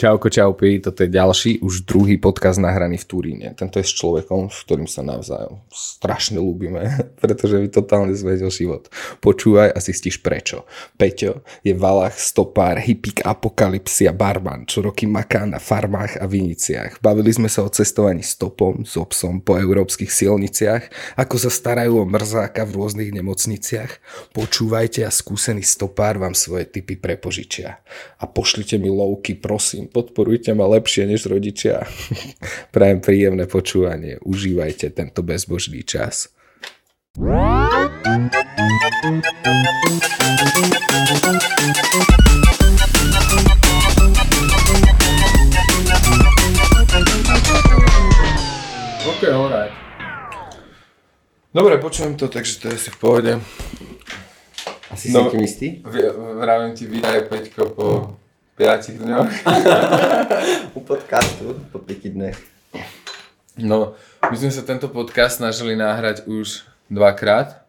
Čauko, čaupi, toto je ďalší, už druhý podcast nahraný v Turíne. Tento je s človekom, s ktorým sa navzájom strašne ľúbime, pretože mi totálne zvedel život. Počúvaj a zistíš prečo. Peťo je valach, stopár, hippík, apokalipsia, barman, čo roky maká na farmách a viniciach. Bavili sme sa o cestovaní stopom, s obsom po európskych silniciach, ako sa starajú o mrzáka v rôznych nemocniciach. Počúvajte a skúsený stopár vám svoje typy prepožičia. A pošlite mi lovky, prosím, podporujte ma lepšie než rodičia. Prajem príjemné počúvanie. Užívajte tento bezbožný čas. Ok, alright. Dobre, počujem to, takže to je si v pohode. Asi No. si tím jistý? V- Vravím ti, vydaj Peťko po 5 dňoch. U podcastu po pěti dnech. No, my sme sa tento podcast snažili nahrať už dvakrát,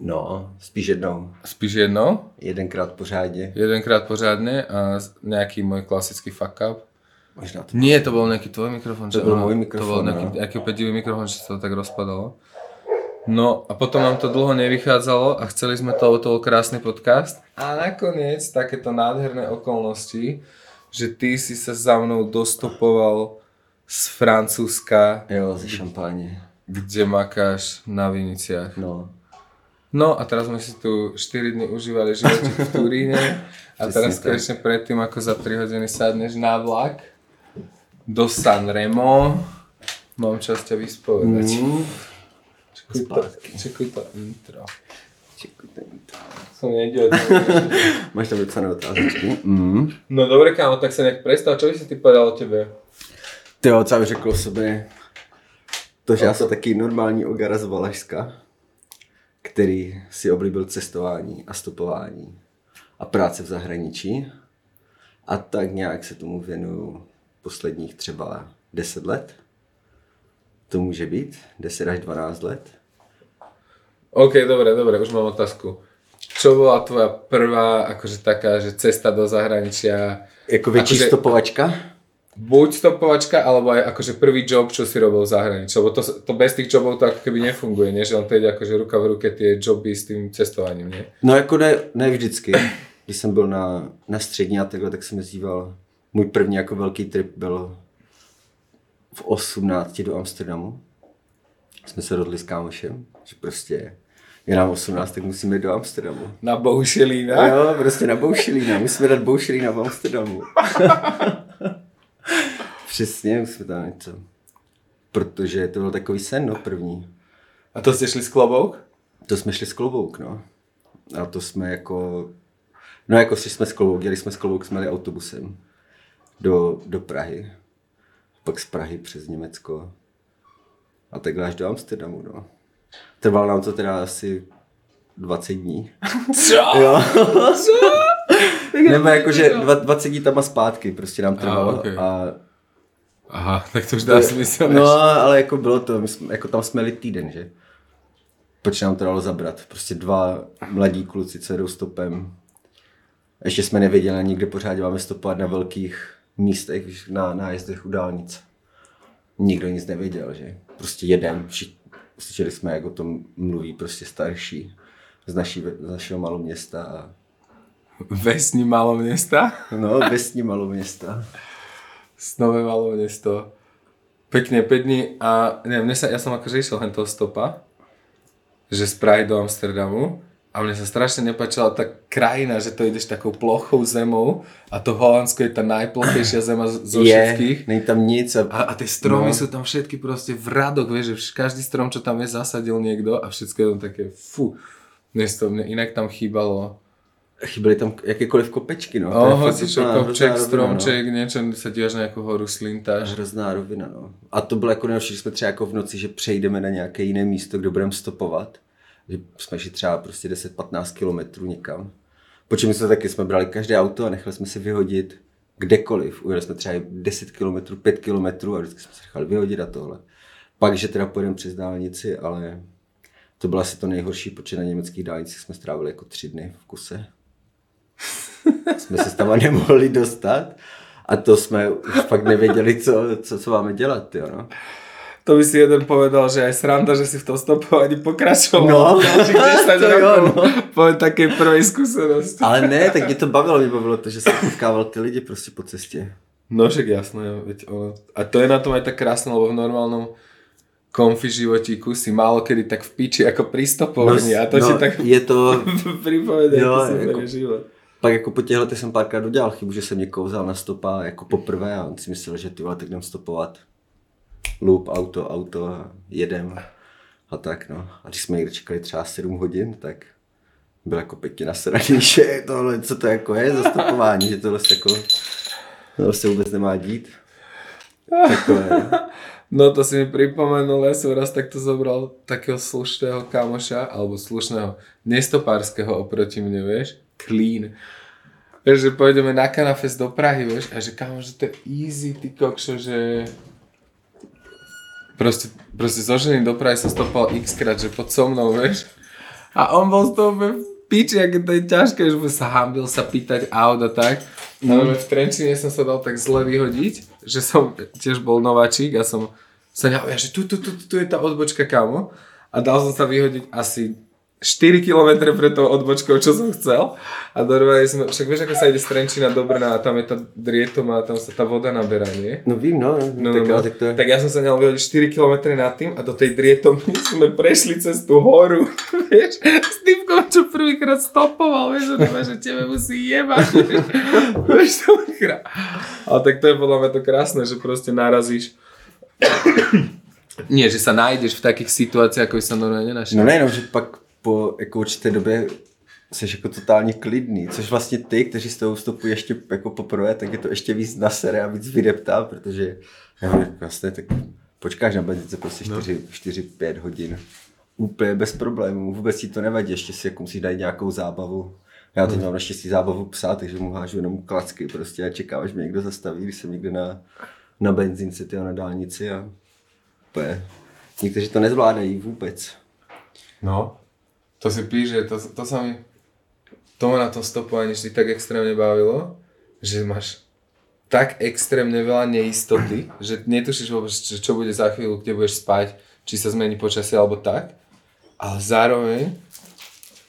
No, spíš jednou. spíš jednou, Jedenkrát pořádně. jedenkrát pořádne a nejaký môj klasický fuck up. Možná to. Nie, to bol nejaký tvoj mikrofon. To bol áno, môj To mikrofon, bol nejaký, no. mikrofon, že sa to tak rozpadalo. No a potom nám to dlho nevychádzalo a chceli sme to o toho krásny podcast. A nakoniec takéto nádherné okolnosti, že ty si sa za mnou dostopoval z Francúzska, Jo, ze šampáně. kde makáš na Viniciach. No. No a teraz sme si tu 4 dny užívali životík v Turíne a teraz konečne predtým, ako za 3 hodiny sadneš na vlak do San Remo, mám čas ťa vyspovedať. Mm. Čekuj to, čekuj to intro. Čekuj, ten- Som nedělal. Máš tam vypsané otázky? Mm. No dobre kámo, tak sa nejak predstav, čo by si ty povedal o tebe? Ty jo, co bych řekl o sobě? To, že já jsem taky normální ogara z Valašska, který si oblíbil cestování a stopování a práce v zahraničí. A tak nějak se tomu věnuju posledních třeba 10 let. To může být 10 až 12 let. OK, dobre, dobre, už mám otázku. Čo bola tvoja prvá, akože taká, že cesta do zahraničia? Jako větší Akože- stopovačka? Buď stopovačka, alebo aj akože prvý job, čo si robil v zahraničí. Lebo to, to bez tých jobov to ako keby nefunguje, nie? Že on to ide akože ruka v ruke tie joby s tým cestovaním, nie? No jako ne, ne vždycky. Když jsem byl na, na střední a takhle, tak jsem jezdíval. Můj první jako velký trip byl v 18 do Amsterdamu. Jsme se rozhodli s kámošem, že prostě je nám 18, tak musíme jít do Amsterdamu. Na Boušelína? Jo, prostě na Boušelína. Musíme dát Boušelína v Amsterdamu. Přesně, musíme tam něco. Protože to byl takový sen, no, první. A to ste šli s klobouk? To jsme šli s klobouk, no. A to jsme jako... No jako šli jsme s klobouk, jeli jsme s klobouk, jsme jeli autobusem do, do Prahy. Pak z Prahy přes Německo. A takhle až do Amsterdamu, no. Trvalo nám to teda asi 20 dní. Co? Jo. Nebo jakože dva- 20 dní tam a zpátky prostě nám trvalo. ok. A Aha, tak to už dá smysl. No, ale jako bylo to, my jsme, jako tam jsme jeli týden, že? Proč nám to dalo zabrat? Prostě dva mladí kluci, co jedou stopem. Ještě jsme nevěděli nikde pořádně máme stopovat na velkých místech, na nájezdech u dálnic. Nikdo nic nevěděl, že? Prostě jedem, všichni, slyšeli jsme, jak o tom mluví prostě starší z, naší, z našeho malého města. A, Vesní malo města? no, vesní malého města. Snové malo město. Pekne 5 dní a neviem, mne sa, ja som akože išiel hen toho stopa, že z Prahy do Amsterdamu a mne sa strašne nepáčila tá krajina, že to ideš takou plochou zemou a to Holandsko je tá najplochejšia zema z- zo všetkých. Je, není tam nic a, A, a tie stromy No. sú tam všetky proste v radoch, vieš, že každý strom, čo tam je, zasadil niekto a všetko je tam také, fú. Mne, to, mne inak tam chýbalo chyběly tam jakékoliv kopečky, no. To je Oh, fakt kopček, rovina, stromček, niečo, sa díváš na nejakú horu, No. slintáš. Hrozná rovina, no. A to bylo jako nejlepší, že jsme třeba jako v noci, že přejdeme na nějaké jiné místo, kde budeme stopovat. Že jsme šli třeba prostě 10-15 kilometrů někam. Počím jsme taky, jsme brali každé auto a nechali jsme si vyhodit kdekoliv. Ujeli jsme třeba 10 km, 5 km a vždycky jsme se nechali vyhodit a tohle. Pak, že teda pojedeme přes dálnici, ale to bylo asi to nejhorší, protože na německých dálnicích jsme strávili jako tři dny v kuse. jsme se tam nemohli dostat. A to jsme už fakt nevěděli, co, co, co máme dělat, jo, no. To by si jeden povedal, že aj sranda, že si v tom stopovaní pokračoval. No, Ďalších 10 to jo, no. po takej prvej skúsenosti. Ale ne, tak mě to bavilo, mě bavilo to, že jsem potkával ty lidi prostě po cestě. No však jasné, veď ono. A to je na tom aj tak krásne, lebo v normálnom konfi životíku si málo kedy tak v piči ako pri stopovaní a to no, si tak je to, pripovedá, Jo, to jako- život. pak jako po těchto jsem párkrát udělal chybu, že jsem někoho vzal na stopa jako poprvé a on si myslel, že ty vole, tak jdem stopovat. Loop, auto, auto a jedem a tak no. A když jsme někde čekali třeba 7 hodin, tak byl jako pěkně nasraný, že tohle, co to jako je za stopování, že tohle se jako, tohle se vůbec nemá dít. Takové, no. No to si mi pripomenul, ja som raz takto zobral takého slušného kamoša, alebo slušného nestopárskeho oproti mne, vieš, clean. Vieš, že pôjdeme na kanafest do Prahy, vieš, a že kámo, že to je easy, ty kokšo, že proste, proste zo ženy do Prahy sa stopal x krát, že pod so mnou, vieš. A on bol z toho v piči, aké to je ťažké, že by sa hambil sa pýtať aut a tak. Ale v Trenčine som sa dal tak zle vyhodiť, že som tiež bol nováčik a som sa ňal, ja, že tu, tu, tu, tu, tu je tá odbočka, kámo. A dal som sa vyhodiť asi 4 km pred tou odbočkou, čo som chcel. A normálne sme, však vieš, ako sa ide z Trenčína do Brna a tam je tá drietoma a tam sa tá voda naberá, nie? No vím, no, No, tak, no, no. tak to je. tak ja som sa nehal vyhodiť 4 km nad tým a do tej drietom sme prešli cez tú horu, vieš, s týmkom, čo prvýkrát stopoval, vieš, že, nema, že tebe musí jebať, vieš, to krá... Ale tak to je podľa mňa to krásne, že proste narazíš nie, že sa nájdeš v takých situáciách, ako by sa normálne nenašiel. No nejenom, že pak po jako určité době jsi jako totálně klidný, což vlastně ty, kteří s tou vstupují ještě jako poprvé, tak je to ještě víc nasere a víc vydeptá, protože já vlastně tak počkáš na benzince prostě 4-5 hodin. Úplně bez problémů, vůbec ti to nevadí, ještě si jako musíš dát nějakou zábavu. Já teď mám naštěstí zábavu psa, takže mu hážu jenom klacky prostě a čekám, až mě někdo zastaví, když jsem někde na, na benzince, tyjo, na dálnici a úplně. Někteří to nezvládají vůbec. No, to si píše, to, to sa mi, to ma na tom stopovaní vždy tak extrémne bavilo, že máš tak extrémne veľa neistoty, že netušíš vôbec, čo, bude za chvíľu, kde budeš spať, či sa zmení počasie alebo tak, ale zároveň,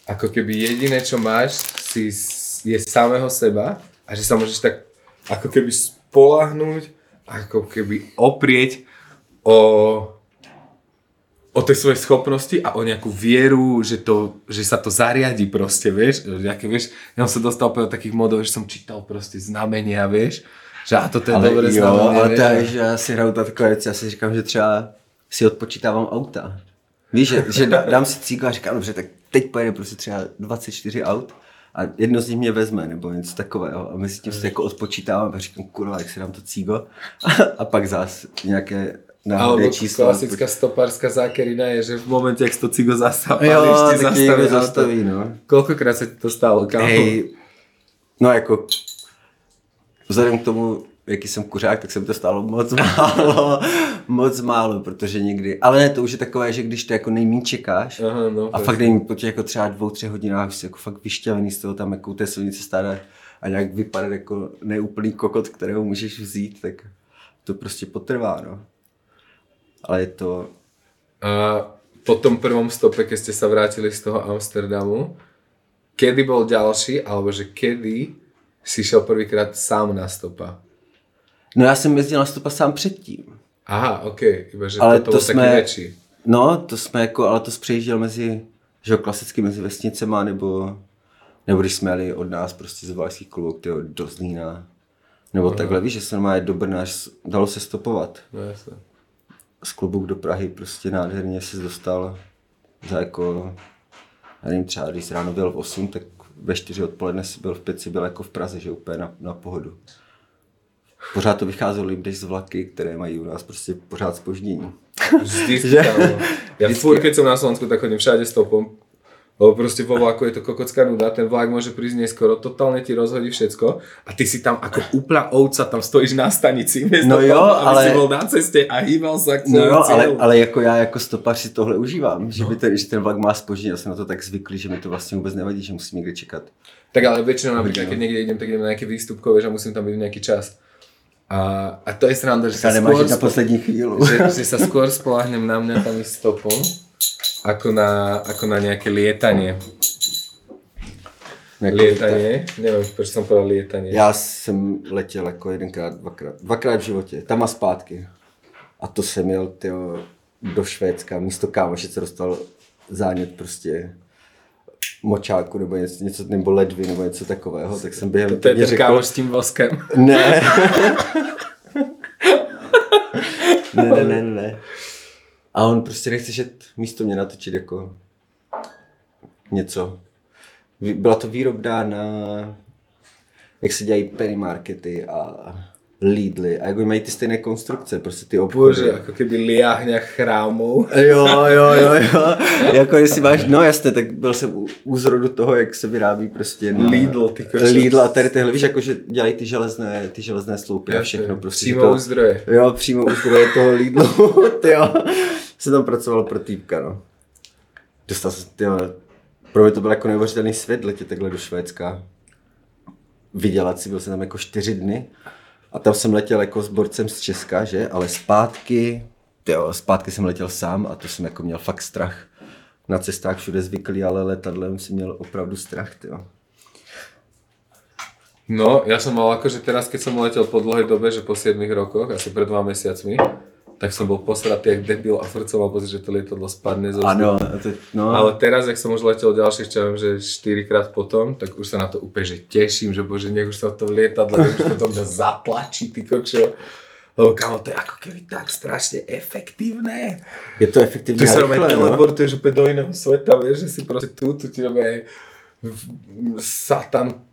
ako keby jediné, čo máš, si, je samého seba a že sa môžeš tak ako keby spolahnúť, ako keby oprieť o, o tej svojej schopnosti a o nejakú vieru, že, to, že sa to zariadi proste, vieš, nejaké, vieš, ja som sa dostal do takých modov, že som čítal proste znamenia, vieš, že a toto je ale dobré jo, znamenie, ale to je, že já si hraju takové věci, já si říkám, že třeba si odpočítávám auta. Víš, že, že dá- dám si cíko a říkám, dobře, tak teď pojede prostě třeba 24 aut a jedno z nich mě vezme, nebo něco takového. A mezi tím si jako odpočítávám a říkám, kurva, jak si dám to cígo. A, a pak zás nějaké náhodné Alebo číslo. klasická stopárska zákerina je, že v momente, jak to cigo zastaví, Jo, ti tak tě někdo auto. zastaví, no. Koľkokrát sa ti to stalo, kámo? Hej, no jako vzhledem k tomu, jaký jsem kuřák, tak jsem to stálo moc málo, moc málo, protože někdy, ale ne, to už je takové, že když to jako nejmín čekáš Aha, no, a fakt nejmín po těch jako třeba dvou, třech hodinách jsi jako fakt vyšťavený z toho tam jako u té silnice stát a nějak vypadat jako neúplný kokot, kterého můžeš vzít, tak to prostě potrvá, no. Ale je to, A po tom prvom stope, keď ste sa vrátili z toho Amsterdamu, kedy bol ďalší, alebo že kedy si šel prvýkrát sám na stopa? no já jsem jezdil na stopa sám předtím. Aha, ok, iba že Ale to taký jsme- väčší. No, to jsme jako, ale to přejížděl mezi, že jo, klasicky mezi vesnicema, nebo, nebo když jsme jeli od nás prostě z Valašských klubů, do Zlína, nebo takhle, víš, že se normálně do Brna, dalo se stopovat. No jasne. Z klubu do Prahy prostě nádherně se dostal za jako, já nevím, třeba když ráno byl v 8, tak ve 4 odpoledne si byl v 5 si byl jako v Praze, že úplně na, na pohodu. Pořád to vycházelo líp než z vlaky, které mají u nás prostě pořád spoždění. Vždy, Že-. Ja Vždycky. furt, keď som na Slovensku, tak chodím všade stopom. Lebo proste vo vlaku je to kokocká nuda, ten vlak môže prísť neskoro, totálne ti rozhodí všetko a ty si tam ako úplná ovca, tam stojíš na stanici, No jo, toho, aby ale- si bol na ceste a hýbal sa k No jo, ale, ale jako já jako stopař si tohle užívám, že, by ten, že ten vlak má spoždění, já jsem na to tak zvyklý, že mi to vlastně vůbec nevadí, že musím někde čekat. Tak ale väčšinou napríklad, keď niekde idem, tak idem na nejaké výstupkové, že musím tam byť v nejaký čas. A, a to je sranda, že nemáš skôr, na poslední chvíľu. že, že sa skôr spolahnem na mňa tam stopom, ako na, ako na nejaké lietanie. Lietanie, neviem, proč som povedal lietanie. Já jsem letěl jako jedenkrát, dvakrát, dvakrát v životě, tam a zpátky. A to jsem jel tyjo, do Švédska, místo kámoše se dostal zánět prostě močáku nebo něco, něco nebo ledvy nebo něco takového, tak jsem během To je kámoš s tím voskem. Ne. ne, ne, ne, ne. A on prostě nechce šet místo mě natočit jako něco. Byla to výrobná na, jak se dělají penny markety a Lidly a jako mají ty stejné konstrukce, prostě ty obchody. Bože, ako keby liahňa chrámov. Jo, jo, jo, jo. jako jestli máš, no jasně, tak byl jsem u, u zrodu toho, jak se vyrábí prostě na, Lidl, ty. Lidl a tady tyhle, víš, jako že dělají ty železné, ty železné sloupy a všechno prostě. přímo to- u zdroje. Jo, přímo u zdroje toho Lidlu, jo. Se tam pracoval pro týpka, no. Dostal jsem, ty pro mě to byl jako neuvěřitelný svět letět takhle do Švédska. Vydělat si, byl jsem tam jako čtyři dny. A tam jsem letěl jako s borcem z Česka, že? Ale zpátky, jo, zpátky jsem letěl sám a to jsem jako měl fakt strach. Na cestách všude zvyklý, ale letadlem jsem měl opravdu strach, jo. No, ja som mal akože teraz, keď som letel po dlhej dobe, že po 7 rokoch, asi pred dva mesiacmi, tak som bol posratý jak debil a furt som mal pocit, že to lietadlo spadne zo Ano, to, no. Ale teraz, jak som už letel ďalších, čo viem, že 4 krát potom, tak už sa na to úplne že teším, že bože, nech už sa to lietadlo, nech už to mňa zatlačí, ty kokšo. Lebo kámo, to je ako keby tak strašne efektívne. je to efektivní Ty a sa robí no. teleportuješ úplne do iného sveta, vieš, že si proste tu, tu ti robí satan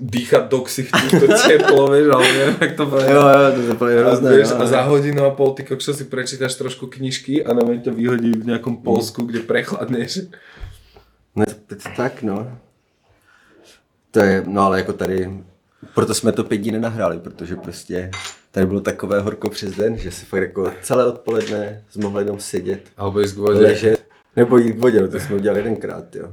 dýchať do ksichtu, to teplo, vieš, ale neviem, jak to povedať. Jo, jo, to je úplně A, hrozné. vieš, no. a za hodinu a pol ty kokšo si prečítaš trošku knižky a na to vyhodí v nejakom Polsku, kde prechladneš. No to, to, to tak, no. To je, no ale jako tady, proto jsme to pět dní nenahráli, protože prostě tady bylo takové horko přes den, že si fakt jako celé odpoledne jsme mohli jenom sedět, Alebo ísť k vode. ležet, nebo jít k vodě, no to jsme udělali jedenkrát, jo.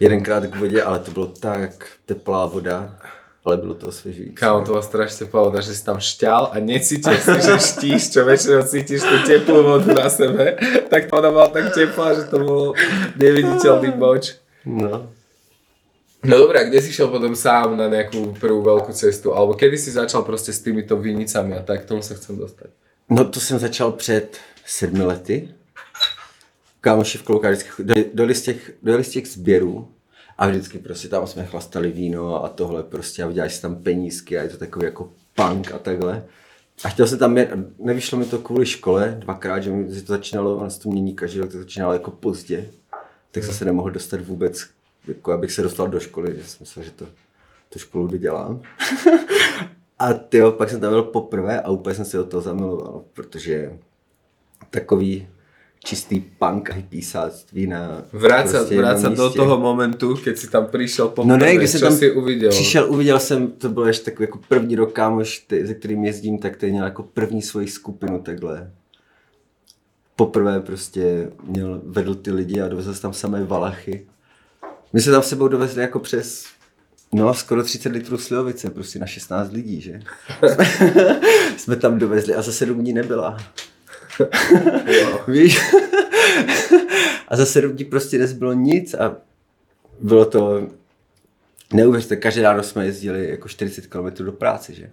Jedenkrát k vodě, ale to bylo tak teplá voda, ale bylo to osvěžující. Kámo, to bola strašne pravda, že si tam šťal a necítil si, že štíš, čo väčšinou cítiš tú teplú vodu na sebe, tak to ona bola tak teplá, že to bol neviditeľný boč. No. No dobré, a kde si šiel potom sám na nejakú prvú veľkú cestu? Alebo kedy si začal proste s týmito vinicami a tak, k tomu sa chcem dostať. No to jsem začal před sedmi lety. Kámoši v Klouká vždycky dali, z těch, dali z těch sběrů a vždycky prostě tam jsme chlastali víno a tohle prostě a udělali si tam penízky a je to takový jako punk a takhle. A chtěl jsem tam jet, nevyšlo mi to kvůli škole dvakrát, že mi to začínalo, ono se to mění každý rok, to začínalo jako pozdě. Tak jsem se nemohl dostat vůbec, jako abych se dostal do školy, že jsem myslel, že to, tu školu dodělám. A tyjo, pak jsem tam byl poprvé a úplně jsem se do toho zamiloval, protože takový čistý punk a písáctví na Vrácať, prostě jednom do toho momentu, keď si tam prišiel po No ne, když jsem tam si uvidel? přišel, uviděl jsem, to bylo ještě takový jako první rok kámoš, ty, se kterým jezdím, tak ten měl jako první svoji skupinu takhle. Poprvé prostě měl, vedl ty lidi a dovezl se tam samé valachy. My jsme tam s sebou dovezli jako přes No, skoro 30 litrů slivovice, prostě na 16 lidí, že? jsme, jsme tam dovezli a za 7 dní nebyla. Víš? a za 7 dní prostě nezbylo nic a bylo to neuvěřte, každé ráno jsme jezdili jako 40 km do práce, že?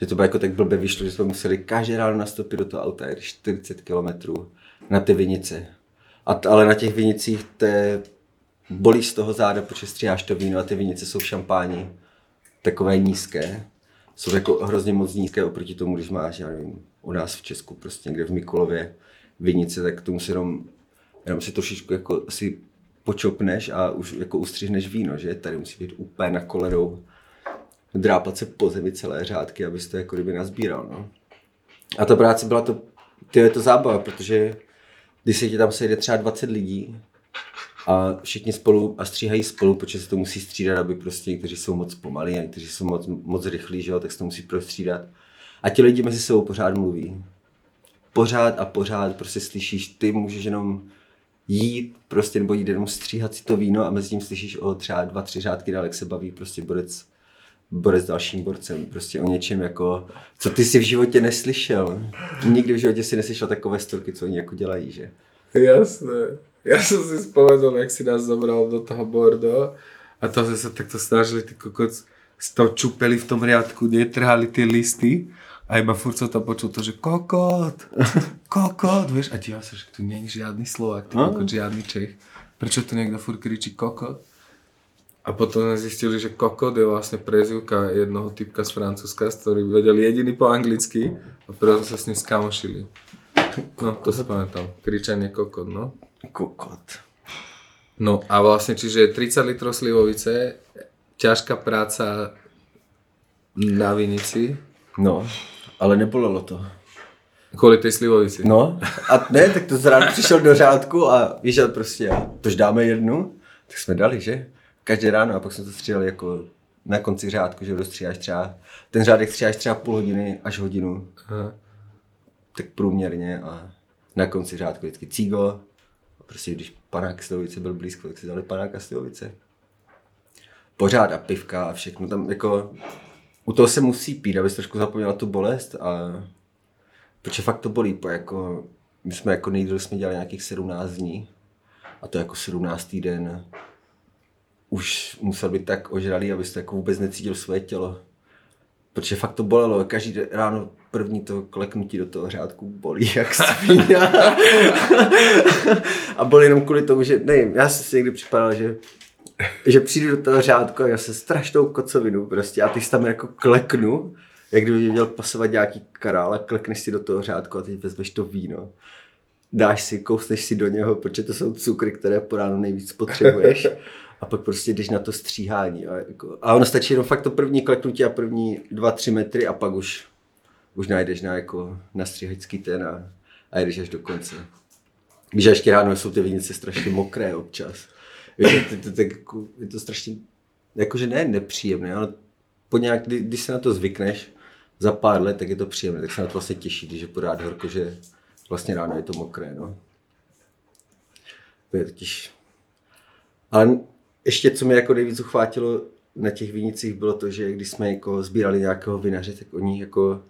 Že to bylo jako tak blbě vyšlo, že jsme museli každé ráno nastoupit do toho auta, jeli 40 km na ty vinice. A t- ale na těch vinicích to je, bolí z toho záda, protože stříháš to víno a ty vinice jsou v šampáni takové nízké. Jsou jako hrozně moc nízké oproti tomu, když máš, já nevím, u nás v Česku prostě někde v Mikulově vinice, tak tomu si jenom, jenom si trošičku jako si počopneš a už jako ustřihneš víno, že? Tady musí být úplně na kolerou, drápat se po zemi celé řádky, abys to jako kdyby nazbíral, no. A ta práce byla to, ty je to zábava, protože když se ti tam sejde třeba 20 lidí a všichni spolu a stříhají spolu, protože se to musí střídat, aby prostě někteří jsou moc pomalí a někteří jsou moc, moc rychlí, že jo, tak se to musí prostřídat. A ti lidi mezi sebou pořád mluví. Pořád a pořád prostě slyšíš, ty můžeš jenom jít prostě nebo jít jenom stříhat si to víno a mezi tím slyšíš o třeba dva, tři řádky dál, jak se baví prostě borec borec s dalším borcem. Prostě o něčem jako, co ty si v životě neslyšel. Nikdy v životě si neslyšel takové storky, co oni jako dělají, že? Jasné. Já jsem si vzpomenul, jak si nás zabral do toho bordo a to sme sa takto snažili, ty kokot, toho čupeli v tom riadku, netrhali tie listy a iba furt som tam počul to, že kokot, kokot, vieš, a díval sa, že tu není žiadny Slovak, ty kokot, žiadny Čech. Prečo tu niekto furt kričí kokot? A potom sme zistili, že kokot je vlastne prezivka jednoho typka z Francúzska, ktorý vedel jediný po anglicky a preto sa s ním skamošili. No, to si pamätám. Kričanie kokot, no. Kokot. No a vlastne, čiže 30 litrov slivovice, ťažká práca na vinici, No, ale nebolelo to. kvôli tej slivovici. No, a ne, tak to zráno přišel do řádku a víš, a prostě, a tož dáme jednu, tak jsme dali, že? Každé ráno a pak jsme to stříhali jako na konci řádku, že dostříháš třeba, ten řádek stříháš třeba půl hodiny až hodinu, Aha. tak průměrně a na konci řádku vždycky cígo. A prostě když panák slivovice byl blízko, tak si dali panák a slivovice. Pořád a pivka a všechno tam jako, u toho se musí pít, abys trošku zapomněla tu bolest a protože fakt to bolí, po jako, my jsme jako nejdřív jsme dělali nějakých 17 dní a to jako 17. den už musel být tak ožralý, abyste jako vůbec necítil svoje tělo. Protože fakt to bolelo, každý ráno první to kleknutí do toho řádku bolí jak svíňa. a bolí jenom kvůli tomu, že nevím, já jsem si někdy připadal, že že přijdu do toho řádku a já se strašnou kocovinu prostě a ty tam jako kleknu, jak kdyby mě měl pasovat nějaký karál a klekneš si do toho řádku a teď vezmeš to víno. Dáš si, kousneš si do něho, protože to jsou cukry, které po ránu nejvíc potřebuješ. A pak prostě jdeš na to stříhání. A, jako, a ono stačí jenom fakt to první kleknutí a první dva, tři metry a pak už, už najdeš na, jako, na stříhačský ten a, a jedeš až do konce. Víš, ještě ráno jsou ty vinice strašně mokré občas. Jako, je to strašně, jakože ne nepříjemné, ale po nějak, kdy, když se na to zvykneš za pár let, tak je to příjemné, tak se na to vlastně těší, když je pořád horko, že vlastně ráno je to mokré, no. To je totiž... Ale ještě, co mě jako nejvíc uchvátilo na těch vinicích, bylo to, že když jsme jako sbírali nějakého vinaře, tak oni jako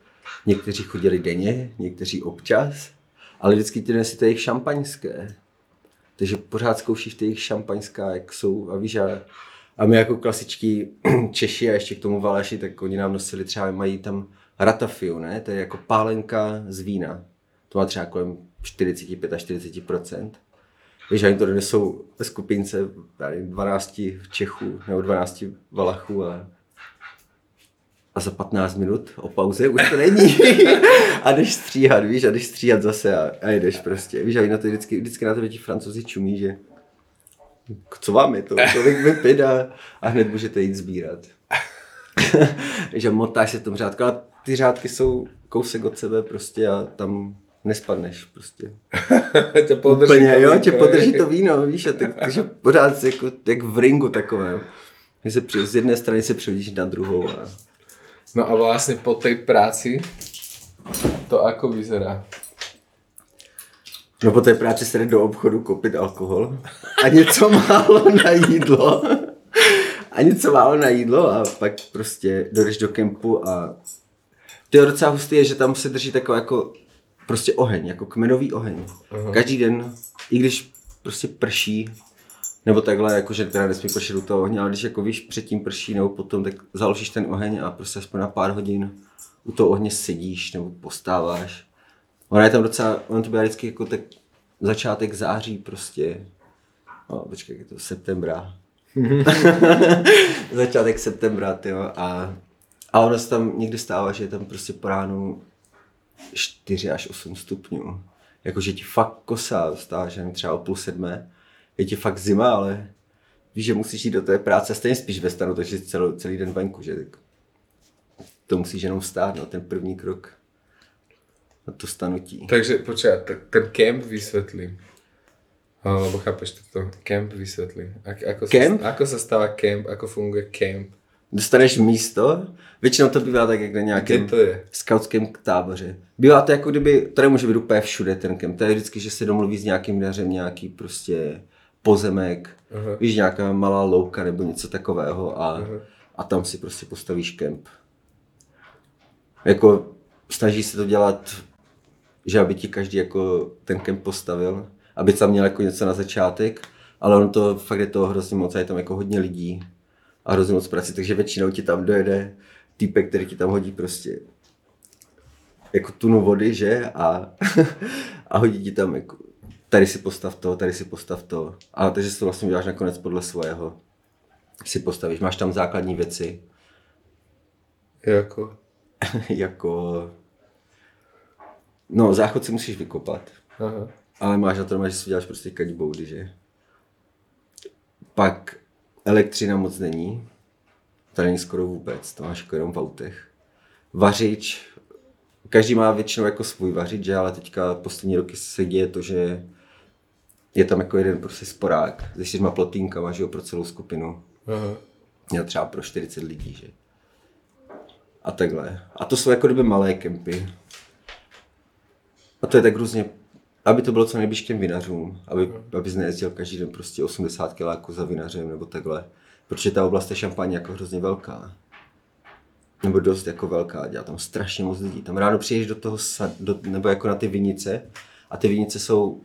někteří chodili denně, někteří občas, ale vždycky ti si to jejich šampaňské. Takže pořád zkoušíš ty jejich šampaňská, jak jsou a víš, a, a my jako klasičtí Češi a ještě k tomu Valaši, tak oni nám nosili třeba, mají tam ratafiu, ne? To je jako pálenka z vína. To má třeba kolem 45 až 40 Víš, a oni to donesou ve skupince já nevím, 12 Čechů nebo 12 Valachů a, a za 15 minut o pauze už to není. a jdeš stříhat, víš, a jdeš stříhat zase a, a jdeš prostě. Víš, a na to vždycky, vždycky na to ti francouzi čumí, že co vám je to, tolik vypit a, a hned můžete jít sbírat. že motáš se v tom řádku, ale ty řádky jsou kousek od sebe prostě a tam nespadneš prostě. tě podrží Úplně, to jo, tě podrží to víno, víš, a tak, takže pořád jako, jak v ringu takové. Že se při, z jedné strany se přehodíš na druhou a No a vlastne po tej práci to ako vyzerá? no po té práci se jde do obchodu koupit alkohol a něco málo na jídlo. A něco málo na jídlo a pak prostě dojdeš do kempu a to je docela hustý, je, že tam se drží takový jako prostě oheň, jako kmenový oheň. Aha. Každý den, i když prostě prší, nebo takhle, jakože teda nesmí pršet u toho ohně, ale když jako víš, předtím prší nebo potom, tak založíš ten oheň a prostě aspoň na pár hodin u toho ohně sedíš nebo postáváš. Ona je tam docela, ono to byla vždycky jako tak začátek září prostě, no počkej, je to septembra. začátek septembra, tyjo, a, a ono se tam někdy stává, že je tam prostě po ránu 4 až 8 stupňů. Jakože ti fakt kosa, stává, že třeba o půl sedmé, je ti fakt zima, ale víš, že musíš jít do té práce, stejně spíš ve stanu, takže jsi celý, celý den venku, že tak to musíš jenom stát, no, ten první krok na to stanutí. Takže počkaj, tak ten kemp vysvetlím. Lebo chápeš toto, kemp vysvetlím. Ak, ako, Kemp? Sa, ako sa stáva kemp, ako funguje kemp? Dostaneš místo, většinou to bývá tak, jak na Kde nějakém to je? skautském táboře. Bývá to jako kdyby, to nemůže být úplně všude ten kemp, to je vždycky, že se domluví s nějakým dařem nějaký prostě pozemek, Aha. víš, nějaká malá louka nebo něco takového a, a tam si prostě postavíš kemp. Jako snaží se to dělat, že aby ti každý jako ten kemp postavil, aby tam měl jako něco na začátek, ale on to fakt je to hrozně moc a je tam jako hodně lidí a hrozně moc prací, takže většinou ti tam dojede týpek, který ti tam hodí prostě jako tunu vody, že? A, a hodí ti tam jako, tady si postav to, tady si postav to. A takže si to vlastně uděláš nakonec podle svého. Si postavíš, máš tam základní věci. Jako? jako... No, záchod si musíš vykopat. Aha. Ale máš na to, že si děláš prostě catchboardy, že? Pak elektřina moc není. To není skoro vůbec, to máš jako jenom v autech. Vařič, každý má většinou jako svůj vařič, že? ale teďka poslední roky se děje to, že je tam jako jeden prostě sporák se čtyřma plotýnkama, že jo, pro celou skupinu. Aha. Měl třeba pro 40 lidí, že? A takhle. A to jsou jako doby malé kempy. A to je tak různě, aby to bylo co nejblíž těm vinařům, aby, aby nejezdil každý den prostě 80 kiláků za vinařem nebo takhle. Protože ta oblast je šampaň jako hrozně velká. Nebo dost jako velká, dělá tam strašně moc lidí. Tam ráno přijdeš do toho, sad, do, nebo jako na ty vinice a ty vinice jsou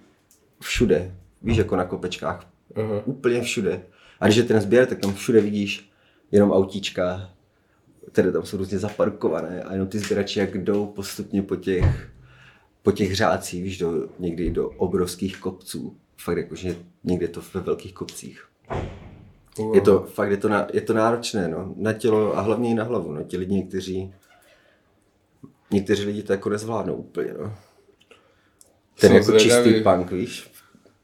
všude. Víš, jako na kopečkách. Aha. Úplně všude. A když je ten sběr, tak tam všude vidíš jenom autíčka, které tam jsou různě zaparkované a jenom ty sběrači jak jdou postupně po těch, po těch řácích, víš, do, někdy do obrovských kopců. Fakt jakože někde to ve velkých kopcích. Wow. Je to fakt, je to, na, je to náročné, no, na tělo a hlavně i na hlavu, no, ti lidi někteří, někteří lidi to jako nezvládnou úplně, no. Ten jako zvědavý. čistý punk, víš.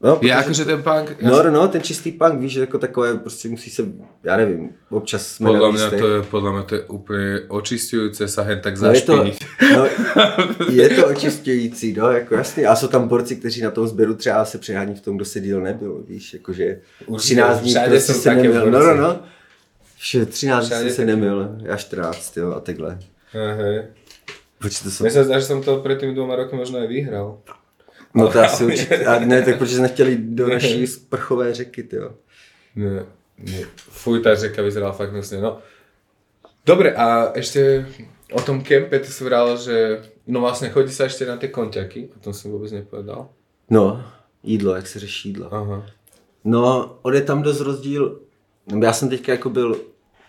No, Je protože- akože ten punk, No, no, no, ten čistý punk, víš, že jako takové, prostě musí se, já nevím, občas jsme mňa místech. to je, podľa mňa to je úplne očistujúce sa hen tak No je to, no, je to očišťující, no, jako jasný. A jsou tam borci, kteří na tom sběru třeba se přehání v tom, kdo se díl nebyl, víš, jakože Určitě, 13 dní prostě se nemil. No, no, no. Vše 13 dní jsem se nemil, já 14, jo, a takhle. Hej. Proč to jsou... Mne sa zdá, že som to pred tými dvoma rokmi možno aj vyhral. No to asi určitě, a ne, tak protože jsme chtěli do naší sprchové řeky, jo. Nie, nie. Fuj, tá řeka vyzerala fakt hnusne. No. Dobre, a ešte o tom kempe ty si vral, že no vlastne chodí sa ešte na tie konťaky, o tom som vôbec nepovedal. No, jídlo, jak se řeší jídlo. Aha. No, on je tam dost rozdíl. Já jsem teďka jako byl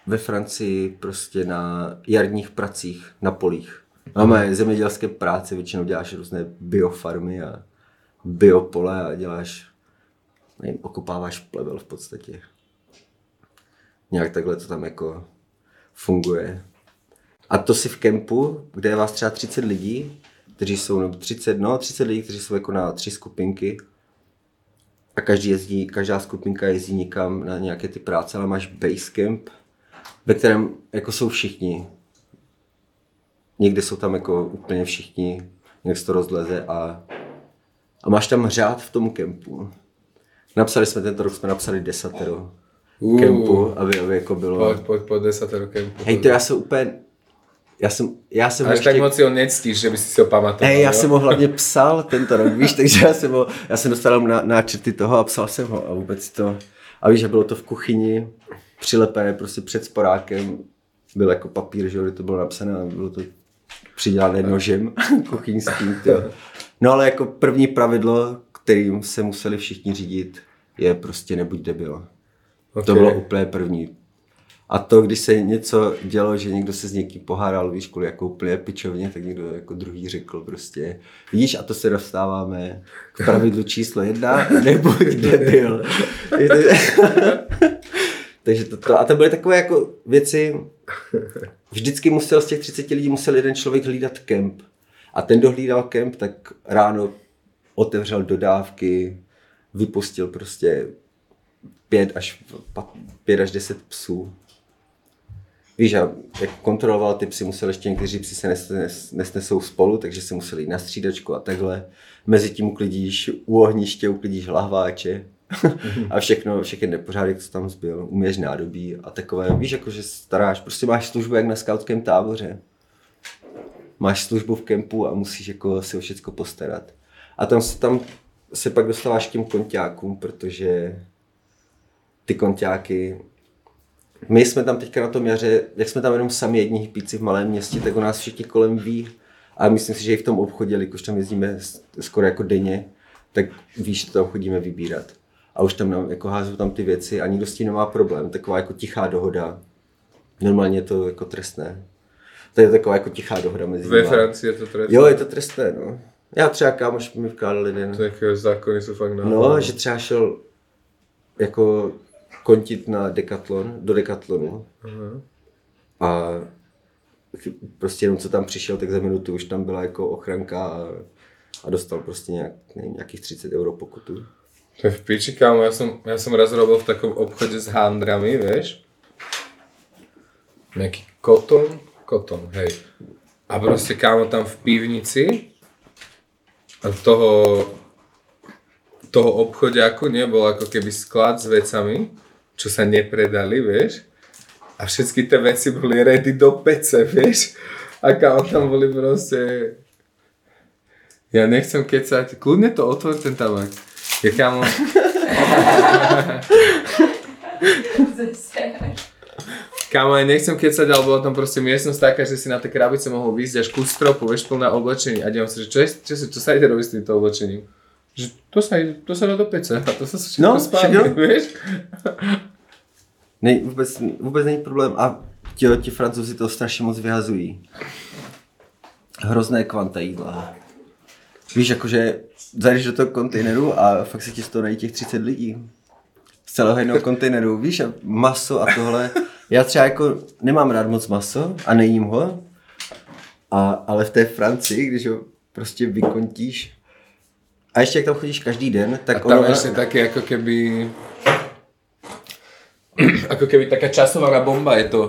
ve Francii prostě na jarních pracích, na polích. Máme zemědělské práce, většinou děláš různé biofarmy a biopole a děláš, nevím, okopáváš plevel v podstatě. Nějak takhle to tam jako funguje. A to si v kempu, kde je vás třeba 30 lidí, kteří jsou, nebo 30, no 30 lidí, kteří jsou jako na tři skupinky, a každý jezdí, každá skupinka jezdí někam na nějaké ty práce, ale máš basecamp, ve kterém jako jsou všichni. Někde jsou tam jako úplně všichni, někde se to rozleze a, a máš tam řád v tom kempu. Napsali jsme tento rok, jsme napsali desatero Uh. kempu, aby, aby jako bylo... Poď, poď, poď desatero kempu. Hej, to já jsem úplně... Já jsem, já jsem Až tak moc si ho nectíš, že by si si ho pamatoval. Hej, já jsem ho hlavně psal tento rok, víš, takže já jsem, ho, já jsem dostal na, náčrty toho a psal jsem ho a vůbec to, a víš, že bylo to v kuchyni, přilepené prostě před sporákem, byl jako papír, že to bylo napsané a bylo to přidělané nožem kuchyňským, jo. No ale jako první pravidlo, kterým se museli všichni řídit, je prostě nebuď debil. Ok. To bylo úplně první. A to, když se něco dělo, že někdo se s někým pohádal, víš, kvůli jako úplně pičovně, tak někdo jako druhý řekl prostě, vidíš, a to se dostáváme k pravidlu číslo jedna, nebuď debil. Takže to, to, a to byly takové jako věci, vždycky musel z těch 30 lidí musel jeden člověk hlídat kemp. A ten, kdo hlídal kemp, tak ráno otevřel dodávky, vypustil prostě pět až, pět až deset psů. Víš, a jak kontroloval ty psy, musel ještě někteří psi se nes, nes, nesnesou spolu, takže se museli jít na střídačku a takhle. Mezi tím uklidíš u ohniště, uklidíš lahváče a všechno, všechny nepořádek, co tam zbyl, uměš nádobí a takové. Víš, jako že staráš, prostě máš službu jak na skautském táboře. Máš službu v kempu a musíš jako si o všechno postarat. A tam se, tam se pak dostáváš k těm konťákům, protože ty konťáky My jsme tam teďka na tom jaře, jak jsme tam jenom sami jední hippíci v malém městě, tak o nás všichni kolem ví. A myslím si, že i v tom obchodě, jakož tam jezdíme skoro jako denně, tak víš, že tam chodíme vybírat. A už tam jako házou tam ty věci a nikdo s tím nemá problém. Taková jako tichá dohoda. Normálně je to jako trestné. To je taková jako tichá dohoda mezi Ve Francii je to trestné? Jo, je to trestné, no. Já třeba kámoš mi vkládal jeden. To jako zákony jsou fakt na No, že třeba šel jako kontit na Decathlon, do Decathlonu. Uh-huh. A prostě jenom co tam přišel, tak za minutu už tam byla jako ochranka a, a dostal prostě nějak, nevím, nějakých 30 euro pokutu. To je v piči, kámo, ja som, ja som raz robil v takom obchode s handrami, vieš. Nejaký koton, koton, hej. A proste kámo tam v pivnici a toho, toho obchodiaku nebol ako keby sklad s vecami, čo sa nepredali, vieš. A všetky tie veci boli ready do pece, vieš. A kámo tam boli proste... Ja nechcem kecať, kľudne to otvor ten tabak. Ja kámo... Kámo, ja nechcem kecať, ale bola tam proste miestnosť taká, že si na tej krabice mohol výjsť až ku stropu, vieš, plná oblečení. A dívam sa, že čo, je, čo, sa, čo sa ide robiť s týmto oblečením? Že to sa, ide, to sa dá do pece a to sa všetko No, jo. vieš? Ne, vůbec, vůbec není problém. A ti, ti francouzi to strašně moc vyhazují. Hrozné kvanta jídla. Víš, jakože zajdeš do toho kontejneru a fakt se ti z toho těch 30 lidí. Z celého jednoho kontejneru, víš, a maso a tohle. Já třeba jako nemám rád moc maso a nejím ho, a, ale v té Francii, když ho prostě vykontíš, a ještě jak tam chodíš každý den, tak A tam ešte také ako keby... ako keby taká časová bomba je to,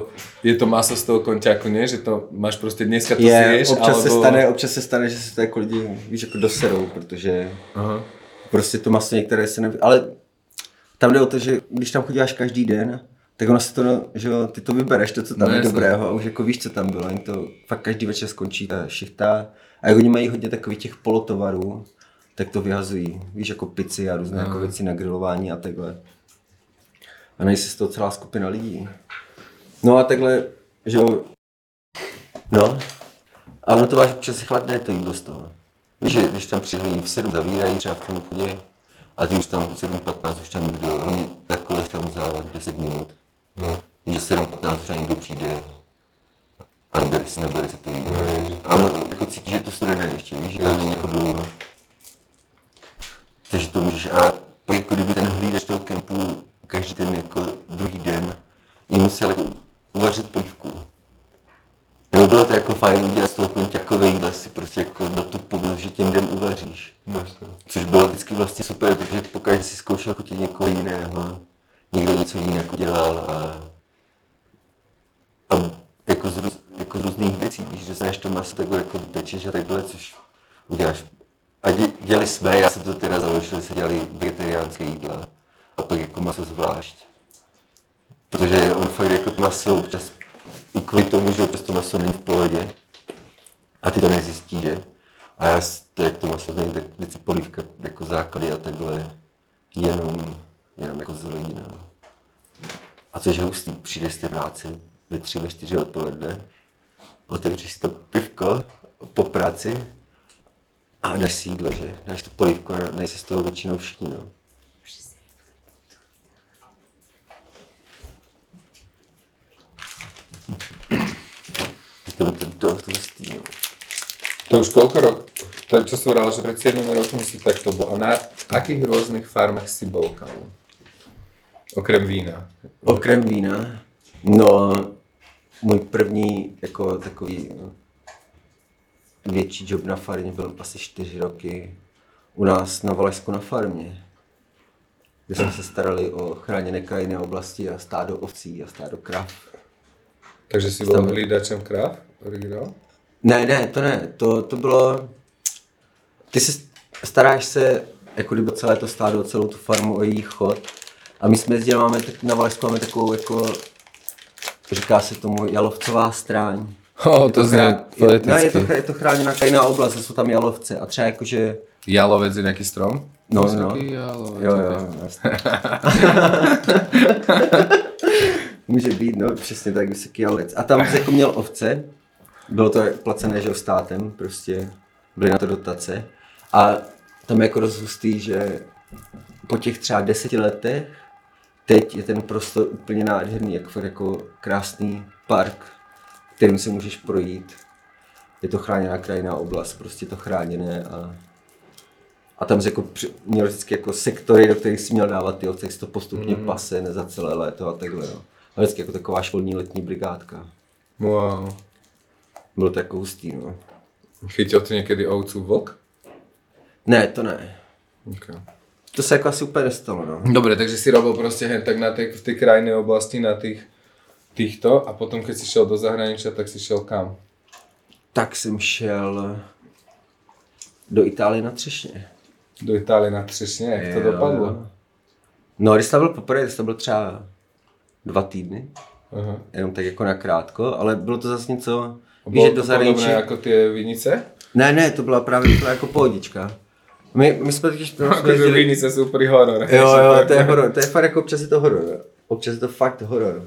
je to maso z toho konťáku, nie? Že to máš prostě dneska to je, zješ, občas, alebo... se stane, občas se stane, že se to jako lidi, víš, jako doserou, protože Aha. prostě to maso některé se neví, ale tam jde o to, že když tam chodíš každý den, tak ono se to, no, že jo, ty to vybereš, to, co tam No, je jasně. dobrého a už jako víš, co tam bylo, jen to fakt každý večer skončí ta šichta a jak oni mají hodně takových těch polotovarů, tak to vyhazují, víš, jako pici a různé jako věci na grilování a takhle. A nejsi z toho celá skupina lidí. No a takhle, že jo, no, a ono to máš občas chladné to jídlo z toho. Víš, že když tam přihlí v 7 zavírají třeba v tom obchodě, a ty už tam v 7.15 už tam někdo, oni takhle tam závat 10 minut. No. Že 7.15 třeba někdo přijde a nebere si, nebere si to jídlo. A ono jako cítí, že to studené ještě, víš, že to není jako dlouho. Takže to můžeš, a to jako kdyby ten hlídač toho kempu každý ten jako druhý den jim musel jako uvařit polívku. Nebo bylo to jako fajn udělat z toho konťakové jídla si prostě jako na tu povinnost, že těm den uvaříš. Což bylo vždycky vlastně super, protože pokud si zkoušel chutit někoho jiného, někdo něco jiného dělal a, a jako, z, jako z různých věcí, že znáš to maso takhle jako pečeš a takhle, což uděláš. A dě, dělali jsme, já jsem to teda založil, se dělali vegetariánské jídla a pak jako maso zvlášť. Protože on fakt jako maso občas, i kvůli tomu, že občas to maso není v pohodě a ty to nezjistí, že? A já to, jak to maso není, tak vždycky polívka jako základy a takhle jenom, jenom jako zelenina. A což je hustý, přijde z té práce ve tři, ve čtyři odpoledne, otevřeš to pivko po práci a dáš si jídlo, že? Dáš to polívku a nejsi z toho většinou všichni, no. To, to, to, to, hustý, no. To už koľko rok? To čo som hovoril, že pred 7 rokmi si takto bol. A na akých rôznych farmách si bol, kámo? Okrem vína. Okrem vína, no, můj první jako takový no, větší job na farmě byl asi čtyři roky u nás na Valašsku na farmě, kde jsme se starali o chráněné krajinné oblasti a stádo ovcí a stádo krav. Takže si bol hlídačem kráv? Originál? Ne, ne, to ne, to, to bylo, ty se staráš se jako kdyby celé to stádo, celou tu farmu o jejich chod a my jsme jezdili, máme tak, na Valašsku máme takovou jako, říká se tomu jalovcová stráň. Oh, to znie No, je to, je to chráněná krajinná oblast, jsou tam jalovce a třeba jakože, Jalovec je nejaký strom? No, no. jalovec. jo, jo, jasně. Může být, no, přesně tak vysoký alec. A tam jako měl ovce, bylo to placené, že státem, prostě byly na to dotace. A tam je jako dost hustý, že po těch třeba deseti letech, teď je ten prostor úplně nádherný, jako, fakt jako krásný park, kterým se můžeš projít. Je to chráněná krajinná oblast, prostě to chráněné a a tam jsi jako měl vždycky jako sektory, do kterých si měl dávat ty se to postupně mm. pase za celé léto a takhle. No. A vždycky jako taková školní letní brigádka. Wow. Bylo to jako hustý, no. Chytil to někdy ovcu vlk? Ne, to ne. Okay. To se jako asi úplně nestalo, no. Dobre, takže si robil prostě hen tak na tej, v tej krajnej oblasti, na tých týchto a potom keď si šel do zahraničia, tak si šel kam? Tak jsem šel do Itálie na třešně. Do Itálie na Třešně, jak to Jo, dopadlo? jo. No, když jsem byl poprvé, když jsem byl třeba dva týdny, Aha. jenom tak jako nakrátko, ale bylo to zase něco, víš, že to do zahraničí... jako ty vinice? Ne, ne, to byla právě to jako pohodička. My, my jsme totiž... to jsme Akože jezdili- vinice sú pri horor. Jo, jo, to je horor, to je fakt jako občas je to horor. Občas je to fakt horor.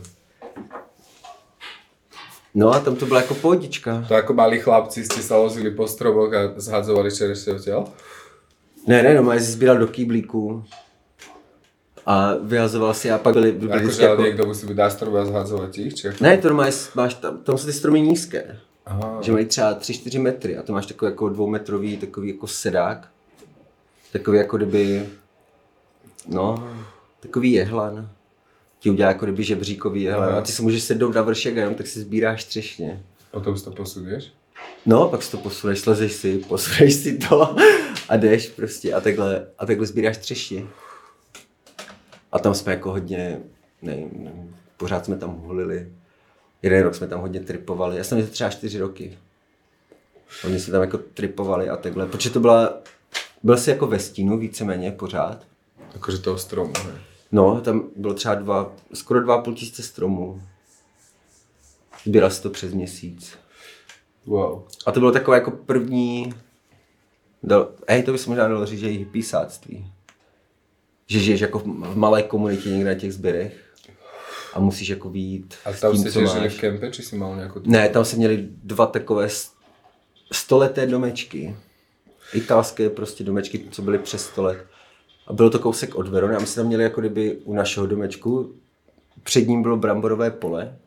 No a tam to byla jako pohodička. To ako mali chlapci, ste sa lozili po stroboch a zhadzovali čerešie odtiaľ? Ne, ne, no, já zbíral do kýblíků a vyhazoval si a pak byly Akože vždycky ale jako... niekto musí byť na strobe a zhadzovať ich, či ako? Ne, to normálně máš tam, tam jsou ty stromy nízké, Aha. že mají třeba 3-4 metry a to máš takový jako dvoumetrový takový jako sedák, takový jako kdyby, no, takový jehlan. Ti udělá jako kdyby žebříkový jehlan Aha. a ty si můžeš sednout na vršek a jenom tak si sbíráš třešně. Potom si to posuduješ? No, pak si to posuneš, slezeš si, posuneš si to a jdeš prostě a takhle, a takhle sbíráš třešně. A tam jsme jako hodně, nevím, pořád jsme tam hulili. Jeden rok jsme tam hodně tripovali. Já jsem měl třeba čtyři roky. Hodně jsme tam jako tripovali a takhle, protože to byla, byl jsi jako ve stínu víceméně pořád. Akože toho stromu, hej. No, tam bylo třeba dva, skoro dva půl tisíce stromů. Sbíral si to přes měsíc. Wow. A to bylo takové jako první, do, hej, to by se možná dalo říct, že i písáctví. Že žiješ jako v malé komunitě někde na těch sběrech a musíš jako výjít A tam tím, ste co tiež žili v kempe, či si mal nejakú... Ne, tam se měli dva takové stoleté domečky. Italské prostě domečky, co byly přes sto let. A bylo to kousek od Verony a my jsme tam měli jako kdyby u našeho domečku, před ním bylo bramborové pole,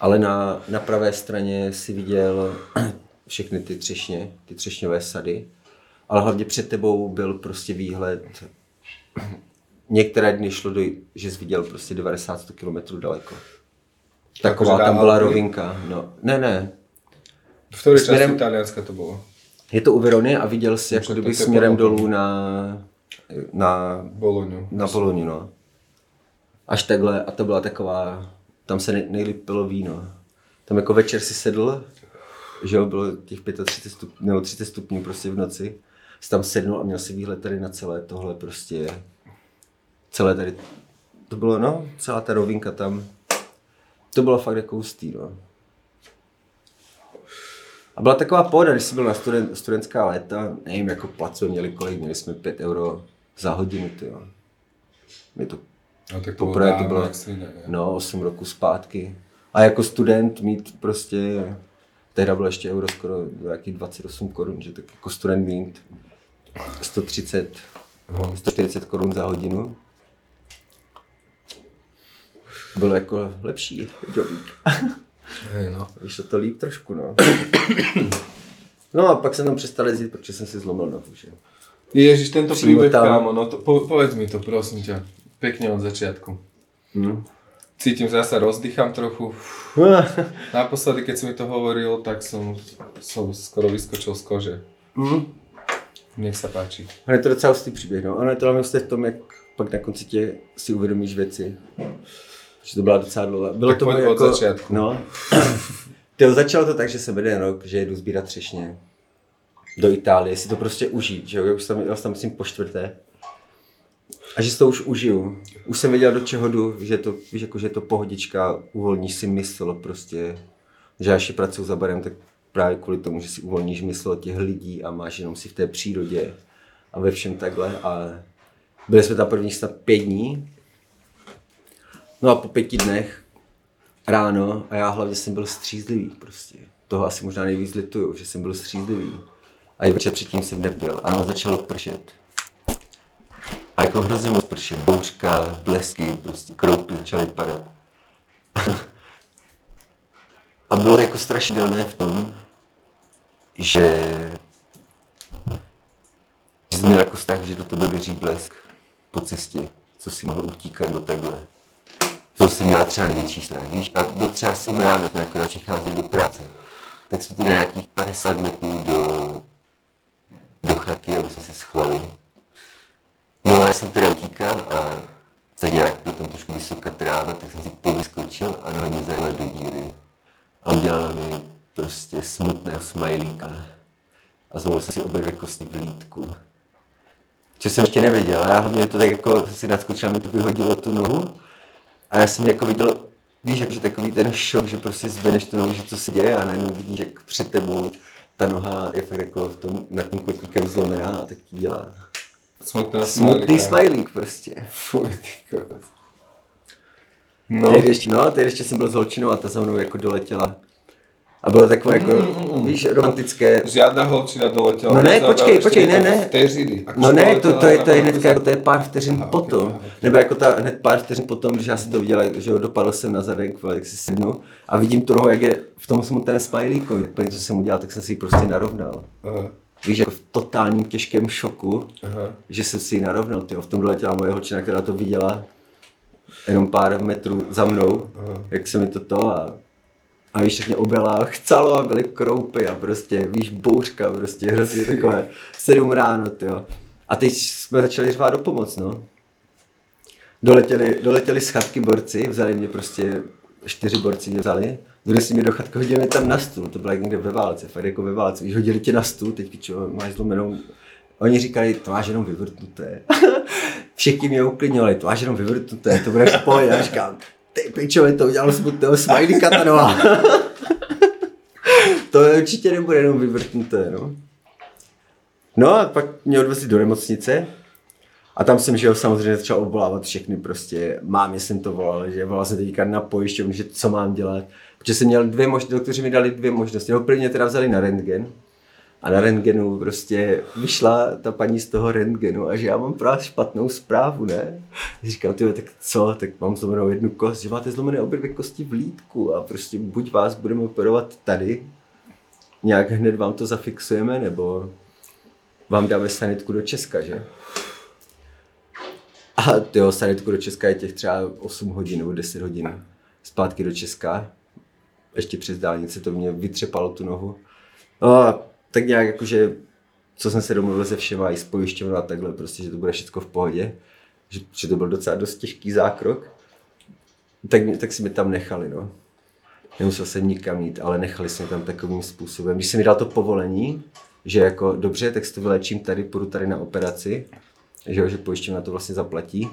ale na, na pravé straně si viděl všechny ty třešně, ty třešňové sady. Ale hlavně před tebou byl prostě výhled. Některé dny šlo, do, že jsi viděl prostě 90-100 km daleko. Taková tam byla rovinka. No, ne, ne. V ktorej časti Smerem- Talianska to bolo? Je to u Verony a viděl jsi jako kdyby směrem dolů na, na, Boloňu. na Poloňu, no. Až takhle a to byla taková, tam se nej, nejlíp pilo víno. Tam jako večer si sedl, že jo, bylo těch 35 stupňů, nebo 30 stupňů prostě v noci. Jsi tam sednul a měl si výhled tady na celé tohle prostě, celé tady, to bylo no, celá ta rovinka tam. To bylo fakt jako hustý, no. A byla taková pohoda, když jsi byl na student, studentská léta, nevím, jako plat jsme měli kolik, měli jsme 5 euro za hodinu, ty jo. Je to, No tak to poprvé to bylo, no, 8 roku zpátky. A jako student mít prostě, tehda bylo ještě euro skoro nějakých 28 korun, že tak jako student mít 130, 140 korun za hodinu. Bylo jako lepší jobík. Hej, no. Vyšlo to líp trošku, no. No a pak jsem tam přestal jezdit, protože jsem si zlomil nohu, že? Ježiš, tento Přímo príbeh, tam. kámo, no to, po, povedz mi to, prosím ťa. Pekne od začiatku. Hm. Cítim, že ja sa rozdýcham trochu. Naposledy, keď si mi to hovoril, tak som, som skoro vyskočil z kože. Hm. Nech sa páči. Ale je to docela hustý příběh, no. Ono je to hlavně v tom, jak pak na konci tě si uvědomíš věci. Že to byla docela dlouhá. Bylo Tak to moje od začátku. No. Tyjo, začalo to tak, že jsem jeden rok, že jedu sbírat třešně do Itálie, si to prostě užít, že jo, já už jel jsem tam myslím po čtvrté. A že si to už užiju. Už jsem věděl, do čeho jdu, že to, víš, jako, že to pohodička, uvolníš si mysl prostě. Že až pracuji za barem, tak právě kvůli tomu, že si uvolníš mysl od těch lidí a máš jenom si v té přírodě a ve všem takhle. A byli jsme tam prvních snad pět dní. No a po pěti dnech ráno a já hlavně jsem byl střízlivý prostě. Toho asi možná nejvíc lituju, že jsem byl střízlivý. A i večer předtím jsem nebyl. A začalo pršet. A jako hrozně moc pršet. Bouřka, blesky, prostě kroupy začaly padat. a bylo jako strašidelné v tom, že jsi měl jako strach, že do tebe běží blesk po cestě, co si mohl utíkat do takhle. To jsem měla třeba největší strach, víš, a do třeba jsem ráno, jako na přicházím do práce, tak jsme tu nějakých 50 metrů do, do chaty, aby jsme se schválili. No a já jsem teda utíkal a tak nějak byl tam trošku vysoká tráva, tak jsem si povyskočil a na mě zajela do díry. A udělala mi prostě smutného smajlíka. A zvolil jsem si obě dvě kosti v lítku. Co jsem ještě nevěděl, já hlavně to tak jako si nadskočil, mi to vyhodilo tu nohu. A já jsem jako viděl, víš, že takový ten šok, že prostě zvedneš tu nohu, že co se děje a najednou vidíš, jak před tebou ta noha je fakt jako v tom, nad tím kotníkem zlomená a tak dělá. Smutný Smutný smajlík prostě. Fuj. No. Tehdy ještě, no, tehdy ještě jsem byl s holčinou a ta za mnou jako doletěla. A bylo takové jako, víš, romantické. Žiadna holčina doletěla. No ne, počkej, ještě počkej, ne, jako ne. Vteřiny. Ako No ne, to, to, je, to je hnedka, jako to je pár vteřin Aha, potom. aha, ok. Nebo jako ta hned pár vteřin potom, když já jsem to viděl, že jo, dopadl jsem na zadek, jak si sednu a vidím toho, jak je v tom smutném smajlíku. Úplně, co jsem udělal, tak jsem si ji prostě narovnal. Aha, Víš, jako v totálním těžkém šoku, aha. že jsem si ji narovnal. Tyjo. V tom doletěla moje holčina, která to viděla jenom pár metrů za mnou, Aha. jak se mi to to a, a víš, mě objela, chcalo a byly kroupy a prostě, víš, bouřka, prostě hrozně takové, sedm ráno, tyjo. A teď jsme začali řvát do pomoc, no. Doletěli, doletěli z chatky borci, vzali mě prostě, čtyři borci mě vzali, donesli mě do chatky, hodili mě tam na stůl, to bylo jak někde ve válce, fakt jako ve válce, víš, hodili tě na stůl, teď pičo, máš zlomenou, oni říkali, to máš jenom vyvrtnuté. Všichni mě uklidňovali, to máš jenom vyvrtnuté, to bude v pohodě, já říkám, ty pičo, mi to udělalo smutného smajlíka ta noha. to určitě nebude jenom vyvrtnuté, no. No a pak mě odvezli do nemocnice a tam jsem, jo, samozřejmě začal obvolávat všechny prostě, mámě jsem to volal, že volal jsem teďka na pojišťovnu, že co mám dělat, protože jsem měl dvě možnosti, doktoři mi dali dvě možnosti, no prvně teda vzali na rentgen a na rentgenu prostě vyšla ta paní z toho rentgenu a že já mám právě špatnou zprávu, ne? Říkám, ty tak co, tak mám zlomenou jednu kost, že máte zlomené obě dvě kosti v lítku a prostě buď vás budeme operovat tady, nějak hned vám to zafixujeme, nebo vám dáme sanitku do Česka, že? A tyjo, sanitku do Česka je těch třeba 8 hodin nebo 10 hodin zpátky do Česka. Ještě přes dálnice to mě vytřepalo tu nohu. No a tak nějak jakože, co jsem se domluvil se všema i s pojišťovnou a takhle, prostě, že to bude všechno v pohodě. Že, že to byl docela dost těžký zákrok. Tak, tak si mi tam nechali, no. Nemusel jsem nikam jít, ale nechali jsme tam takovým způsobem. Když jsem mi dal to povolení, že jako dobře, tak si to vylečím tady, půjdu tady na operaci, že, že pojišťovna to vlastně zaplatí,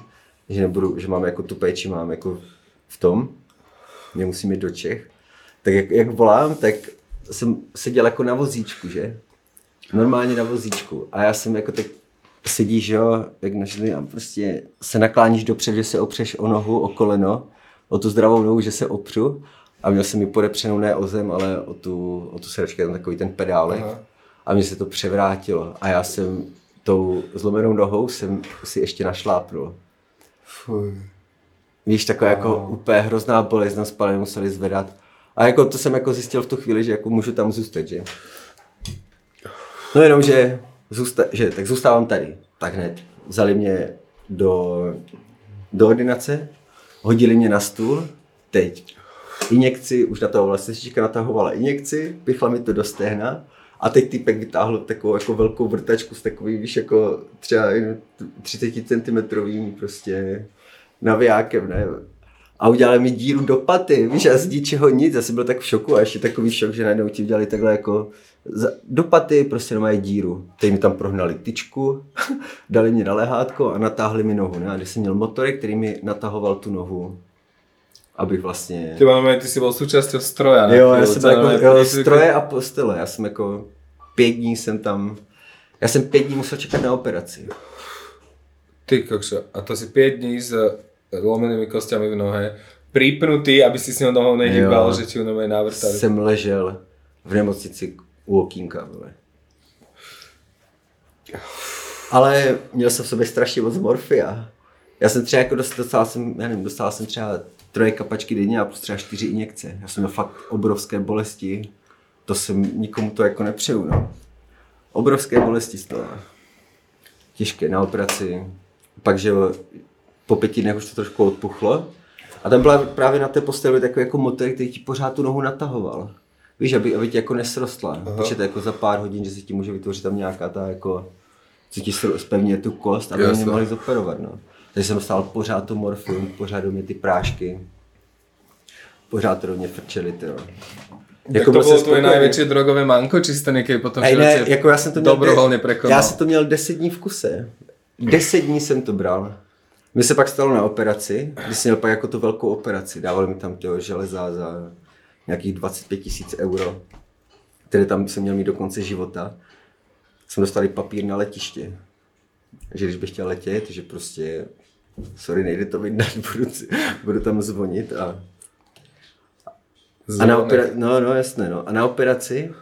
že nebudu, že mám jako tu péči, mám jako v tom, nemusím jít do Čech. Tak jak, jak volám, tak jsem seděl jako na vozíčku, že? Normálně na vozíčku. A já jsem jako tak sedíš, jo, jak na židli a prostě se nakláníš dopřed, že se opřeš o nohu, o koleno, o tu zdravou nohu, že se opřu. A měl jsem ji podepřenou ne o zem, ale o tu, o tu sedačku, tam takový ten pedálek. Aha. A mně se to převrátilo. A já jsem tou zlomenou nohou jsem si ještě našlápnul. Fuj. Víš, taková jako úplně hrozná bolest, nás museli zvedat. A jako to jsem jako zjistil v tu chvíli, že jako můžu tam zůstat, že? No jenom, že, zůsta, že tak zůstávám tady. Tak hned vzali mě do, do ordinace, hodili mě na stůl, teď injekci, už natahovala sestřička, natahovala injekci, pichla mi to do stehna a teď týpek vytáhl takovou jako velkou vrtačku s takovým, víš, jako třeba jen 30 cm prostě navijákem, ne? A udělali mi díru do paty, víš, a z ničeho nic, já jsem byl tak v šoku a ještě takový šok, že najednou ti udělali takhle jako za, do paty, prostě na díru. Teď mi tam prohnali tyčku, dali mě na lehátko a natáhli mi nohu, ne? A když jsem měl motorek, který mi natahoval tu nohu, abych vlastně... Ty máme, ty si bol súčasťou stroja. na Jo, já jsem byl jako, jo, stroje a postele, já jsem jako pět dní jsem tam, já jsem pět dní musel čekat na operaci. Ty kokšo, a to si 5 dní s lomenými kostiami v nohe, pripnutý, aby si s ňou nohou nehýbal, Jo. že ti ju nové navrtali. Jsem ležel v nemocnici u okýnka, vole. Ale měl jsem v sobě strašně moc morfia. Já jsem třeba jako dost, dostal jsem, já nevím, dostal jsem třeba troje kapačky denně a plus třeba čtyři injekce. Já jsem měl fakt obrovské bolesti. To jsem, nikomu to jako nepřeju, no. Obrovské bolesti z toho. Těžké na operaci. Pak, že po pěti dnech už to trošku odpuchlo. A tam byla právě na té posteli takový jako motor, který ti pořád tu nohu natahoval. Víš, aby, aby ti jako nesrostla. Protože to jako za pár hodin, že se ti může vytvořit tam nějaká ta jako, co ti spevňuje tu kost, aby mě mohli zoperovat. No. Takže jsem dostal pořád to morfium, pořád do mě ty prášky. Pořád to do mě frčeli, ty Tak to byl bolo jsem tvoje najväčšie drogové manko, či to niekedy potom ne, jako já jsem to měl, dobrovolně prekonal? já jsem to měl 10 dní v kuse. 10 dní jsem to bral. Mi se pak stalo na operaci, když jsem měl pak jako tu velkou operaci. Dávali mi tam těho železa za nějakých 25 tisíc euro, které tam jsem měl mít do konce života. Jsem dostal i papír na letiště. Že když bych chtěl letět, že prostě sorry, nejde to vydat, budu, budu tam zvonit a a na opera- no, no, jasné, no. A na operaci,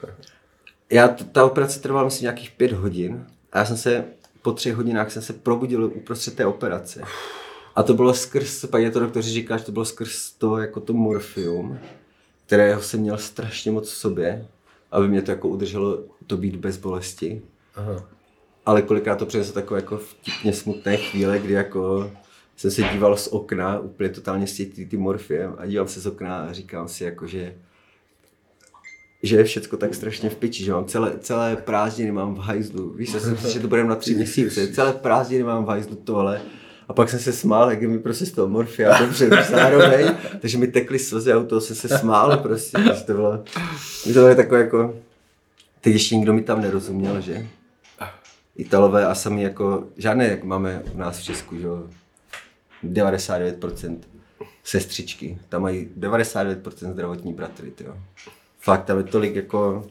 já, ta operace trvala myslím nějakých pět hodin a já jsem se, po třech hodinách jsem se probudil uprostřed té operace. A to bylo skrz, pak je to doktoři říká, že to bylo skrz to, jako to morfium, kterého jsem měl strašně moc v sobě, aby mě to jako udrželo to být bez bolesti. Aha. Ale kolikrát to přineslo takové jako vtipně smutné chvíle, kdy jako jsem se díval z okna, úplně totálně stětý ty morfiem a díval se z okna a říkám si jako, že že je všecko tak strašně v piči, že mám celé, celé prázdniny mám v hajzlu. Víš, já jsem myslel, že to budeme na tři měsíce. Celé prázdniny mám v hajzlu tohle. A pak jsem se smál, jak mi prostě z toho morfia dobře zároveň, takže mi tekly slzy a u toho jsem se smál prostě. To bylo, to bylo takové jako, teď ještě nikdo mi tam nerozuměl, že? Italové a sami jako, žádné, jak máme u nás v Česku, že jo, 99% sestřičky, tam mají 99% zdravotní bratry, tyjo. Fakt, je tolik jako,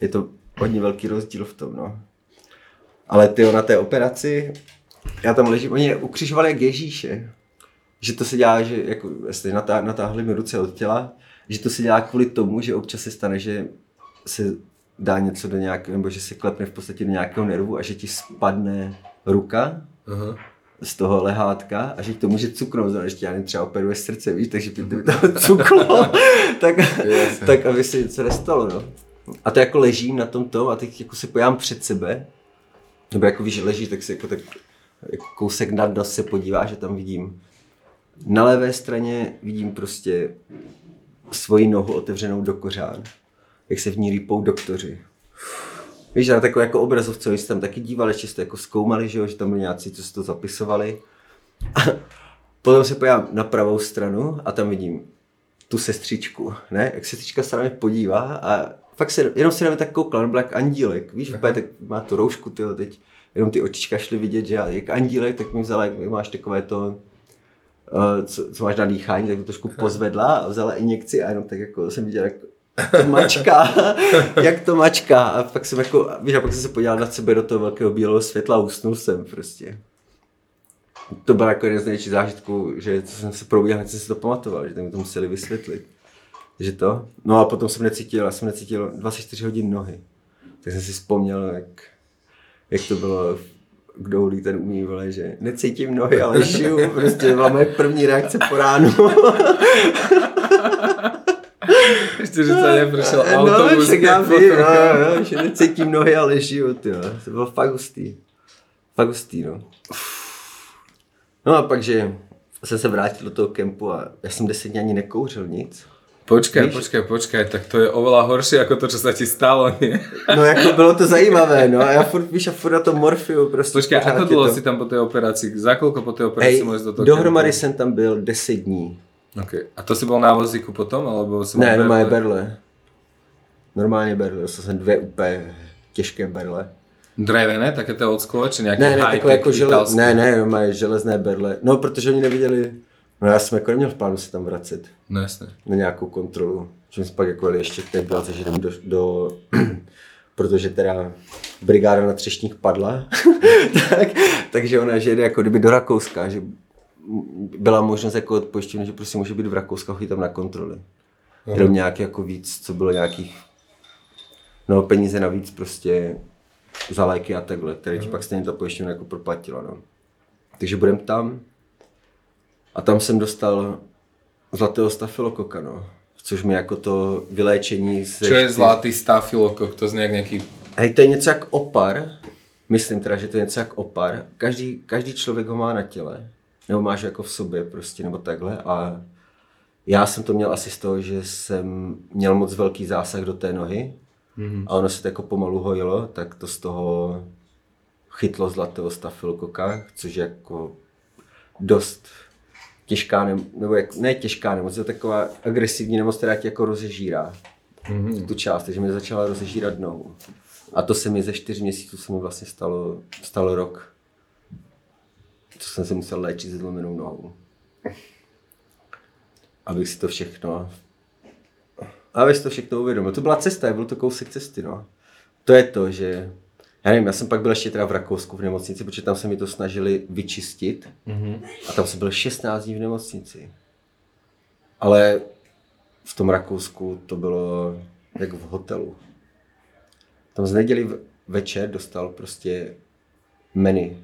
je to hodně velký rozdíl v tom, no. Ale ty na té operaci, já tam ležím, oni je ukřižovali jak Ježíše. Že to se dělá, že jako, jestli natá, natáhli mi ruce od těla, že to se dělá kvůli tomu, že občas se stane, že se dá něco do nějakého, nebo že se klepne v podstatě do nějakého nervu a že ti spadne ruka Aha. Z toho lehátka a že to může cuknout, no, ještě já nevím, třeba operuje srdce, víš, takže by to by to cuklo, tak, tak aby se něco nestalo, no. A to jako ležím na tom tom a teď jako se pojám před sebe, nebo jako víš, že ležíš, tak si jako tak jako kousek nad nos se podívá, že tam vidím. Na levé straně vidím prostě svoji nohu otevřenou do kořán, jak se v ní rýpou doktoři. Víš, na takové jako obrazovce, oni se tam taky dívali, jste jako zkoumali, že, jo, že tam byli nějací, co si to zapisovali. A potom se pojďám na pravou stranu a tam vidím tu sestřičku, ne? Jak sestřička se na mě podívá a fakt se, jenom se na mě tak koukla, on byl jak andílek, víš, úplně tak má tu roušku, tyjo, teď jenom ty očička šly vidět, že já, jak andílek, tak mi vzala, jak máš takové to, uh, co, co, máš na dýchání, tak to trošku pozvedla a vzala injekci a jenom tak jako jsem viděl, jak to mačká, jak to mačká a pak jsem jako, víš, a pak jsem se podíval na sebe do toho velkého bílého světla a usnul jsem prostě. To byl jako jeden z největších zážitků, že co jsem se probíhal, hned jsem si to pamatoval, že to mi to museli vysvětlit. Že to. No a potom jsem necítil, já jsem necítil 24 hodin nohy. Tak jsem si vzpomněl, jak, jak to bylo v Doulí ten umí, vole, že necítím nohy, ale žiju. Prostě to byla moje první reakce po ránu. Ešte, že sa neprešiel no, autobus. však já vím, no, no, že necítím nohy, ale žiju, tyjo. To bylo fakt hustý. Fakt hustý, no. No a pak, že jsem se vrátil do toho kempu a já jsem deset dní ani nekouřil nic. Počkaj, Víš? počkaj, počkaj, tak to je oveľa horšie ako to, čo sa ti stalo, nie? No jako bylo to zajímavé, no a já furt, víš, a furt na tom morfiu prostě. Ako je dlho to- si tam po tej operácii, za koľko po tej operácii Hej, môžeš do toho dohromady kempu? jsem tam byl 10 dní. Okay. A to si bol na vozíku potom, alebo si Ne, normálně berle? Normálně berle, dostal jsem dvě úplně těžké berle. Drevené, také to oldschool, či nejaké Ne, ne, takové jako žele, ne, ne, normálně železné berle. No, protože oni neviděli, no já jsem jako neměl v plánu se tam vracet No jasné. na nějakou kontrolu. Že jsme pak jako jeli ještě teď byla, že jdem do, do protože teda brigáda na třešních padla, tak, takže ona, že jede jako kdyby do Rakouska, že byla možnost jako od pojišťovny, že prostě může být v Rakousku a tam na kontroly. Jenom nějak jako víc, co bylo nějakých no, peníze navíc prostě za léky a takhle, které ti pak stejně ta pojišťovna jako proplatila. No. Takže budem tam a tam jsem dostal zlatého stafilokoka, no. Což mi jako to vyléčení Čo je zlatý stafilokok? To znie jak nejaký... Hej, to je něco jak opar. Myslím teda, že to je něco jak opar. Každý, každý člověk ho má na těle. Nebo máš jako v sobě prostě, nebo takhle. A já jsem to měl asi z toho, že jsem měl moc velký zásah do té nohy. Mm-hmm. A ono se to jako pomalu hojilo, tak to z toho chytlo zlatého stafilokoka, což je jako dost těžká, nem- nebo jak, ne těžká nemoc, je to taková agresivní nemoc, která tě jako rozežírá mm-hmm. tu část, takže mi začala rozežírat nohu. A to se mi ze čtyř měsíců se mi vlastně stalo, stalo rok. Co jsem se musel léčit se zlomenou nohou. Abych si to všechno abych si to všechno uvědomil. To byla cesta, byl to kousek cesty, no. To je to, že já nevím, já jsem pak byl ještě teda v Rakousku v nemocnici, protože tam se mi to snažili vyčistit mm-hmm. a tam jsem byl 16 dní v nemocnici. Ale v tom Rakousku to bylo jak v hotelu. Tam z neděli večer dostal prostě menu,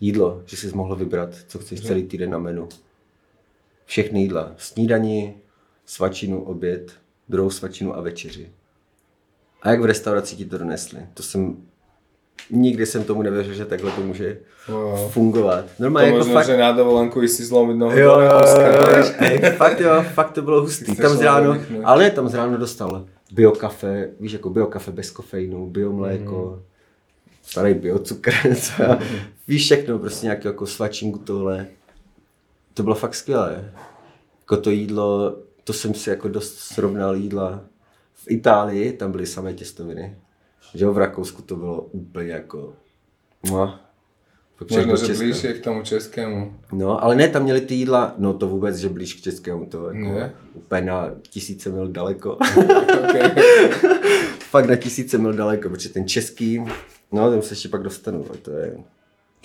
jídlo, že jsi mohl vybrat, co chceš celý týden na menu. Všechny jídla. Snídani, svačinu, oběd, druhou svačinu a večeři. A jak v restauraci ti to donesli. To jsem, nikdy jsem tomu nevěřil, že takhle to může Wow. fungovat. To Normálně jako možno, fakt, že na dovolenku si zlomiť nohu Jo, jo, jo, ej, fakt jo, fakt to bylo hustý. Tam z to ráno, ale tam z ráno dostal biokafe, víš, jako biokafe bez kofeinu, biomléko, starý biocukr, co já, víš všechno, prostě nějaký jako svačinku tohle. To bylo fakt skvělé. Jako to jídlo, to jsem si jako dost srovnal jídla. V Itálii tam byly samé těstoviny. Že jo, v Rakousku to bylo úplně jako... Možno, všechno že české. bližšie k tomu českému. No, ale ne, tam měli ty jídla, no to vůbec, že blíž k českému, to jako Ne? úplně na tisíce mil daleko. Okay. Fakt na tisíce mil daleko, protože ten český, no, tam se ještě pak dostanu, ale to je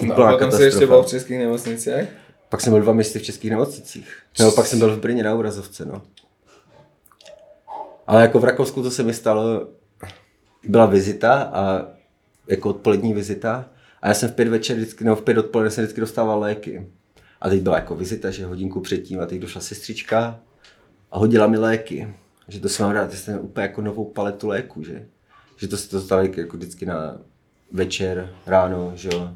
No potom katastrofa. ešte bol v českých nemocniciach? Pak jsem byl dva měsíce v českých nemocnicích. Nebo pak jsem byl v Brně na úrazovce, no. Ale jako v Rakousku to se mi stalo, byla vizita a jako odpolední vizita a já jsem v pět večer vždycky, nebo v pět odpoledne jsem vždycky dostával léky. A teď byla jako vizita, že hodinku předtím a teď došla sestřička a hodila mi léky. Že to jsem mám rád, jsem úplně jako novou paletu léků, že? Že to si to stalo jako vždycky na večer, ráno, že jo.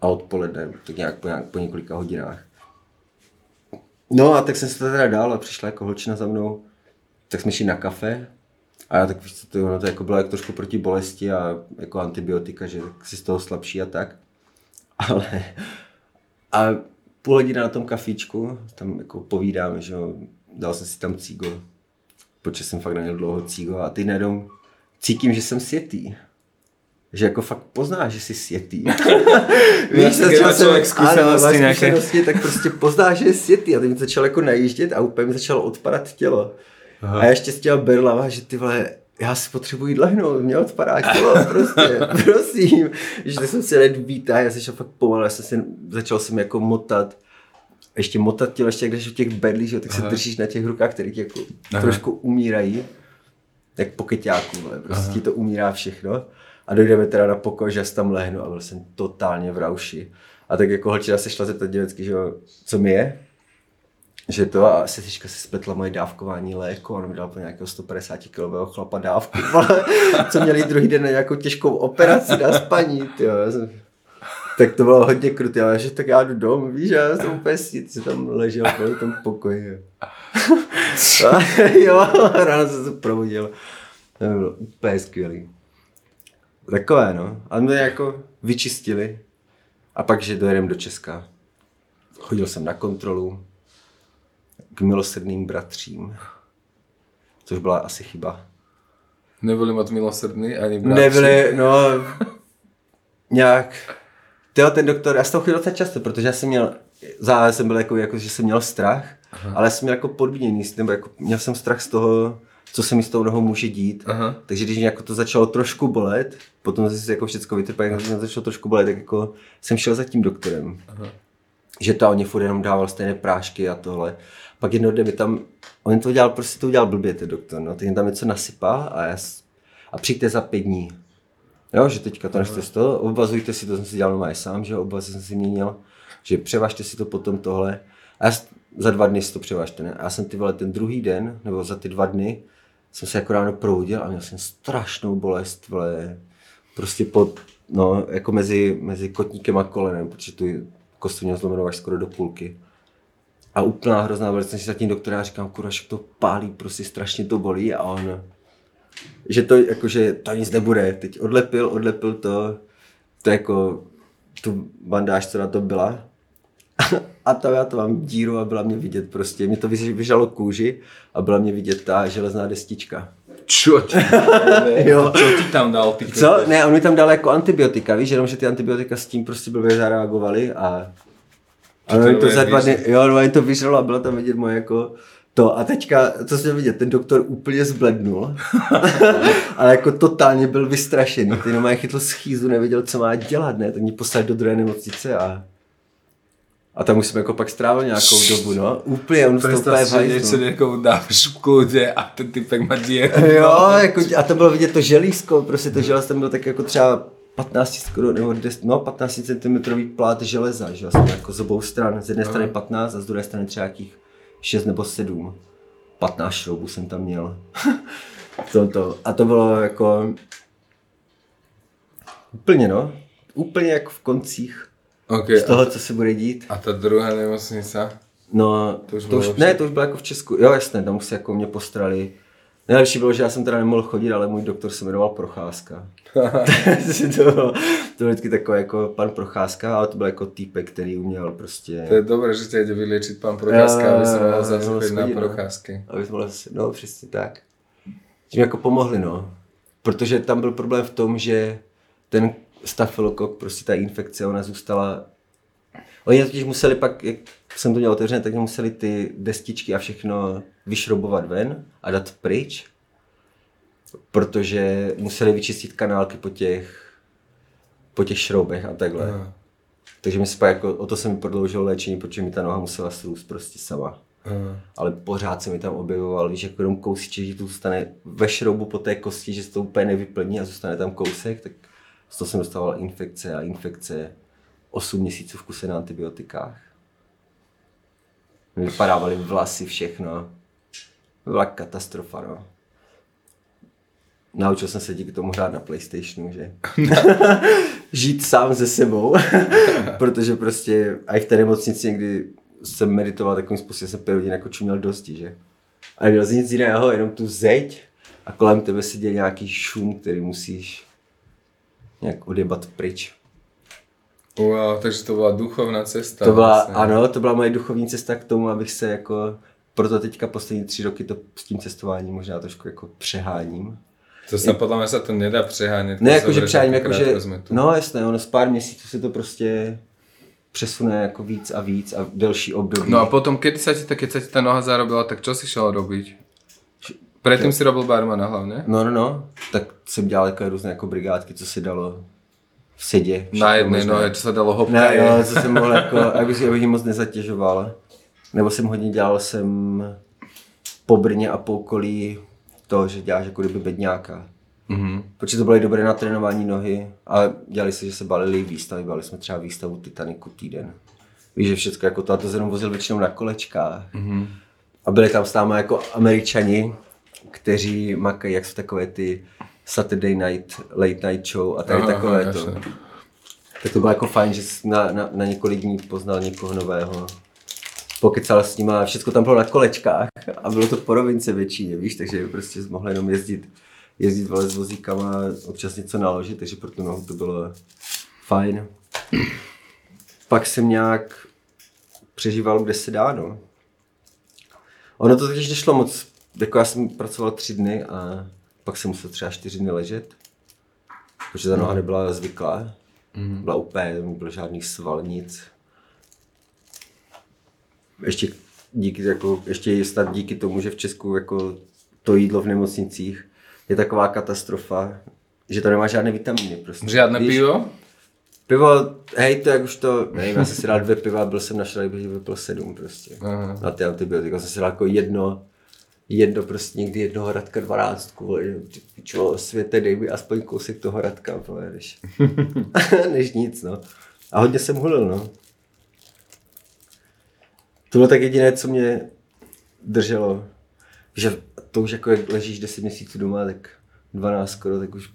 A odpoledne, tak nějak po, nějak po několika hodinách. No a tak jsem se to teda dal a přišla jako holčina za mnou, tak jsme šli na kafe a já tak víš co, to, to jako bylo jako trošku proti bolesti a jako antibiotika, že si z toho slabší a tak. Ale a půl hodina na tom kafíčku, tam jako povídáme, že jo, dal jsem si tam cígo, protože jsem fakt neměl dlouho cígo a ty najednou cítím, že jsem světý. Že jako fakt poznáš, že jsi světý. Víš, začal človek jsem, ano, máš zkušenosti, tak prostě poznáš, že je světý. A teď mi začal jako najíždět a úplně mi začalo odpadat tělo. Aha. A já ještě těla berlava, že ty vole, já si potřebuji lehnout, mě odpadá tělo, prostě, prosím. Že tak jsem si hned vítá, já jsem šel fakt pomalu, já jsem si, začal jsem jako motat, ještě motat tělo, ještě když v těch bedlích, že, tak se Aha. držíš na těch rukách, které ti jako Aha. trošku umírají, jak pokeťáků, vole, prostě ti to umírá všechno. A dojdeme teda na pokoj, že já tam lehnu a byl jsem totálně v rauši. A tak jako holčina se šla zeptat děvecky, že jo, co mi je, že to a sestřička si spletla moje dávkování léku, ona mi dala po nějakého 150 kilového chlapa dávku, co měli druhý den na nějakou těžkou operaci na spaní, tyjo. Tak to bylo hodně kruté, ale že tak já jdu domů, víš, já jsem úplně si tam ležel v tom pokoji. Jo, ráno jsem se probudil. To bylo úplně skvělý. Takové, no. A my jako vyčistili. A pak, že dojedeme do Česka. Chodil jsem na kontrolu k milosrdným bratřím. Což byla asi chyba. Neboli moc milosrdní ani bratři. Nebyli, no, nějak, tyjo, ten doktor, já jsem chodil docela často, protože já jsem měl, zále jsem byl jako, jako že jsem měl strach, Aha. ale jsem měl jako podmíněný, nebo jako, měl jsem strach z toho, co se mi s tou nohou může dít. Aha. Takže když mě jako to začalo trošku bolet, potom si jako všechno vytrpěl, když mě začalo trošku bolet, tak jako jsem šel za tím doktorem. Aha. že to a oni furt jenom dával stejné prášky a tohle. Pak jednou dne mi tam, on to udělal, prostě to udělal blbě, ten doktor, no, tak tam něco nasypal a já, a přijďte za pět dní. Jo, že teďka to nechte z toho, obvazujte si, to jsem si dělal normálně sám, že obvazy jsem si měnil, že převažte si to potom tohle. A já, za dva dny si to převažte, ne? A já jsem ty vole ten druhý den, nebo za ty dva dny, jsem se jako ráno proudil a měl jsem strašnou bolest, vole, prostě pod, no, jako mezi, mezi kotníkem a kolenem, protože tu kostu měl zlomenou až skoro do půlky. A úplná hrozná bolest, jsem si za tím doktora říkám, kurva, že to pálí, prostě strašně to bolí a on, že to, jako, že to nic nebude. Teď odlepil, odlepil to, to jako tu bandáž, co na to byla. A tam já to mám díru a byla mě vidět prostě. Mě to vyž- vyžalo kůži a byla mě vidět ta železná destička. Čo ti? Jo. Čo ti tam dal? Ty Co? Ne, on mi tam dal jako antibiotika, víš, jenom že ty antibiotika s tím prostě blbě zareagovaly a a to mi to za dva dny, jo, no, to vyžralo a bylo tam vidět moje jako to a teďka, to jsem vidět, ten doktor úplně zblednul, ale jako totálně byl vystrašený, ty jenom chytl schýzu, nevěděl, co má dělat, ne, tak mě poslali do druhé nemocnice a a tam už jsme jako pak strávili nějakou dobu, no, úplně, on toho úplně si, že niečo niekomu dáš v kľude a ten typek má dieru. Jo, jako, a to bylo vidět to želízko, prostě to železo tam bylo tak jako třeba 15 skoro, nebo 10, no 15 cm plát železa, že jsem jako z obou stran, z jedné strany 15 a z druhé strany třeba nějakých 6 nebo 7. 15 šroubů jsem tam měl. to, to. A to bylo jako úplně no, úplně jako v koncích Okay, z toho, co se bude dít. a ta druhá nemocnica? No, To už to bylo už, ne, to už bylo jako v Česku. Jo, jasně, tam už se jako mě postrali. Nejlepší bylo, že já jsem teda nemohl chodit, ale můj doktor se jmenoval Procházka. to, bylo, to byl vždycky takový jako pan Procházka, ale to byl jako týpek, který uměl prostě... To je dobré, že ťa ide vyliečiť pán Procházka, aby Jo, zase jo, chodiť na procházky. Aby vlastně, no přesně tak. Mi jako pomohli, no. Protože tam byl problém v tom, že ten stafilokok, prostě ta infekce, ona zůstala... Oni totiž museli pak, jak jsem to měl otevřené, tak museli ty destičky a všechno vyšrobovat ven a dát pryč, protože museli vyčistit kanálky po těch, po těch šroubech a takhle. Aha. Takže mi se pak jako, o to se mi prodloužilo léčení, protože mi ta noha musela srůst prostě sama Aha. ale pořád se mi tam objevoval, víš, jako jenom kousíček, že to zůstane ve šroubu po té kosti, že se to úplně nevyplní a zůstane tam kousek, tak z toho jsem dostával infekce a infekce 8 měsíců v kuse na antibiotikách. Vypadávaly vlasy, všechno. Byla katastrofa, no. Naučil jsem se díky tomu hrát na Playstationu, že? Žít sám se sebou, protože prostě i v té nemocnici někdy jsem meditoval takovým způsobem, že jsem pět hodin jako čuměl dosti, že? A neměl nic jiného, jenom tu zeď a kolem tebe se děje nějaký šum, který musíš nějak odjebat pryč. Wow, takže to bola duchovná cesta. To byla, vlastne. ano, to byla moje duchovní cesta k tomu, abych se jako, proto teďka poslední tři roky to s tím cestováním možná trošku jako přeháním. To sa podľa mňa sa to nedá přehánět. Ne, jakože přeháním, ako jakože, no jasné, ono z pár měsíců se to prostě přesune jako víc a víc a delší období. No a potom, kedy sa ti, ta- keď sa ti tá noha zarobila, tak čo si šel robiť? Predtým si robil barmana hlavne? No, no, no, tak jsem dělal jako různé jako brigádky, co se dalo v sedě. Na možné. nohe, čo sa dalo hopka. Ne, jo, co jsem mohl jako, abych, abych ji moc nezatěžoval. Nebo jsem hodně dělal jsem po Brně a po okolí to, že děláš jako kdyby bedňáka. Mhm. Protože to bylo i dobré na trénování nohy, ale dělali se, že se balili výstavy, bali jsme třeba výstavu Titaniku týden. Víš, že všechno jako to, a to se jenom vozil většinou na kolečkách. Mhm. A byli tam s námi jako američani, kteří makají, jak jsou takové ty Saturday night, late night show a tady Aha, takové aha, to. jasně. Tak to bylo jako fajn, že jsi na, na, na několik dní poznal někoho nového. Pokecal s nima, všechno tam bylo na kolečkách a bylo to po rovince většině, víš, takže prostě jsi mohl jenom jezdit, jezdit vole s vozíkama, občas něco naložit, takže pro tu nohu to bylo fajn. Pak jsem nějak přežíval, kde se dá, no. Ono to totiž nešlo moc, jako já jsem pracoval tři dny a pak jsem musel třeba čtyři dny ležet, protože ta noha nebyla zvyklá. Byla úplně, nebyl žádný sval, nic. Ještě díky, jako, ještě je snad díky tomu, že v Česku jako to jídlo v nemocnicích je taková katastrofa, že to nemá žádné vitamíny. Prostě. Žiadne Víš? pivo? Pivo, hej, to jak už to, nevím, já jsem si dal dvě piva, byl jsem na šle, bych vypil sedm prostě. Aha. Na ty antibiotika jsem si dal jako jedno, jedno prostě někdy jednoho radka dvanáctku, vole, pičo, světe, dej mi aspoň kousek toho radka, vole, než, než nic, no. A hodně jsem hulil, no. To bylo tak jediné, co mě drželo, že to už jako jak ležíš 10 měsíců doma, tak 12 skoro, tak už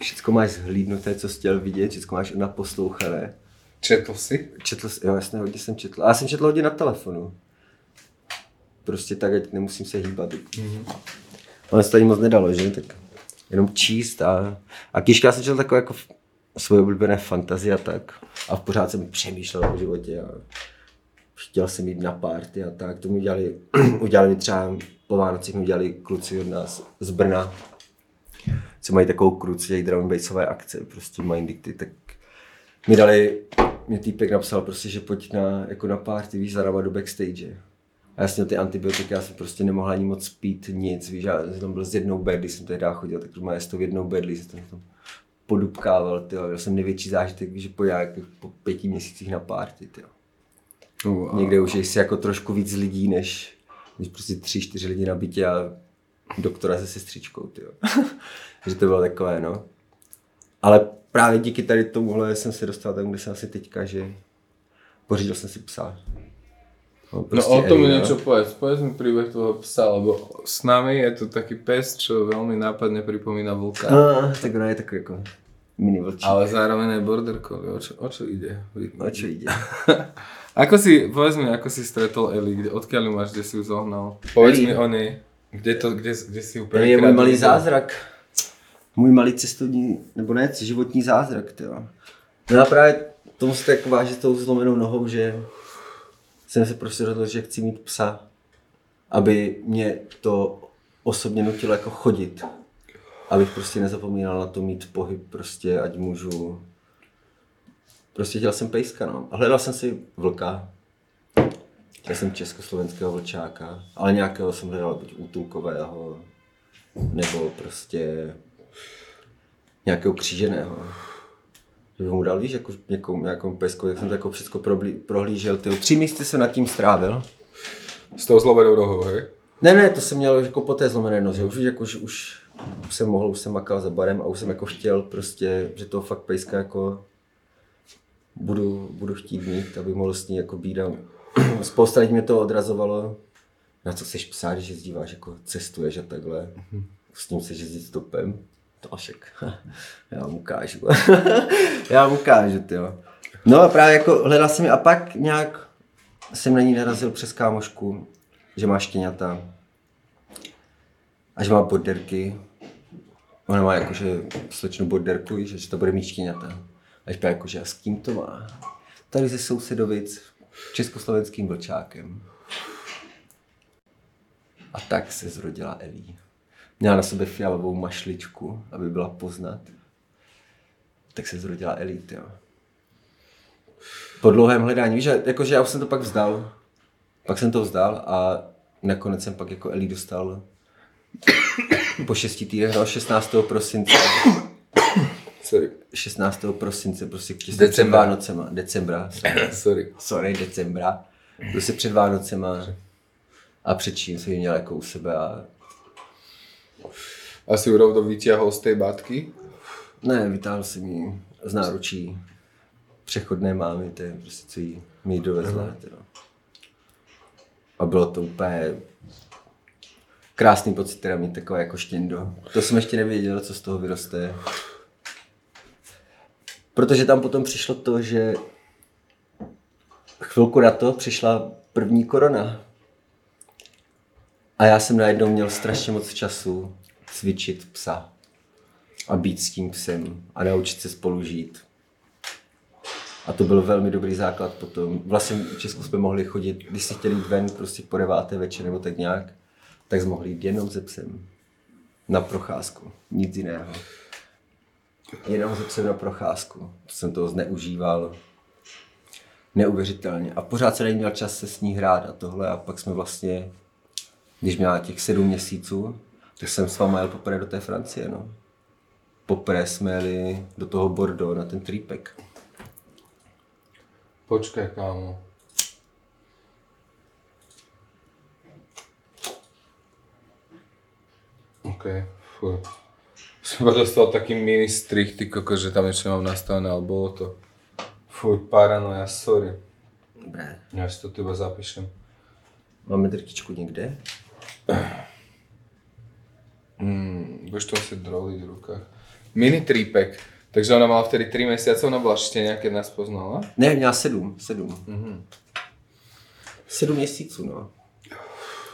všecko máš zhlídnuté, co jsi chtěl vidět, všecko máš naposlouchané. Četl si? Četl, jsi- jo, jasně, hodně jsem četl. A já jsem četl hodně na telefonu. Prostě tak, ať nemusím se hýbat. Mm-hmm. Ale se to ani moc nedalo, že? Tak jenom číst a, a knížka já jsem četl takové jako svoje oblíbené fantazie a tak. A v pořád jsem přemýšlel o životě a chtěl jsem jít na party a tak. To mi udělali, udělali mi třeba po Vánocích mi udělali kluci od nás z Brna, co mají takovou kruci, dělají drum bassové akce, prostě mají dikty, tak mi dali, mě týpek napsal prostě, že pojď na, jako na party, víš, za do backstage. A já jsem měl ty antibiotika, já jsem prostě nemohl ani moc pít nic, víš, já jsem tam byl s jednou bedli, jsem tehdy chodil, tak má s tou jednou bedli, jsem tam, tam podupkával, tyjo. měl jsem největší zážitek, víš, že po, jak, po pěti měsících na party, tyjo. Uh, Někde už jsi jako trošku víc lidí, než, než prostě tři, čtyři lidi na bytě a doktora se sestřičkou, tyjo. že to bylo takové, no. Ale právě díky tady tomuhle jsem se dostal tam, kde jsem asi teďka, že pořídil jsem si psa. No prostě o tom mi niečo povedz. Povedz mi príbeh tvojho psa, lebo s nami je to taký pes, čo veľmi nápadne pripomína vlka. A, tak ona je takový jako mini vlčí. Ale zároveň aj border collie. O čo, o čo ide? O čo ide? Ako si, povedz mi, ako si stretol Eli, kde, odkiaľ ju máš, kde si ju zohnal? Povedz Eli. mi o nej. Kde, to, kde, kde si ju Ellie je můj prvýkrát malý zázrak. Můj malý cestovní, nebo ne, životní zázrak, tyjo. No a právě tomu se tak váží s tou zlomenou nohou, že jsem se prostě rozhodl, že chci mít psa, aby mě to osobně nutilo jako chodit. Abych prostě nezapomínal na to mít pohyb, prostě ať můžu... Prostě chtěl jsem pejska, no. A hledal jsem si vlka. Chtěl jsem československého vlčáka, ale nějakého jsem hledal buď útulkového, nebo prostě nějakého kříženého. Že bych mu dal, víš, jako někomu, nějakou pesku, jak jsem to jako všechno prohlížel. Ty tři místy jsem nad tím strávil. S tou zlomenou nohou, hej? Ne, ne, to jsem měl jako po té zlomené noze, už, jako, už, už jsem mohl, už jsem makal za barem a už jsem jako chtěl prostě, že toho fakt pejska jako budu, budu chtít mít, aby mohl s ní jako být a spousta lidí mě to odrazovalo, na co chceš psát, když jezdíváš, jako cestuješ a takhle, s ním chceš jezdit stopem, to ašek, já vám ukážu, já vám ukážu, jo. No a právě jako hledal jsem ji a pak nějak jsem na ní narazil přes kámošku, že má štěňata a že má borderky. Ona má jakože slečnu borderku, víš, že to bude mít štěňata. A říká jakože a s kým to má? Tady ze sousedovic, československým vlčákem. A tak se zrodila Elí. Měla na sobě fialovou mašličku, aby byla poznat. Tak se zrodila Elí, jo. Po dlouhém hledání, víš, že- jakože já už jsem to pak vzdal. Pak jsem to vzdal a nakonec jsem pak jako Elí dostal po šesti týdnech, no 16. prosince. Sorry. 16. prosince, prostě těsně před. Vánocema, decembra, sorry, Sorry. sorry, decembra, prostě před Vánocema a před čím jsem ji měl jako u sebe a Asi ju rovno vyťahol z tej batky. ne, vytáhl jsem ji z náručí přechodné mámy, to je prostě co jí mi dovezla. Teda. A bylo to úplně krásný pocit teda mít takové jako štěndo. To jsem ještě nevěděl, co z toho vyroste. Protože tam potom přišlo to, že chvilku na to přišla první korona. A já jsem najednou měl strašně moc času cvičit psa a být s tím psem a naučit se spolu žít. A to byl velmi dobrý základ potom. Vlastně v Česku jsme mohli chodit, když si chtěli jít ven prostě po deváté večer nebo tak nějak, tak jsme mohli jít jenom se psem. Na procházku. Nic jiného. Jenom se psem na procházku. To jsem toho zneužíval neuvěřitelně. A pořád jsem neměl čas se s ní hrát a tohle. A pak jsme vlastně, když měla těch sedm měsíců, tak jsem s váma jel poprvé do té Francie, no. poprvé jsme jeli do toho Bordeaux na ten tripek. Počkaj, kámo. OK, fuj. Som iba dostal taký mini strich, ty koko, že tam ešte mám nastavené, ale bolo to... Fuj, paranoja, sorry. Dobré. Ja si to tu iba zapíšem. Máme drtičku někde? Mm, budeš to asi droliť v rukách. Mini trípek. Takže ona mala vtedy 3 mesiace, ona bola štěňa, keď nás poznala. Ne, měla sedm, sedm. Mm-hmm. Sedm měsíců, no.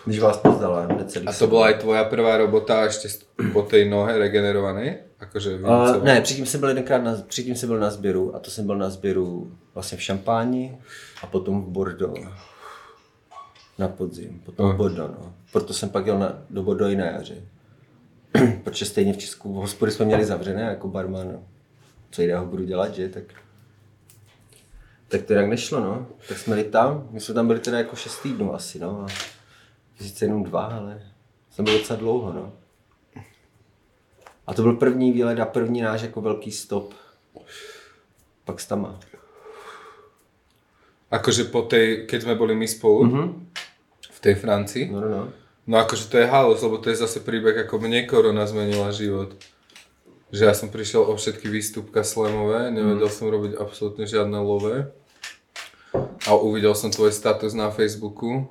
Když vás poznala, necelý A to bola aj tvoja prvá robota s- po tej nohe regenerovanej? Akože Uh, ne, předtím jsem byl jedenkrát na, předtím jsem byl na sběru a to jsem byl na sběru vlastně v Šampáni a potom v Bordeaux. Na podzim, potom v Bordeaux, no. Proto jsem pak jel na, do Bordeaux na jaře. Protože stejně v Česku hospody jsme měli zavřené jako barman. No. Co jiného budu dělat, že? Tak, tak to jinak nešlo, no. Tak jsme jeli tam, my jsme tam byli teda jako 6 týdnů asi, no. A sice jenom dva, ale jsem byl docela dlouho, no. A to byl první výlet a první náš jako velký stop. Pak s tama. Akože po tej, keď sme boli my spolu, mm-hmm. v tej Francii. No, no, no. No akože to je halus, lebo to je zase príbeh, ako mne korona zmenila život. Že ja som prišiel o všetky výstupka slamové, nevedel som robiť absolútne žiadne love. A uvidel som tvoj status na Facebooku,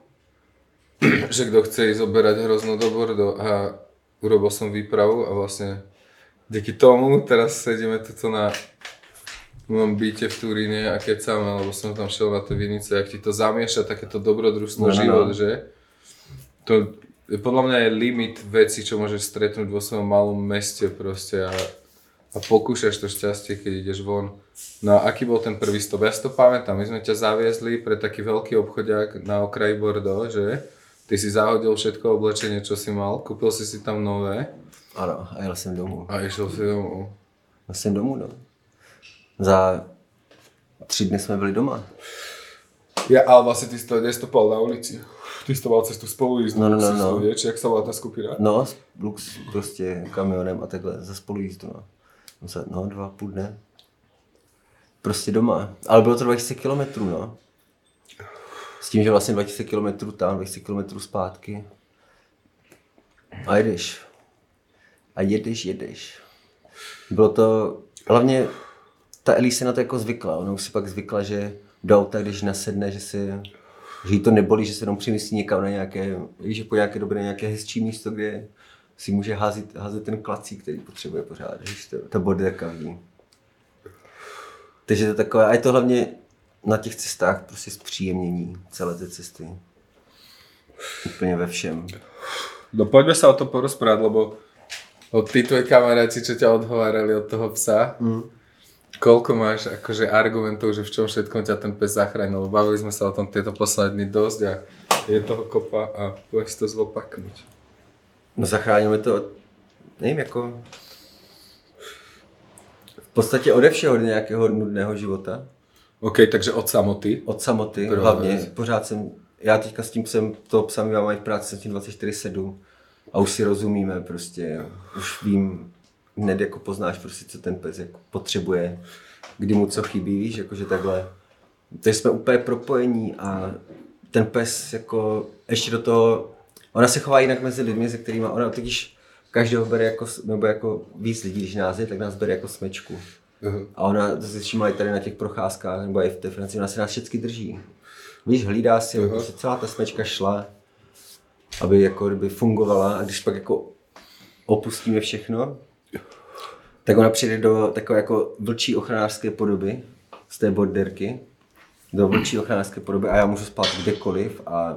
že kto chce ísť oberať hrozno do Bordeaux a urobil som výpravu a vlastne díky tomu teraz sedíme tuto na mojom byte v Turíne a kecáme, lebo som tam šiel na tie vinice, jak ti to zamieša takéto dobrodružstvo No, no, no. život, že? To je podľa mňa je limit veci, čo môžeš stretnúť vo svojom malom meste proste a, a pokúšaš to šťastie, keď ideš von. No a aký bol ten prvý stop? Ja si to pamätám, my sme ťa zaviezli pre taký veľký obchodiak na okraji Bordeaux, že? Ty si zahodil všetko oblečenie, čo si mal, kúpil si si tam nové Ano, a jel jsem domů. a išiel si domů. Jel jsem domů, no. Za tři dny jsme byli doma. Ja, ale vlastne ty si to nestopoval na ulici. Ty si to mal cestu spolu ísť No, no, no, no. vieš, jak sa volá tá skupina? No, Lux prostě kamionem a takhle za spolujízdu, no. No, dva půl dne. Prostě doma. Ale bylo to 2000 kilometrů, no. S tím, že vlastně 2000 kilometrů tam, 2000 kilometrů zpátky. A jedeš. A jedeš, jedeš. Bylo to, hlavně ta Elise se na to jako zvykla. Ona už si pak zvykla, že do auta, když nasedne, že si že jí to nebolí, že se jenom přimyslí někam na nějaké, víš, že po nějaké době na nějaké hezčí místo, kde si může házet, házet ten klacík, který potřebuje pořád, víš, to, ta borderka v ní. Takže to je takové, a je to hlavně na těch cestách prostě zpříjemnění celé té cesty. Úplně ve všem. No poďme sa o to porozprávať, lebo od tí tvoji kamaráti, čo ťa odhovárali od toho psa, mm. Koľko máš akože argumentov, že v čom všetkom ťa ten pes zachránil. Bavili sme sa o tom tieto posledné dny dosť a je toho kopa a budeš to zopaknúť. No zachráníme to, nevím, jako v podstatě ode všeho nějakého nudného života. OK, takže od samoty. Od samoty Prvá hlavně. věc. Pořád jsem, já teďka s tím psem, toho psa my máme v práci jsem tím 24-7 a už si rozumíme prostě. Už vím, hned jako poznáš prostě, co ten pes jako potřebuje, kdy mu co chybí, víš, jakože takhle. Takže jsme úplně propojení a ten pes jako ještě do toho, ona se chová jinak mezi lidmi, se kterými, ona totiž každého bere jako, nebo jako víc lidí, když nás je, tak nás bere jako smečku. Uh-huh. A ona, to si všimla i tady na těch procházkách, nebo i v té Francii, ona se nás všechny drží. Víš, hlídá si, aby prostě celá ta smečka šla, aby jako kdyby fungovala a když pak jako opustíme všechno, tak ona přijde do takové jako vlčí ochranářské podoby z té borderky, do vlčí ochranářské podoby a já můžu spát kdekoliv a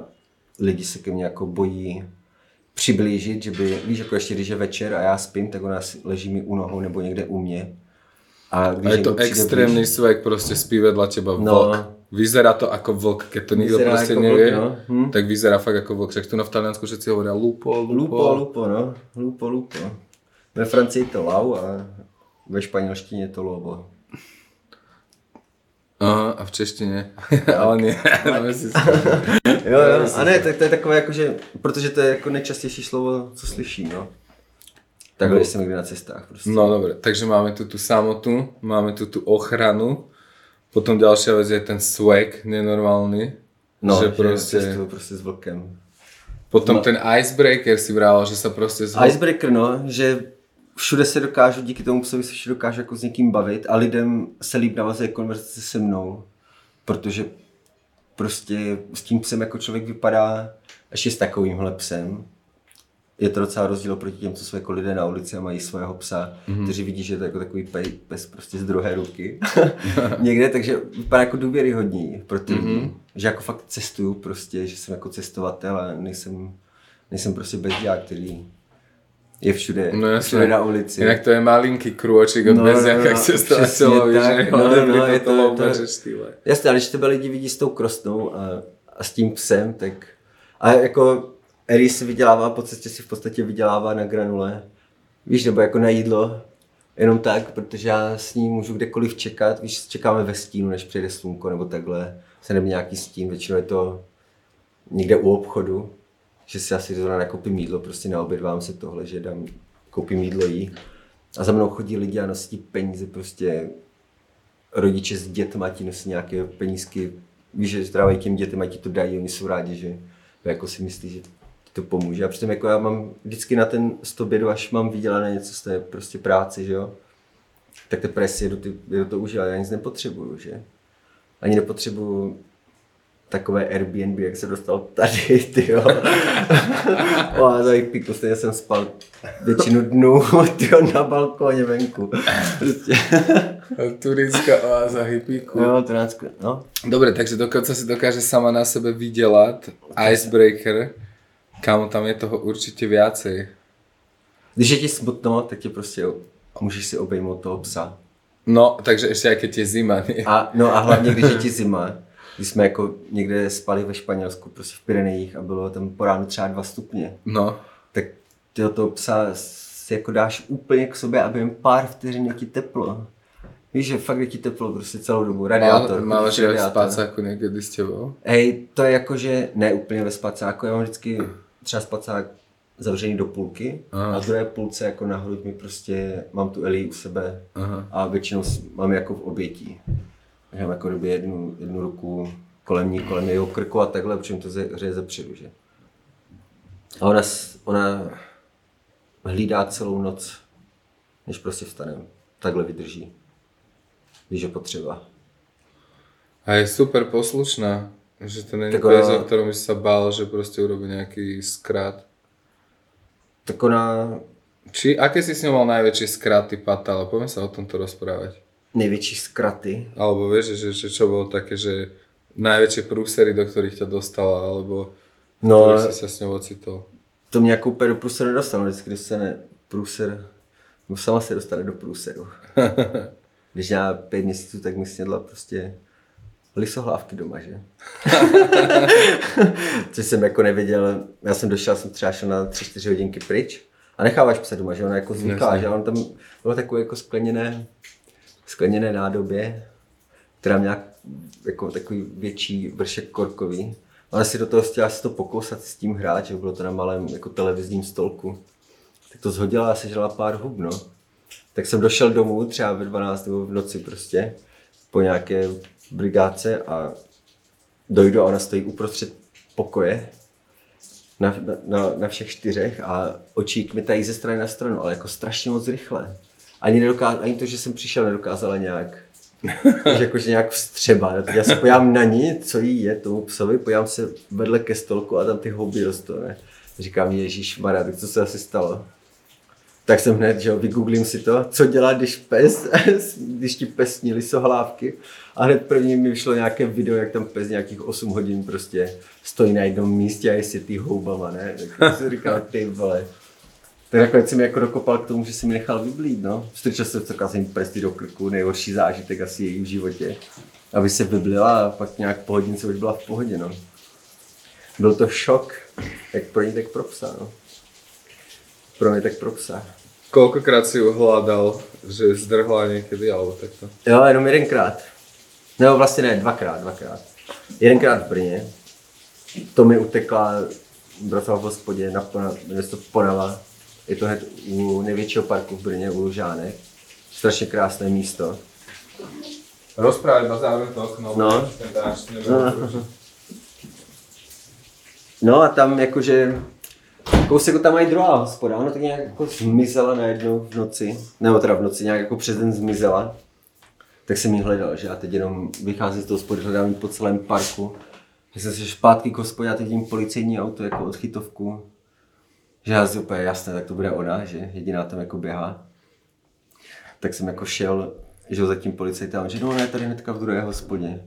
lidi se ke mně jako bojí přiblížit, že by, víš, jako ještě když je večer a já spím, tak ona leží mi u nohou nebo někde u mě. A když A je to přijde extrémny blíž- svek, proste spí vedľa teba No. vlk. Vyzerá to ako vlk, keď to nikto Vyzerá proste ako nevie, vlk, no. Hm. tak vyzerá fakt ako vlk. Však tu na v Taliansku všetci hovoria lupo, lupo. Lupo, lupo, no. Lupo, lupo. Ve Francii to lau a ve španělštině je to lobo. Aha, a v češtine. Ale nie, dáme si Jo, jo. A ne, tak to je takové jako, že, protože to je jako nejčastější slovo, co slyším, no. Takhle jsem někde na cestách prostě. No dobre, takže máme tu tú samotu, máme tu tú ochranu, potom ďalšia vec je ten swag nenormálny, no že proste, cestuju prostě s vlkem. potom ten icebreaker si vrával, že sa proste z... Icebreaker, no, že všude se dokážu, díky tomu psovi se všude dokážu jako s někým bavit a lidem se líp navazuje konverzace se mnou, protože prostě s tím psem jako člověk vypadá ještě s takovýmhle psem. Je to docela rozdíl proti těm, co jsou jako lidé na ulici a mají svého psa, mm-hmm. kteří vidí, že je to jako takový pes, pes prostě z druhé ruky někde, takže vypadá jako důvěryhodní pro ty mm-hmm. že jako fakt cestuju prostě, že jsem jako cestovatel a nejsem, nejsem prostě bezdělák, který je všude, No všude na ulici. Inak to je malinký krôčik od No, no, no, Beziaka no, k cestovateľovi, přesně že No, dobrý no, je to- to- štýle. Jasně, ale když tebe lidi vidí s tou krostnou a, a s tím psem, tak... A jako Eri si vydělává, po cestě si v podstatě vydělává na granule. Víš, nebo jako na jídlo. Jenom tak, protože já s ní můžu kdekoliv čekat. Víš, čekáme ve stínu, než přijde slunko nebo takhle. Se nebo nějaký stín, většinou je to někde u obchodu. Že si asi zrovna nakoupím jídlo, prostě na oběd vám se tohle, že dám, koupím jídlo jí. A za mnou chodí lidi a nosí peníze prostě rodiče s dětma ti nosí nějaké penízky, víš, že zdravají těm dětem a ti to dají, oni jsou rádi, že jako si myslí, že to pomůže. A přitom jako já mám vždycky na ten stobědu, až mám vydělané něco z té prostě práce, že jo, tak teprve si jedu, ty, jedu to užívat, já nic nepotřebuju, že? Ani nepotřebuju takové Airbnb, jak se dostal tady, ty jo. Oáza piku, stejně jsem spal většinu dnů, ty na balkóně venku. Prostě. Turická oáza hippíku. Jo, nás, no. Dobre, takže dokonca si dokáže sama na sebe vydelať icebreaker, kamo tam je toho určite viacej. Když je ti smutno, tak tě prostě můžeš si obejmout toho psa. No, takže aj keď je zima, nie? A, no a hlavně, když je ti zima, když jsme jako někde spali ve Španělsku, prostě v Pyrenejích a bylo tam po ránu třeba 2 stupně, No, tak ty toho psa si jako dáš úplně k sobě, aby jen pár vteřin ti teplo. Víš, že fakt je ti teplo prostě celou dobu. Radiátor. Mal, máš aj v spacáku niekedy s tebou? Hej, to je jako, že ne úplně ve spacáku, já mám vždycky třeba spacák zavřený do půlky Aha. a v druhé půlce jako na mi prostě mám tu Eli u sebe Aha. a většinou mám jako v obětí. Mám jako době jednu, jednu ruku kolem ní, kolem jeho krku a takhle, protože to ze- hřeje zepředu, že? A ona, ona hlídá celou noc, než prostě vstanem. Takhle vydrží. Když je potřeba. A je super poslušná. Že to není Tak ona- o by si sa bál, že proste urobí nejaký skrat. Tak ona Či, aké si s ňou mal najväčšie skraty patala? Poďme sa o tomto rozprávať. Největší zkraty, Alebo vieš, že, že čo bolo také, že najväčšie prúsery, do ktorých ťa dostala, alebo No, si sa s ňou ocitol. to mě jako úplně do průseru nedostalo. Vždycky, když se ne, průser, no sama se dostane do průseru. Když měla pět měsíců, tak mi snědla prostě lisohlávky doma, že? Což jsem jako nevěděl, já jsem došel, jsem třeba šel na 3-4 hodinky pryč a necháváš psa doma, že ona jako Jasně. že on tam bylo takové jako skleněné, skleněné nádobě, která měla jako takový větší vršek korkový. Ona si do toho chtěla si to pokousat s tím hrát, že bylo to na malém jako televizním stolku. Tak to zhodila a sežrala pár hub, no. Tak jsem došel domů třeba ve 12 nebo v noci prostě po nějaké brigádce a dojdu a ona stojí uprostřed pokoje na, na, na, všech čtyřech a očík mi tají ze strany na stranu, ale jako strašně moc rychle. Ani, nedokáz, ani to, že jsem přišel, nedokázala nějak že jakože nějak vstřeba. Já se podívám na ní, co jí je tomu psovi, podívám se vedle ke stolku a tam ty houby rostou, ne? Říkám, Ježíš Maria, tak co se asi stalo? Tak jsem hned, že vygooglím si to, co dělá, když pes, když ti pes sní lisohlávky. A hned první mi vyšlo nějaké video, jak tam pes nějakých 8 hodin prostě stojí na jednom místě a je si ty houbama, ne? Tak jsem říkal, ty vole. Tak nakonec jsem jako dokopal k tomu, že si mi nechal vyblít, no. Strčil jsem strkal jsem prsty do krku, nejhorší zážitek asi její v životě. Aby se vyblila a pak nějak po hodince už byla v pohodě, no. Byl to šok, jak pro ní, tak pro psa, no. Pro mě tak pro psa. Koľkokrát si ju hľadal, že zdrhla niekedy, alebo takto? Jo, jenom jedenkrát. No vlastně ne, dvakrát, dvakrát. Jedenkrát v Brně. To mi utekla, jsem v hospodě na Pona- město Ponava. Je to hned u největšího parku v Brně, u Lužánek. Strašně krásné místo. Rozprávať ma zároveň to okno. No. Neviem. No a tam jakože kousek tam mají druhá hospoda, ona tak nějak jako zmizela najednou v noci, nebo teda v noci, nějak jako přes den zmizela. Tak jsem ji hledal, že já teď jenom vycházím z toho hospody, hledám ji po celém parku. Že jsem se zpátky k hospodě a teď vidím policejní auto jako odchytovku. Že já si úplně jasné, tak to bude ona, že jediná tam jako běhá. Tak jsem jako šel, že za tím policajtem, že no ne, tady hnedka v druhé hospodě.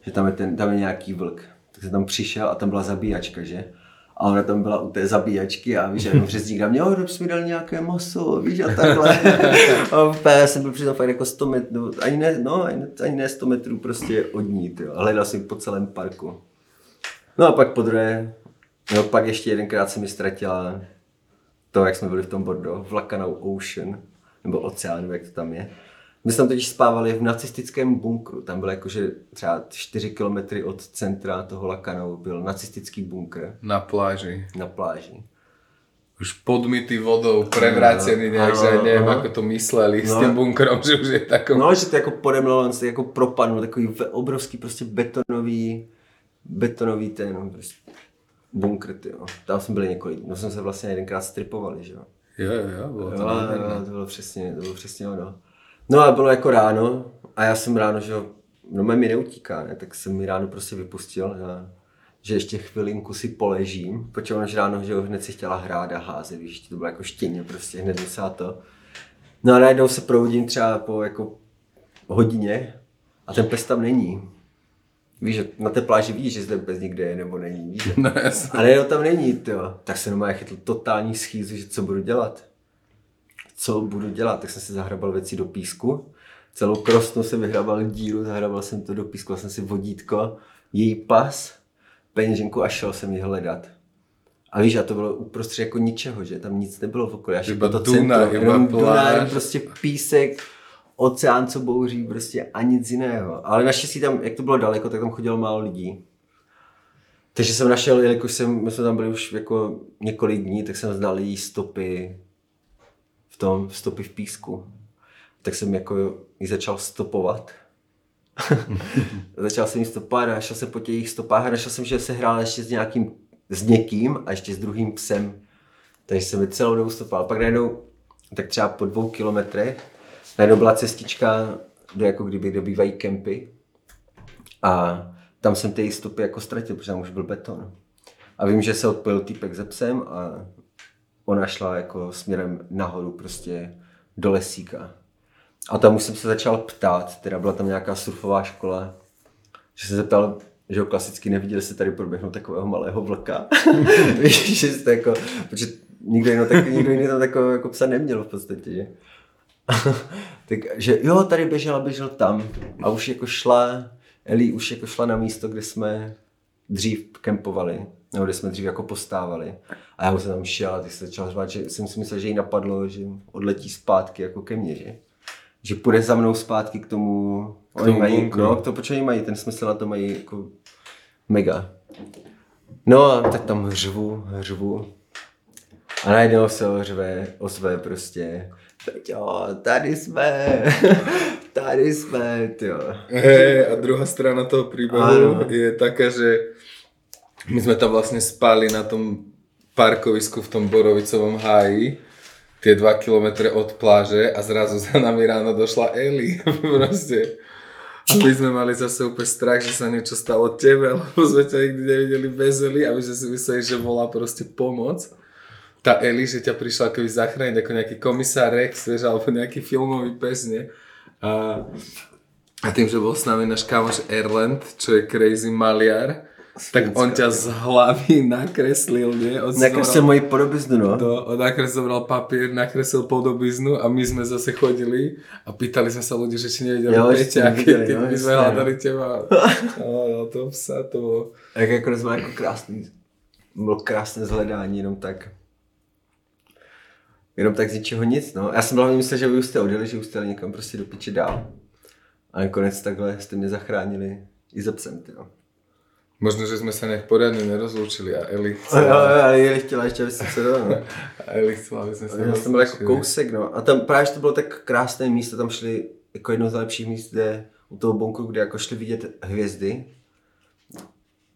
Že tam je, ten, tam je nějaký vlk. Tak jsem tam přišel a tam byla zabíjačka, že? A ona tam byla u té zabíjačky a víš, jenom přes na mě, oh, jsi mi dal nějaké maso, víš, a takhle. a já jsem byl přitom fakt jako 100 metrů, ani ne, no, ani, ani ne 100 metrů prostě od ní. A hledal jsem po celém parku. No a pak po druhé, no pak ještě jedenkrát se mi ztratila to, jak jsme byli v tom Bordeaux, v Lacanau Ocean, nebo oceán, jak to tam je. My jsme tam totiž spávali v nacistickém bunkru. Tam byl jakože třeba 4 kilometry od centra toho Lacanau byl nacistický bunkr Na pláži. na pláži. Už podmytý vodou, prevrácený nejak, že Áno, neviem, áno. ako to mysleli s No. tým bunkrom, že už je takom... No, že to jako podemlo, on se jako propadnul, takový obrovský prostě betonový, betonový ten no, prostě bunkr, tyjo. Tam jsme byli několik, no jsme se vlastně jedenkrát stripovali, že jo. Jo, jo, jo, bolo to Jo, jo, to bylo přesně, to bylo přesně ono. No a bylo jako ráno a já jsem ráno, že jo, no mi neutíká, ne, tak jsem mi ráno prostě vypustil, já, že ještě chvilinku si poležím, protože že ráno, že jo, hned si chtěla hrát a házet, víš, to bylo jako štěně, prostě hned musela to. No a najednou se probudím třeba po jako hodině a ten pes tam není. Víš, že na té pláži víš, že ten pes někde je nebo není, víš, že? No jasne. A najednou tam není, tyjo. Tak se normálně chytl totální schýzu, že co budu dělat. Co budu dělat? Tak jsem si zahrabal věci do písku. Celou krostnou jsem vyhrabal díru, zahrabal jsem to do písku, jsem si vodítko, její pas, peněženku a šel jsem ji hledat. A víš, a to bylo uprostřed jako ničeho, že tam nic nebylo v okolí. Až Iba to centrum, jenom pláž. prostě písek, oceán, co bouří, prostě a nic jiného. Ale naštěstí tam, jak to bylo daleko, tak tam chodilo málo lidí. Takže jsem našel, jelikož jsem, my jsme tam byli už jako několik dní, tak jsem znal její stopy v tom, stopy v písku. Tak jsem jako ji začal stopovat. začal jsem ji stopovat a našel jsem po těch stopách a našel jsem, že se hrál ještě s nějakým, s někým a ještě s druhým psem. Takže jsem celou dobu stopoval. Pak najednou, tak třeba po dvou kilometrech, najednou byla cestička do jako kdyby dobývají kempy. A tam jsem ty stopy jako ztratil, protože tam už byl beton. A vím, že se odpojil týpek ze psem a ona šla jako směrem nahoru prostě do lesíka. A tam už jsem se začal ptát, teda byla tam nějaká surfová škola, že se ptal, že ho klasicky neviděl se tady proběhnout takového malého vlka. Víš, že jste jako, protože nikdo jiný, tak, nikdo jiný tam takového jako psa neměl v podstatě, že? Tak, že jo, tady běžel, běžel tam a už jako šla, Eli už jako šla na místo, kde jsme dřív kempovali, nebo kde jsme dřív jako postávali. A já už jsem tam šel a ty se začal řvát, že jsem si myslel, že jí napadlo, že odletí zpátky jako ke mně, že? Že půjde za mnou zpátky k tomu, K tomu oni mají, no, to počkej, mají, ten smysl na to mají jako mega. No a tak tam hřvu, hřvu. A najednou se ozve, ozve prostě, Peťo, tady jsme, tady jsme, tyjo. Hej, a druhá strana toho príbehu Áno. je taká, že my sme tam vlastne spali na tom parkovisku v tom Borovicovom háji, tie 2 kilometre od pláže a zrazu za nami ráno došla Eli. Proste. A my sme mali zase úplne strach, že sa niečo stalo tebe, lebo sme ťa nikdy nevideli bez Eli a my sme si mysleli, že volá proste pomoc. Tá Eli, že ťa prišla akoby zachrániť ako nejaký komisár Rex, vieš, alebo nejaký filmový pes, nie? A a tým, že bol s nami náš kamoš Erland, čo je crazy maliar, tak on ťa z hlavy nakreslil, nie? On Nakreslil moji podobiznu, no. to, on nakreslil zobral papier, nakreslil podobiznu a my sme zase chodili a pýtali sme sa ľudí, že či nevideli Jo, že Peťa, keď no, my sme hľadali teba. No, no, to psa, to bolo. Jak jako jsme jako krásný, bylo krásné zhledání, jenom tak. Jenom tak z ničeho nic, no. Já jsem hlavně myslel, že vy už jste odjeli, že už jste někam prostě do piče dál. A nakonec takhle jste mě zachránili i za psem, tyjo. Možno, že jsme se nějak pořádně nerozloučili a Eli chcela, jo, ale Jeli chtěla ještě, aby se se no. a Eli chcela, aby jsme se Já jsem byl jako kousek, no. A tam právě že to bylo tak krásné místo, tam šli jako jedno z nejlepších míst, kde u toho bunkru, kde jako šli vidět hvězdy.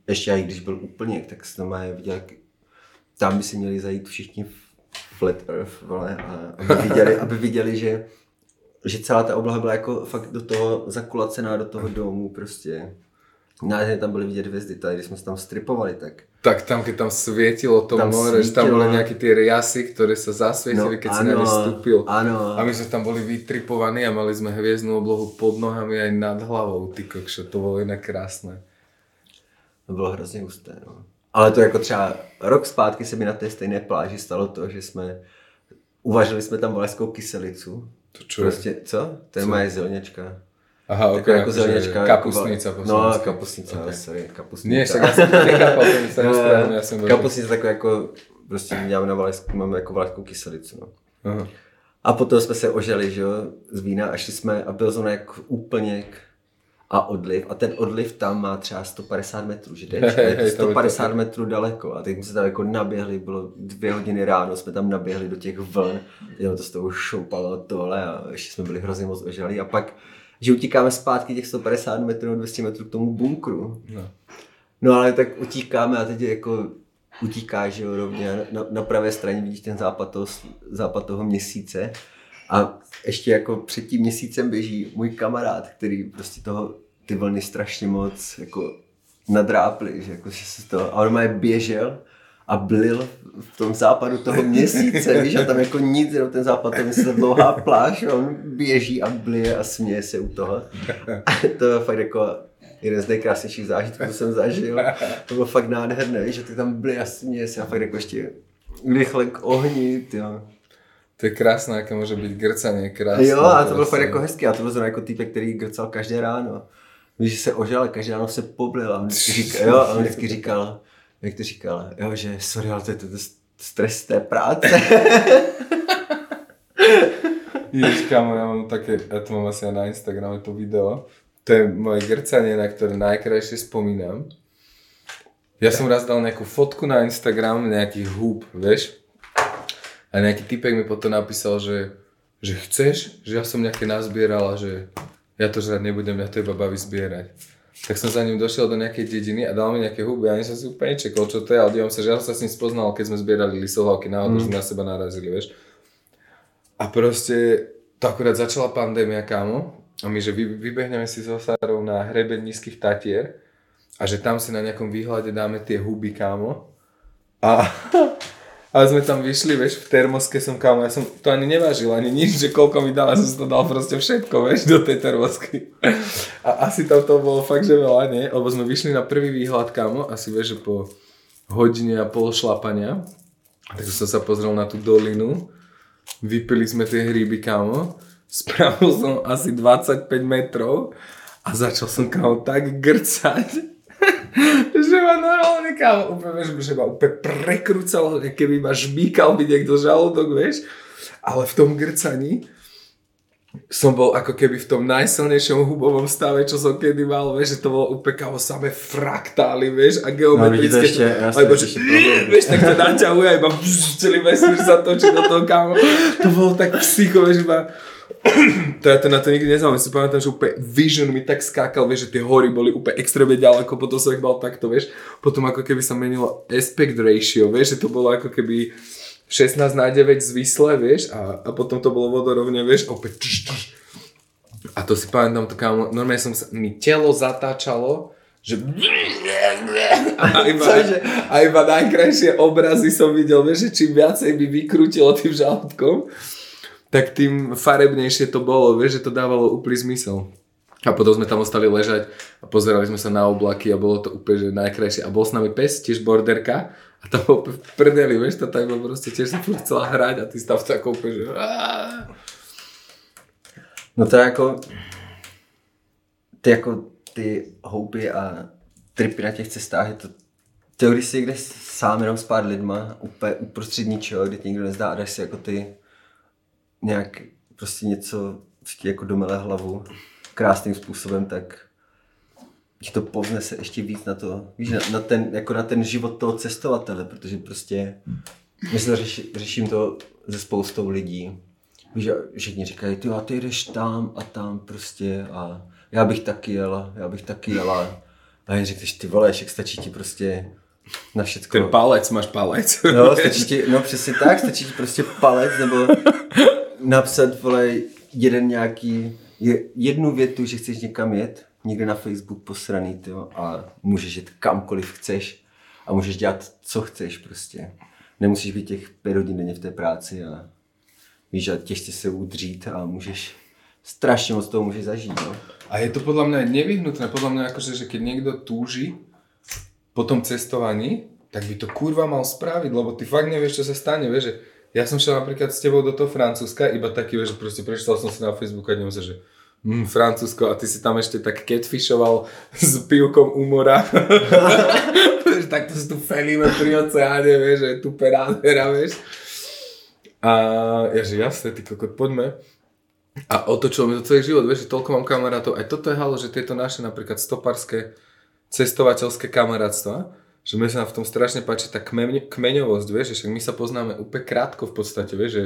Ještě i když byl úplně, tak se to viděl, jak tam by si měli zajít všichni v Flat Earth, vole, aby viděli, aby viděli že, že celá ta obloha byla jako fakt do toho zakulacená do toho domu prostě. Nádherně tam byly vidět hvězdy, tady když jsme se tam stripovali, tak Tak tam, keď tam svietilo to Tam more, že tam svítilo. boli nejaké tie riasy, ktoré sa zasvietili, No, keď si na ne áno, vstúpil. áno. A my sme tam boli vytripovaní a mali sme hviezdnú oblohu pod nohami aj nad hlavou. Ty kokšo, to bolo inak krásne. To bylo hrozně husté, no. Ale to jako třeba rok zpátky se mi na té stejné pláži stalo to, že jsme uvažili jsme tam valeskou kyselicu. To čo je? prostě, co? To je moje zelněčka. Aha, ok, Jako, jako zelněčka. jako, po No, slovensky. kapustnica, Ok. okay. sorry, kapustnica. Nie, však ja som to nechápal, to sa Jo, nesprávne, ja som bol... Kapustnica takové jako, prostě děláme na valesku, máme jako valeskou kyselicu, no. Aha. A potom jsme se ožali, že jo, z vína a šli jsme a byl zóna jako úplněk a odliv. A ten odliv tam má třeba 150 metrů, že jdeš, je Hej, to to by 150 to- metrů daleko. A teď jsme se tam jako naběhli, bylo dvě hodiny ráno, jsme tam naběhli do těch vln, jenom to z toho šoupalo tohle a ještě jsme byli hrozně moc ožalí. A pak, že utíkáme zpátky těch 150 metrů, 200 metrů k tomu bunkru. No. No ale tak utíkáme a teď je jako utíkáš, že jo, rovně na, na pravé straně vidíš ten západ toho, s- západ toho měsíce a ještě jako před tím měsícem běží můj kamarád, který prostě toho, ty vlny strašně moc jako nadráply, že jako že se to, a on má běžel a blil v tom západu toho měsíce, víš, a tam jako nic, jenom ten západ, tam je dlouhá pláž a on běží a blije a směje se u toho. A to je fakt jako jeden z nejkrásnějších zážitků, co jsem zažil. To bylo fakt nádherné, víš, že ty tam byly a směje se a fakt jako ještě rychle k ohni, jo. To je krásné, aké môže byť grcanie, krásne. Jo, a to bylo fakt jako hezké. A to byl zrovna jako týpek, který grcal každé ráno. Víš, že se ožal, každé ráno se poblil a on vždycky říkal, jo, a on vždycky říkal, jak to říkal, jo, že sorry, ale to je to, to stres té práce. Ježiš, kámo, ja mám také, ja to mám asi na Instagrame to video. To je moje grcanie, na ktoré najkrajšie spomínam. Ja som raz dal nejakú fotku na Instagram nejakých húb, vieš? A nejaký typek mi potom napísal, že, že chceš, že ja som nejaké nazbieral a že ja to žrať nebudem, ja to iba baví zbierať. Tak som za ním došiel do nejakej dediny a dal mi nejaké huby. Ja ani som si úplne čekol, čo to je, ale dívam sa, že ja som sa s ním spoznal, keď sme zbierali lisohlavky náhodou, mm. sme na seba narazili, vieš. A proste to akurát začala pandémia, kámo. A my, že vy, vybehneme si so Sarou na hrebeň nízkych Tatier a že tam si na nejakom výhľade dáme tie huby, kámo. A, a sme tam vyšli, vieš, v termoske som, kámo, ja som to ani nevážil, ani nič, že koľko mi dal, ja som to dal proste všetko, vieš, do tej termosky. A asi tam to bolo fakt, že veľa, nie? Lebo sme vyšli na prvý výhľad, kámo, asi vieš, že po hodine a pol šlapania. Tak som sa pozrel na tú dolinu Vypili sme tie hríby, kámo. Spravil som asi 25 metrov a začal som, kámo, tak grcať, že ma normálne, kámo, úplne, vieš, že ma úplne prekrúcalo, keby ma žbíkal by niekto žalúdok, vieš. Ale v tom grcaní som bol ako keby v tom najsilnejšom hubovom stave, čo som kedy mal, vieš, že to bolo úplne kámo samé fraktály, vieš, a geometrické. No, ešte- ja a iba, som že, ešte problém. vieš, tak to naťahuje a iba celý vesmír sa točí do toho, kámo. To bolo tak psycho, vieš, iba... To ja to na to nikdy nezaujímam, si pamätám, že úplne vision mi tak skákal, vieš, že tie hory boli úplne extrémne ďaleko, potom som ich mal takto, vieš, potom ako keby sa menilo aspect ratio, vieš, že to bolo ako keby 16 na 9 zvisle, vieš, a, a potom to bolo vodorovne, vieš, a úplne tš, tš. A to si pamätám, to kámo, normálne som sa, mi telo zatáčalo, že a iba, Cože? a iba najkrajšie obrazy som videl, vieš, že čím viacej by vykrútilo tým žalúdkom, tak tým farebnejšie to bolo, vieš, že to dávalo úplný zmysel. A potom sme tam ostali ležať a pozerali sme sa na oblaky a bolo to úplne že najkrajšie. A bol s nami pes, tiež borderka a tam v prdeli, vieš, tá tam proste tiež sa chcela hrať a ty stav to ako úplne, že... No to je jako, ty jako ty houby a tripy na těch cestách, je to, jsi někde sám jenom s pár lidma, úplně uprostřed ničeho, kde ti nikdo nezdá a dáš si jako ty nějak prostě něco, co ti jako domele hlavu krásným způsobem, tak ti to povnese ještě víc na to, víš, na, na, ten, jako na ten život toho cestovatele, protože prostě, myslím, řeši, řeším to se spoustou lidí, víš, všichni říkají, ty a ty jdeš tam a tam prostě a já bych taky jela, já bych taky jela. A jen řekneš, ty vole, jak stačí ti prostě na všetko. Ten palec, máš palec. No, stačí ti, no přesně tak, stačí ti prostě palec nebo napsat, vole, jeden nějaký, je, jednu větu, že chceš někam jet, někde na Facebook posraný, tyjo, a můžeš jít kamkoliv chceš a můžeš dělat, co chceš prostě. Nemusíš být těch pět hodin denně v té práci a víš, a těžce se udřít a můžeš, strašně moc toho můžeš zažít, no. A je to podľa mňa nevyhnutné, podľa mňa akože, že keď niekto túži po tom cestovaní, tak by to kurva mal spraviť, lebo ty fakt nevieš, čo sa stane, vieš, že ja som šiel napríklad s tebou do toho Francúzska, iba taký, že proste prečítal som si na Facebooku a sa, že mm, Francúzsko a ty si tam ešte tak catfishoval s pivkom u mora. vieš, takto si tu felíme pri oceáne, vieš, že je tu perádera, vieš. A ja že jasne, ty kokot, poďme. A otočilo mi to celý život, vieš, že toľko mám kamarátov. Aj toto je halo, že tieto naše napríklad stoparské cestovateľské kamarátstva, že mne sa v tom strašne páči tá kmeň, kmeňovosť, vieš, že však my sa poznáme úplne krátko v podstate, vieš, že,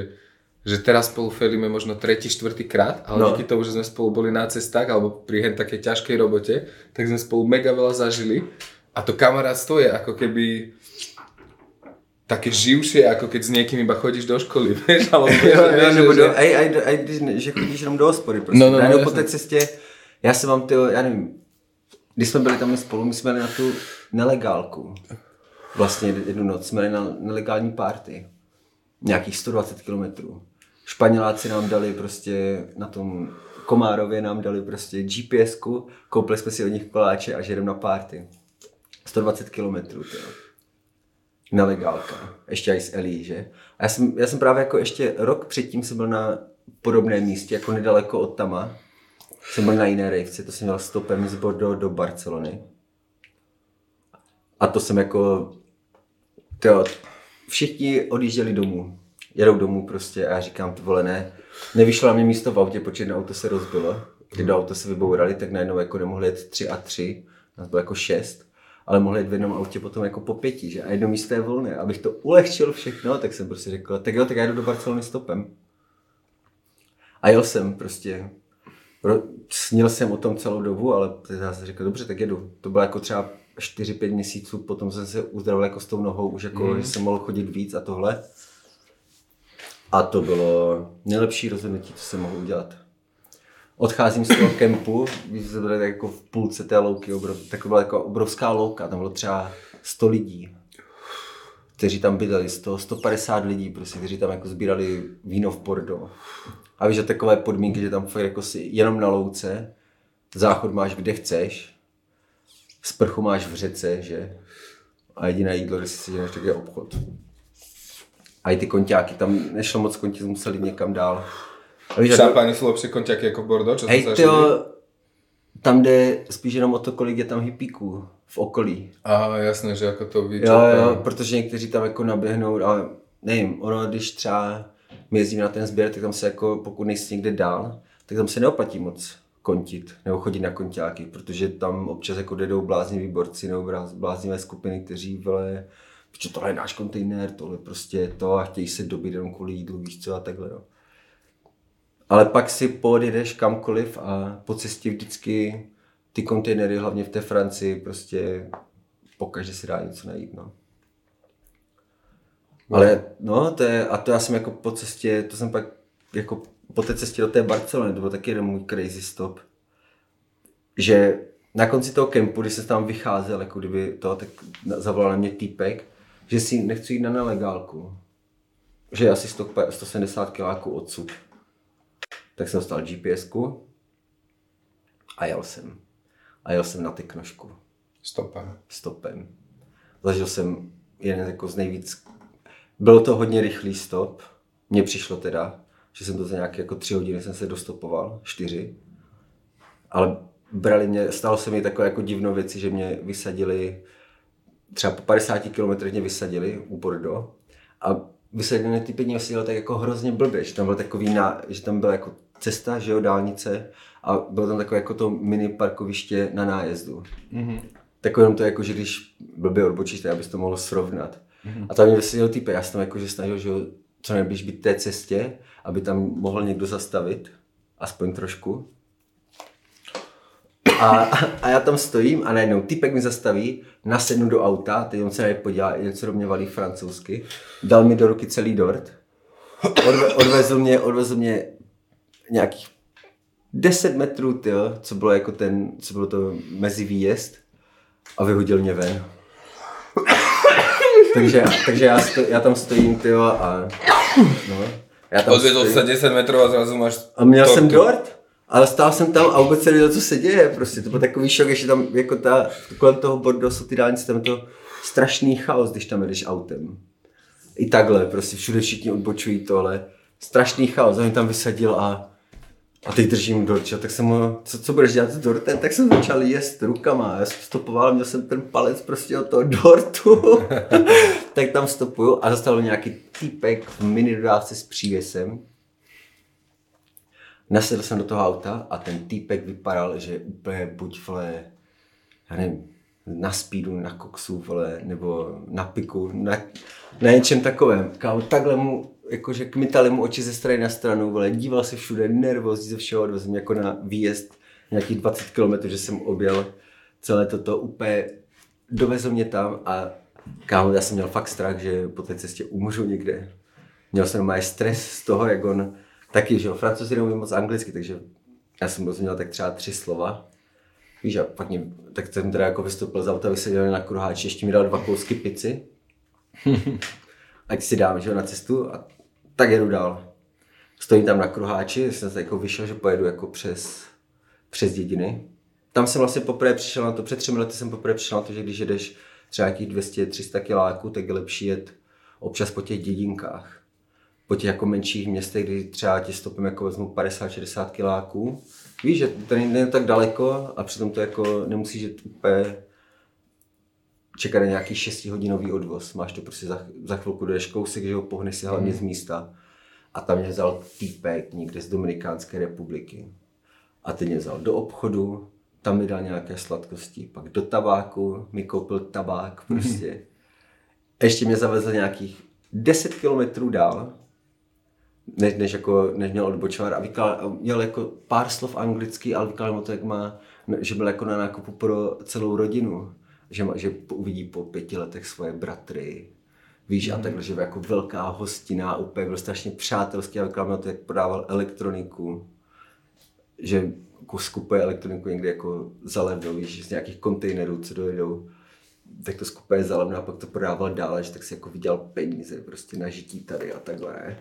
že teraz spolu felíme možno tretí, štvrtý krát, ale no. díky tomu, že sme spolu boli na cestách alebo pri hen takej ťažkej robote, tak sme spolu mega veľa zažili a to kamarátstvo je ako keby také živšie, ako keď s niekým iba chodíš do školy, vieš, ale jo, jo, nebo do, aj, aj, aj, když, že chodíš jenom do hospody, prostě. No, no, no, po té cestě, já jsem mám, tyjo, já nevím, když jsme byli tam spolu, my jsme jeli na tu nelegálku. Vlastně jednu noc jsme jeli na nelegální party. Nějakých 120 kilometrů. Španěláci nám dali prostě na tom Komárově nám dali prostě GPSku, koupili jsme si od nich koláče a že na party. 120 kilometrů, nelegálka. Ještě i s Elí, že? A já jsem, já jsem právě jako ještě rok předtím jsem byl na podobném místě, jako nedaleko od Tama. Jsem byl na jiné rejvce, to jsem měl stopem z Bordeaux do Barcelony. A to jsem jako, tyjo, všichni odjížděli domů. Jedou domů prostě a já říkám, ty vole, ne. Nevyšlo na mě místo v autě, počet na auto se rozbilo. Když do auta se vybourali, tak najednou jako nemohli jet tři a tři. Nás bylo jako šest ale mohli jít v jednom autě potom jako po pěti, že? A jedno místo je volné. Abych to ulehčil všechno, tak jsem prostě řekl, tak jo, tak já jdu do Barcelony stopem. A jel jsem prostě. Snil jsem o tom celou dobu, ale já jsem řekl, dobře, tak jedu. To bylo jako třeba 4-5 měsíců, potom jsem se uzdravil jako s tou nohou, už jako, mm. že jsem mohl chodit víc a tohle. A to bylo nejlepší rozhodnutí, co jsem mohl udělat odcházím z toho kempu, když jsme byli jako v půlce té louky, obrov, tak byla jako obrovská louka, tam bylo třeba 100 lidí, kteří tam bydleli, 100, 150 lidí, prostě, kteří tam jako sbírali víno v Bordeaux. A víš, že takové podmínky, že tam fakt jako si jenom na louce, záchod máš kde chceš, sprchu máš v řece, že? A jediné jídlo, kde si seděl, tak je obchod. A i ty konťáky, tam nešlo moc kontí, museli někam dál. V Šampáni jsou lepší konťáky jako Bordeaux, čo Hej, to, tam jde spíš jenom o to, kolik je tam hippíků v okolí. A jasné, že jako to víš. Jo, jo, protože někteří tam jako naběhnou, ale nevím, ono, když třeba my jezdíme na ten sběr, tak tam se jako, pokud nejsi někde dál, tak tam se neoplatí moc kontit nebo chodit na konťáky, protože tam občas jako jdou blázniví borci nebo bláznivé skupiny, kteří vele, protože tohle je náš kontejner, tohle prostě je to a chtějí se dobit jenom kvůli jídlu, víš co a takhle. No. Ale pak si podjedeš kamkoliv a po cestě vždycky ty kontejnery, hlavně v té Francii, prostě pokaždé si dá něco najít, no. Ale no, to je, a to já jsem jako po cestě, to jsem pak jako po té cestě do té Barcelony, to byl taky jeden můj crazy stop, že na konci toho kempu, když jsem tam vycházel, jako kdyby to, tak zavolal na mě týpek, že si nechci jít na nelegálku. Že je asi 100, 170 kiláků odsud tak jsem dostal gps a jel jsem. A jel jsem na Teknošku. Stopem. Stopem. Zažil jsem jeden jako z nejvíc... Bylo to hodně rychlý stop. Mně přišlo teda, že jsem to za nějaké jako tři hodiny jsem se dostopoval, čtyři. Ale brali mě, stalo se mi takové jako divnou věci, že mě vysadili, třeba po 50 km mě vysadili u Bordeaux a vysadený ty mě seděl tak jako hrozně blbě, že tam byl takový, na, že tam byl jako cesta, že jo, dálnice a bylo tam takové jako to mini parkoviště na nájezdu. Mhm. Tak jenom to jako, že když blbě odbočíš, tak abys to mohl srovnat. Mhm. A tam mě vyseděl typ, já jsem tam jako, že snažil, že co nejblíž být té cestě, aby tam mohl někdo zastavit, aspoň trošku. A, a já tam stojím a najednou typek mi zastaví, nasednu do auta, teď on se na mě podívá, něco do mě valí francouzsky, dal mi do ruky celý dort, odve, odvezl mě, odvezl mě nějakých 10 metrů, tyjo, co bylo jako ten, co bylo to mezi výjezd a vyhodil mě ven. Takže, takže já, sto, já tam stojím, tyjo, a no, já tam sa 10 metrov a zrazu máš A měl tortu. jsem dort, ale stál jsem tam a vůbec se nevěděl, co se děje. Prostě to byl takový šok, ještě tam jako ta, kolem toho Bordeaux jsou ty dálnice, tam je to strašný chaos, když tam jedeš autem. I takhle, prostě všude všichni odbočují tohle. Strašný chaos, mě tam vysadil a, a teď držím dort, tak jsem mu, co, co budeš dělat s dortem, tak jsem začal jíst rukama, já jsem stopoval, měl jsem ten palec prostě od toho dortu, tak tam stopuju a zastavil nějaký týpek v mini dodávce s přívěsem, Nasedl jsem do toho auta a ten týpek vypadal, že je úplně buď vole, já nevím, na speedu, na koksu, vole, nebo na piku, na, na něčem takovém. Kámo, takhle mu, jakože kmitali mu oči ze strany na stranu, vole, díval se všude, nervózní ze všeho, odvezl jako na výjezd nějakých 20 km, že jsem objel celé toto úplně, dovezl mě tam a kámo, já jsem měl fakt strach, že po té cestě umřu někde. Měl jsem normálně stres z toho, jak on taky, že jo, francouzi neumí moc anglicky, takže já jsem rozuměl tak třeba tři slova. Víš, a pak mě, tak jsem teda jako vystoupil z auta, vyseděl na kruháči, ještě mi dal dva kousky pici. Ať si dám, že jo, na cestu a tak jedu dál. Stojím tam na kruháči, jsem se jako vyšel, že pojedu jako přes, přes dědiny. Tam jsem vlastně poprvé přišel na to, před třemi lety jsem poprvé přišel na to, že když jedeš třeba nějakých 200-300 kiláků, tak je lepší jet občas po těch dědinkách po těch jako menších městech, kdy třeba ti stopem jako vezmu 50-60 kiláků. Víš, že to není tak daleko a přitom to jako nemusíš jít úplně čekat na nějaký 6 hodinový odvoz. Máš to prostě za, za chvilku dojdeš kousek, že ho pohneš si hlavně z místa. A tam mě vzal týpek někde z Dominikánské republiky. A ten mě vzal do obchodu, tam mi dal nějaké sladkosti, pak do tabáku mi koupil tabák prostě. Ještě mě zavezl nějakých 10 kilometrů dál, než, než, jako, než měl odbočovat a vykládal, měl jako pár slov anglicky, ale vykládal mu to, jak má, že byl jako na nákupu pro celou rodinu, že, že uvidí po pěti letech svoje bratry, víš, a takhle, že jako velká hostina, úplně byl strašně přátelský a vykládal to, jak prodával elektroniku, že jako skupuje elektroniku někde jako za levno, víš, z nějakých kontejnerů, co dojedou, tak to skupuje za levno a pak to prodával dál, že tak si jako vydělal peníze prostě na žití tady a takhle.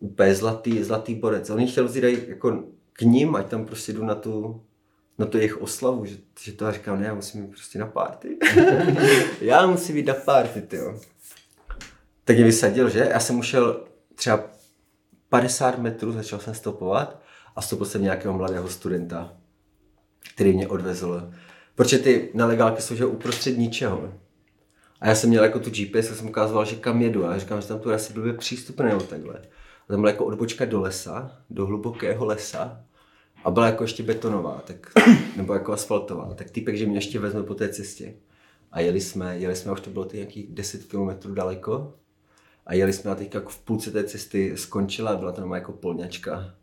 Úplně zlatý, zlatý borec. A Oni chtěl vzít jako k ním, ať tam prostě jdu na tu, na tu jejich oslavu, že, že to já říkám, ne, já musím jít prostě na party. já musím jít na party, tyjo. Tak mě vysadil, že? Já jsem ušel třeba 50 metrů, začal jsem stopovat a stoupil jsem nějakého mladého studenta, který mě odvezl. Protože ty nelegálky jsou že uprostřed ničeho. A já jsem měl jako tu GPS a jsem ukázoval, že kam jedu. A já říkám, že tam tu asi blbě přístup nebo takhle. A tam byla jako odbočka do lesa, do hlubokého lesa. A byla jako ještě betonová, tak, nebo jako asfaltová. Tak týpek, že mě ještě vezme po té cestě. A jeli jsme, jeli jsme, už to bylo ty nějakých 10 km daleko. A jeli jsme a teď jako v půlce té cesty skončila a byla tam jako polňačka.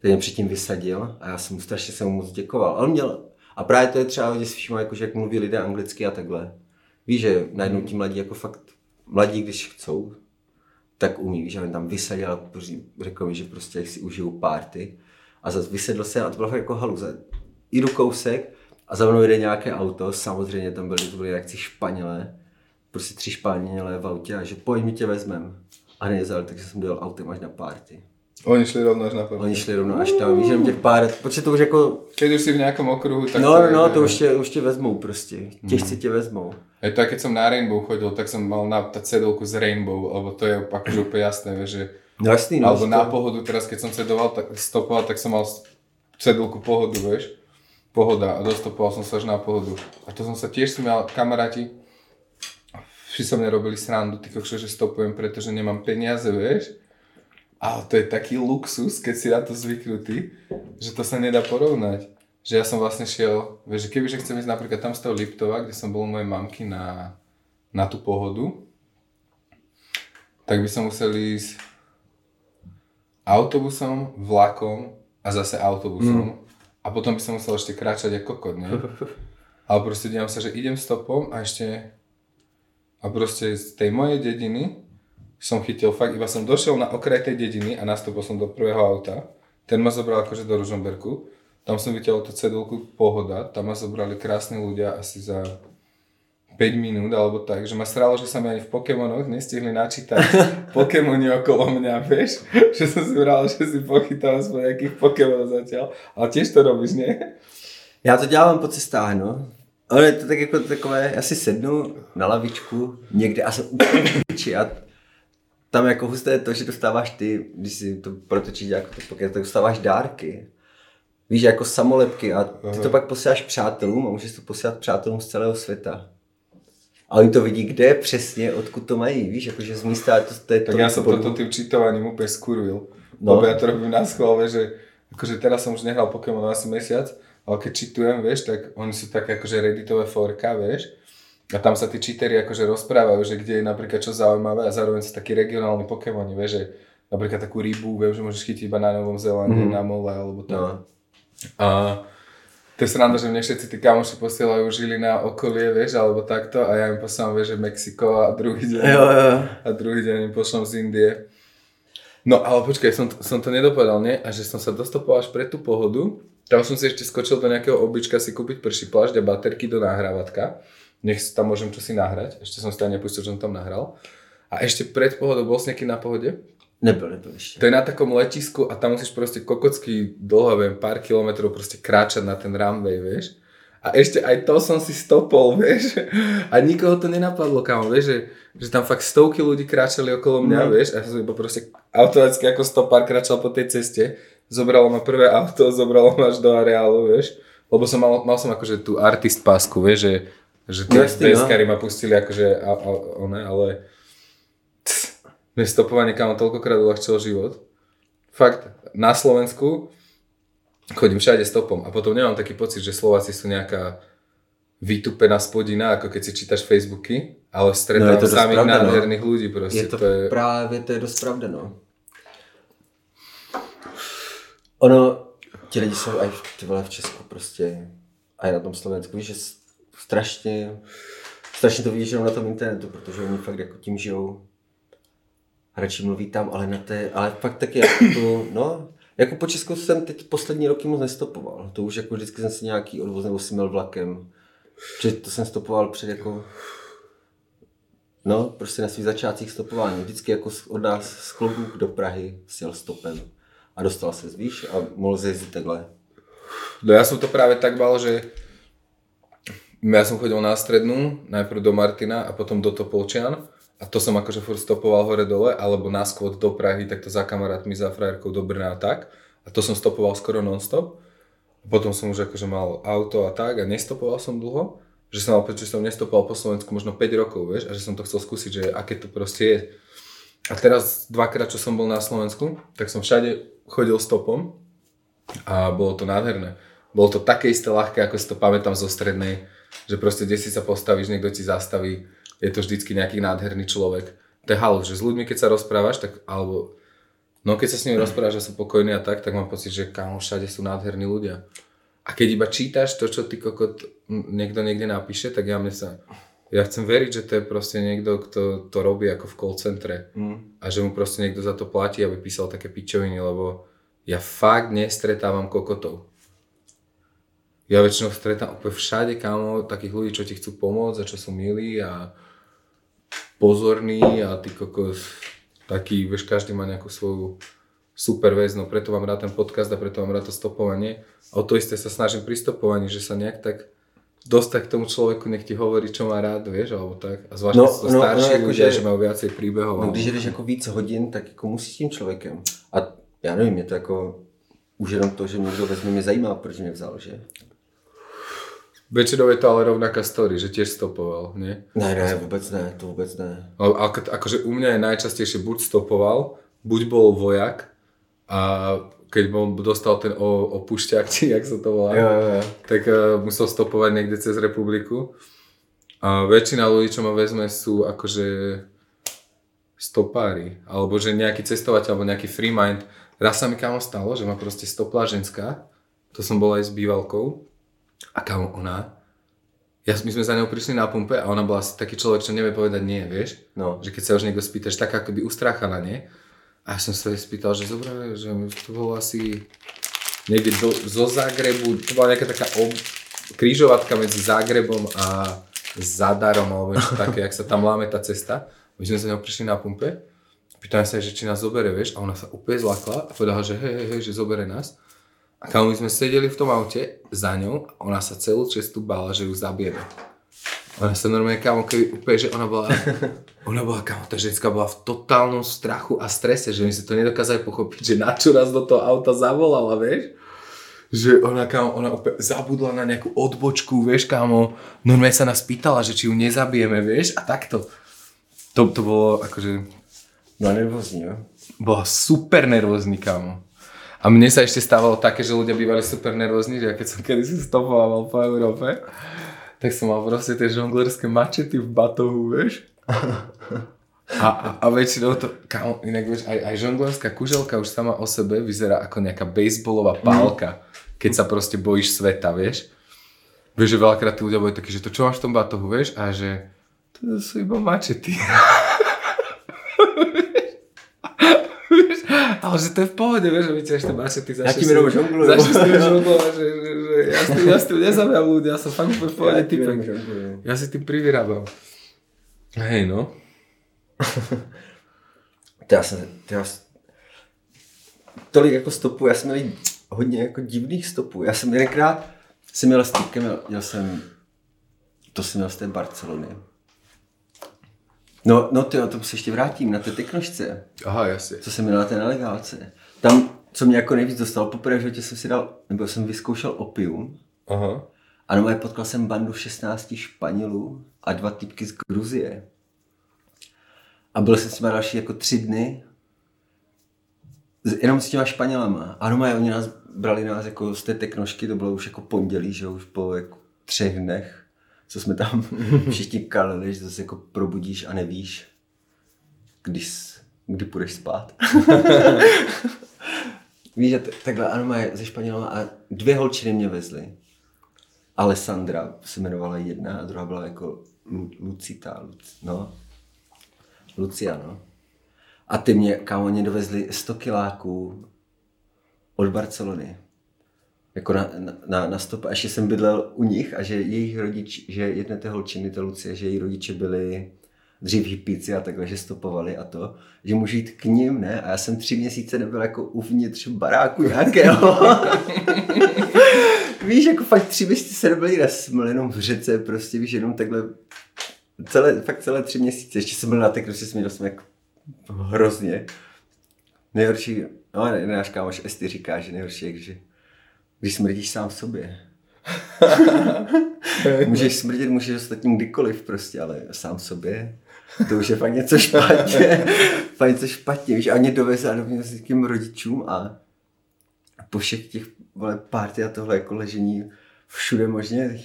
Ten mě předtím vysadil a já jsem mu strašně jsem mu moc děkoval. Ale měl, a právě to je třeba hodně všiml, jako, že jak mluví lidé anglicky a takhle. Víš, že najednou ti mladí jako fakt, mladí, když chcou, tak umí, že mě tam vysadil a řekl mi, že prostě si užijou party. A zase vysedl se a to bylo fakt jako haluze. Jdu kousek a za mnou jde nějaké auto, samozřejmě tam byli, to byli jak Španělé, prostě tři Španělé v autě a že pojď, my tě vezmem. A nejezal, takže jsem dojel autem až na party. Oni šli rovno až na party. Oni šli rovno až tam, víš, těch pár, protože to už jako, Keď už si v nejakom okruhu, tak no, je- no, to už tě, už tě vezmou prostě, těžce tě vezmou. Je to, keď som na Rainbow chodil, tak som mal naptať cedulku z Rainbow, lebo to je akože úplne jasné, že... No jasný, no. Alebo že na to- pohodu, teraz keď som cedoval, tak stopoval, tak som mal cedulku pohodu, vieš. Pohoda a dostopoval som sa až na pohodu. A to som sa tiež si mal kamaráti, vši so mne robili srandu, ty kokšo, že stopujem, pretože nemám peniaze, vieš. Ale to je taký luxus, keď si na to zvyknutý, že to sa nedá porovnať. Že ja som vlastne šiel, vieš, že kebyže chcem ísť napríklad tam z toho Liptova, kde som bol u mojej mamky na, na tú pohodu, tak by som musel ísť autobusom, vlakom a zase autobusom. A potom by som musel ešte kráčať ako kokot, nie? Ale proste dívam sa, že idem stopom a ešte... A proste z tej mojej dediny som chytil fakt, iba som došiel na okraj tej dediny a nastúpil som do prvého auta. Ten ma zobral akože do Ružomberku. Tam som vytiaľol tú cedulku pohoda, tam ma zobrali krásni ľudia asi za 5 minút alebo tak, že ma sralo, že sa mi ani v Pokémonoch nestihli načítať Pokémoni okolo mňa, vieš? Že som si bral, že si pochytal aspoň nejakých Pokémonov zatiaľ. Ale tiež to robíš, nie? Já to dělám po cestách, no. Ale je to tak jako takové, já si sednu na lavičku někde a jsem úplně a tam jako husté je to, že dostáváš ty, když si to protočíš jako to poké, tak dostáváš dárky. Víš, jako samolepky a ty to pak posíláš přátelům a můžeš to posílat přátelům z celého světa. A oni to vidí, kde přesně, odkud to mají, víš, jakože z místa, to, to je Tak som to, toto tým čítovaním úplne skurvil. No. Lebo ja to robím na schvál, vieš, že akože teraz som už nehral Pokémon asi mesiac, ale keď čítujem, vieš, tak oni sú také akože redditové forka, vieš. A tam sa tí cheatery akože rozprávajú, že kde je napríklad čo zaujímavé a zároveň sú takí regionálni Pokémoni, vieš, že napríklad takú rybu, viem, že môžeš chytiť iba na Novom Zélande, mm. na mole alebo tak. no. A to je sranda, že mne všetci tí kamoši posielajú žili na okolie, vieš, alebo takto a ja im posielam, vieš, že Mexiko a druhý deň, Jo, jo. a druhý deň im pošlom z Indie. No ale počkaj, som, som to nedopovedal, nie? A že som sa dostopoval až pre tú pohodu, tam som si ešte skočil do nejakého obyčka si kúpiť prší plášť a baterky do nahrávatka. Nech si tam môžem čosi nahrať, ešte som si tam nepustil, že som tam nahral. A ešte pred pohodou bol si nejaký na pohode? Nebyl, nebyl ještě. To je na takom letisku a tam musíš proste kokocky dlho, viem, pár kilometrov proste kráčať na ten runway, vieš. A ešte aj to som si stopol, vieš. A nikoho to nenapadlo, kámo, vieš, že, že tam fakt stovky ľudí kráčali okolo mňa, No. vieš. A ja som iba proste automaticky ako stopár kráčal po tej ceste. Zobralo ma prvé auto, zobralo ma až do areálu, vieš. Lebo som mal, mal som akože tú artist pásku, vieš, že, že No jasný, no. no. ma pustili akože, a, a, one, ale mne stopovanie kámo toľkokrát uľahčilo život. Fakt, na Slovensku chodím všade stopom a potom nemám taký pocit, že Slováci sú nejaká vytupená spodina, ako keď si čítaš Facebooky, ale stretávam No, to no, samých no. nádherných ľudí proste. Je to, to je... právě, to je dost pravda, no. Ono, ti lidi jsou aj v, ty vole, v Česku prostě, a i na tom Slovensku, víš, že strašně, strašně to vidíš jenom na tom internetu, protože oni fakt jako tím žijou. Radši mluví tam, ale na té, ale fakt taky jako tu, no, jako po Česku jsem teď poslední roky moc nestopoval. To už jako vždycky jsem si nějaký odvoz nebo si měl vlakem. Protože to jsem stopoval před jako No, prostě na svých začátcích stopování. Vždycky jako od nás z Klobůk do Prahy sjel stopem. A dostal se víš a mohl jezdit takhle. No ja som to práve tak bal, že ja som chodil na strednú, najprv do Martina a potom do Topolčian a to som akože furt stopoval hore dole, alebo na skvot do Prahy, takto za kamarátmi, za frajerkou do Brna a tak. A to som stopoval skoro non-stop. Potom som už akože mal auto a tak a nestopoval som dlho. Že som pocit, že som nestopoval po Slovensku možno 5 rokov, vieš, a že som to chcel skúsiť, že aké to proste je. A teraz dvakrát, čo som bol na Slovensku, tak som všade chodil stopom a bolo to nádherné. Bolo to také isté ľahké, ako si to pamätám zo strednej, že proste kde si sa postavíš, niekto ti zastaví, je to vždycky nejaký nádherný človek. To je halus, že s ľuďmi, keď sa rozprávaš, tak alebo no keď sa s nimi rozprávaš, že sú pokojní a tak, tak mám pocit, že kámo, všade sú nádherní ľudia. A keď iba čítaš to, čo ty kokot niekto niekde napíše, tak ja mne sa... Ja chcem veriť, že to je proste niekto, kto to robí ako v call centre Mm. a že mu proste niekto za to platí, aby písal také pičoviny, lebo ja fakt nestretávam kokotov. Ja väčšinou stretám úplne všade, kámo, takých ľudí, čo ti chcú pomôcť a čo sú milí a pozorní a ty kokos taký, vieš, každý má nejakú svoju super vec, no preto mám rád ten podcast a preto mám rád to stopovanie. A o to isté sa snažím pri stopovaní, že sa nejak tak dostať k tomu človeku, nech ti hovorí, čo má rád, vieš, alebo tak. A zvlášť, No, no, sú to no, starší no, ľudia, akože- že majú viacej príbehov. No, když jdeš jako víc hodin, tak jako musíš s tím člověkem. A já nevím, je to jako už jenom to, že mě někdo vezme, mě zajímá, proč mě vzal, že? Väčšinou je to ale rovnaká story, že tiež stopoval, nie? Ne, ne, vůbec ne, to vůbec ne. Ale ako, akože u mňa je najčastejšie buď stopoval, buď bol vojak a keď bol, dostal ten opušťák, či jak sa to volá, Jo, jo, jo. tak uh, musel stopovať niekde cez republiku. A väčšina ľudí, čo ma vezme, sú akože stopári, alebo že nejaký cestovateľ, alebo nejaký free mind. Raz sa mi kámo stalo, že ma proste stopla ženská, to som bol aj s bývalkou, a kámo ona, ja, my sme za ňou prišli na pumpe a ona bola asi taký človek, čo nevie povedať nie, vieš? No. Že keď sa už niekto spýtaš, tak akoby ustráchaná, nie? A ja som sa jej spýtal, že zobre, že to bolo asi niekde do, zo Zagrebu, to bola nejaká taká ob, krížovatka medzi Zagrebom a Zadarom, alebo niečo také, jak sa tam láme tá cesta. My sme za ňou prišli na pumpe, pýtame sa že či nás zobere, vieš, a ona sa úplne zlakla a povedala, že hej, hej, hej, že zobere nás. A kam my sme sedeli v tom aute za ňou a ona sa celú cestu bála, že ju zabijeme. Ona sa normálne, kámo, keby úplne, že ona bola, ona bola, kámo, tá ženská bola v totálnom strachu a strese, že my si to nedokázali pochopiť, že na čo nás do toho auta zavolala, vieš? Že ona, kámo, ona úplne zabudla na nejakú odbočku, vieš, kámo, normálne sa nás pýtala, že či ju nezabijeme, vieš, a takto. To, to bolo, akože, No nervózní, jo. bola super nervózny, kámo. A mne sa ešte stávalo také, že ľudia bývali super nervózni, že ja keď som kedysi stopoval po Európe, tak som mal proste tie žonglerské mačety v batohu, vieš. A, a, a väčšinou to, kámo, inak vieš, aj, aj žonglerská kuželka už sama o sebe vyzerá ako nejaká baseballová pálka, keď sa proste bojíš sveta, vieš. Vieš, že veľakrát tí ľudia boli takí, že to čo máš v tom batohu, vieš, a že to sú iba mačety. Vieš, ale že to je v pohode, vieš, že vyťažíš tie mačety, Ja tím jenom žongluju. Začneš s tým žonglovať, že, že, že ja s tým, ja s tým nezabijam ľudia, ja som fakt úplne v pohode jenom typek. Ja si tým privyrábam. Hej, no. To já jsem, to já, tolik jako stopů, já jsem měl hodně jako divných stopů. Já jsem jedenkrát, jsem měl s týpkem, měl, měl jsem, to jsem měl z té Barcelony. No, no ty, o tom se ještě vrátím, na té teknožce, Aha, jasne. co jsem měl na té nelegálce. Tam, co mě jako nejvíc dostalo, poprvé v životě jsem si dal, nebo jsem vyzkoušel opium, Aha. a no, potkal jsem bandu 16 Španělů a dva typky z Gruzie. A byl jsem s nimi další jako tři dny, s- jenom s těma Španělama. A no, oni nás brali nás jako z té teknošky, to bylo už jako pondělí, že už po jako třech dnech, co jsme tam všichni kalili, že to se jako probudíš a nevíš, když, kdy půjdeš spát. Víš, že t- takhle ano, mají ze Španělama a dvě holčiny mě vezly. Alessandra se jmenovala jedna a druhá byla jako Lu, Lucita, Luc, no. Lucia, no. A ty mě, kámo, oni dovezli 100 kiláků od Barcelony. Jako na, na, na, na stop. A ještě jsem bydlel u nich a že jejich rodič, že jedné té holčiny, té Lucie, že její rodiče byli dřív hippíci a takhle, že stopovali a to, že můžu jít k ním, ne? A já jsem tři měsíce nebyl jako uvnitř baráku nějakého. víš, jako fakt tři měsíce se nebyl nikde, jsem jenom v řece, prostě víš, jenom takhle celé, fakt celé tři měsíce, ještě jsem byl na teknoši, směl jsem jak hrozně. Nejhorší, no ne, náš kámoš Esty říká, že nejhorší je, že když smrdíš sám sobě. můžeš smrdět, můžeš ostatním kdykoliv prostě, ale sám sobě, to už je fakt něco špatně. fakt něco špatně, víš, a mě dovezla do mě s tím rodičům a po všech těch vole, party a tohle jako ležení všude možně,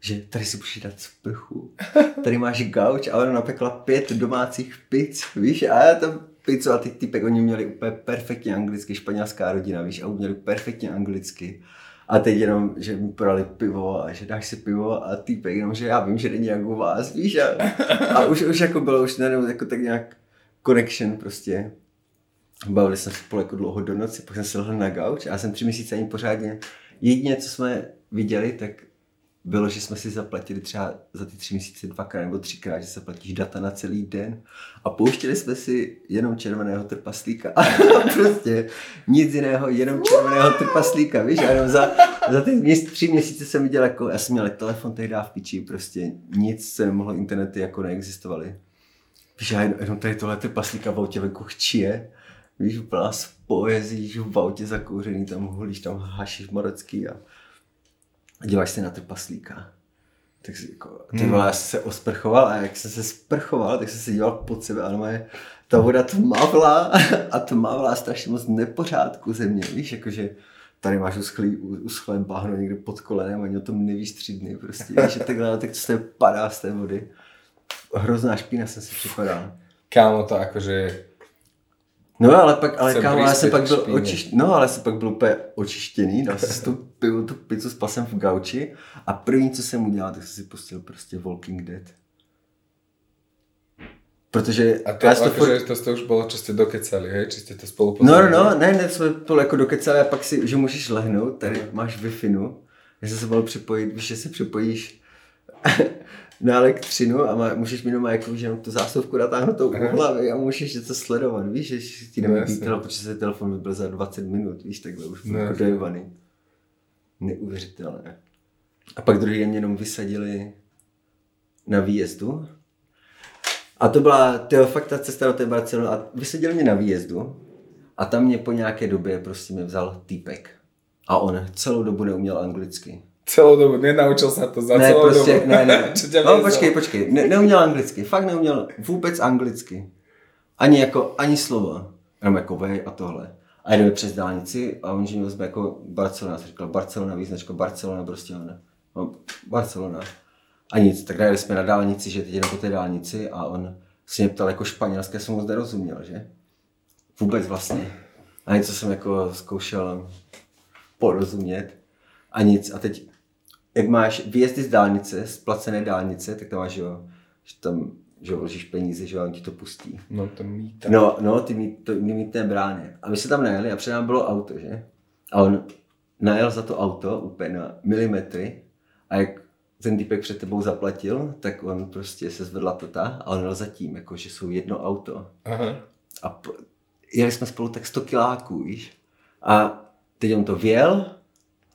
že tady si můžeš dát sprchu, tady máš gauč a ona napekla pět domácích pic, víš, a já tam pizzu a ty typek, oni měli úplně perfektně anglicky, španělská rodina, víš, a uměli perfektně anglicky. A teď jenom, že mi podali pivo a že dáš si pivo a týpek jenom, že já vím, že není jak u vás, víš, a, a už, už jako bylo, už ne, jako tak nějak connection prostě. Bavili jsme spolu jako dlouho do noci, pak jsem se lehl na gauč a já jsem tři měsíce ani pořádně, jedině, co jsme viděli, tak bylo, že jsme si zaplatili třeba za ty tři měsíce dvakrát nebo třikrát, že se platíš data na celý den. A pouštěli jsme si jenom červeného trpaslíka. A prostě nic jiného, jenom červeného trpaslíka, víš, a jenom za, za ty měs, tři měsíce jsem viděl, jako, já jsem měl telefon tehdy v piči, prostě nic se nemohlo, internety jako neexistovaly. Víš, já jenom, jenom tady tohle trpaslíka v autě venku chčije, víš, úplná z poezí, v autě zakouřený, tam hulíš, tam hašíš marocký a a díváš se na trpaslíka. Tak si jako, ty vole, já jsem se osprchoval a jak jsem se sprchoval, tak jsem se díval pod sebe a moje ta voda tmavla a tmavla strašně moc nepořádku ze mě, víš, jakože tady máš uschlý, uschlé bahno někde pod kolenem, ani o tom nevíš tři dny, prostě, víš, že takhle, tak to se padá z té vody. Hrozná špína jsem si připadal. Kámo, to akože... No ale pak, ale kámo, já prispět pak byl očišť... no, ale jsem pak byl úplně očištěný, dal jsem si tu pivu, tu pizzu, spal jsem v gauči a první, co jsem udělal, tak jsem si pustil prostě Walking Dead. Protože A to, si to furt- to ste už bolo, čo ste dokecali, hej? Či ste to spolu No, no, no, ne, ne, jsme to jako dokecali a pak si, že můžeš lehnout, tady máš wi já jsem se mohl připojit, víš, že se připojíš na elektřinu a má, můžeš mít doma jako, že tu zásuvku natáhnutou u hlavy a můžeš něco sledovat, víš, že ti No, nevybí jasně. telefon, protože se telefon vybil za 20 minut, víš, takhle už No. Neuvěřitelné. A pak druhý den mě jenom vysadili na výjezdu. A to byla, tyjo, fakt ta cesta do té Barcelony. A vysadili mě na výjezdu a tam mě po nějaké době prostě mě vzal týpek. A on celou dobu neuměl anglicky. Celou dobu, nenaučil sa to za ne, celou prostě, dobu. ne, ne. Ťa No, počkej, počkej, ne, neuměl anglicky, fakt neuměl vůbec anglicky. Ani jako, ani slovo. Jenom jako vej a tohle. A jdeme přes dálnici a on že vezme jako Barcelona, jsem říkal Barcelona, význačka Barcelona, prostě on. No, Barcelona. A nic, tak jeli jsme na dálnici, že teď jdeme po té dálnici a on se mě ptal jako španělské, jsem moc nerozuměl, že? Vůbec vlastně. A něco jsem jako zkoušel porozumět a nic. A teď, jak máš výjezdy z dálnice, z placené dálnice, tak tam máš, že jo, že tam, že vložíš peníze, že on ti to pustí. No to mýta. No, no, ty, mít, to, ty mítné brány. A my se tam najeli a před námi bylo auto, že? A on najel za to auto úplně na milimetry a jak ten typek před tebou zaplatil, tak on prostě se zvedla tota a on jel za tím, jako že jsou jedno auto. Aha. A po, jeli jsme spolu tak 100 kiláků, víš? A teď on to věl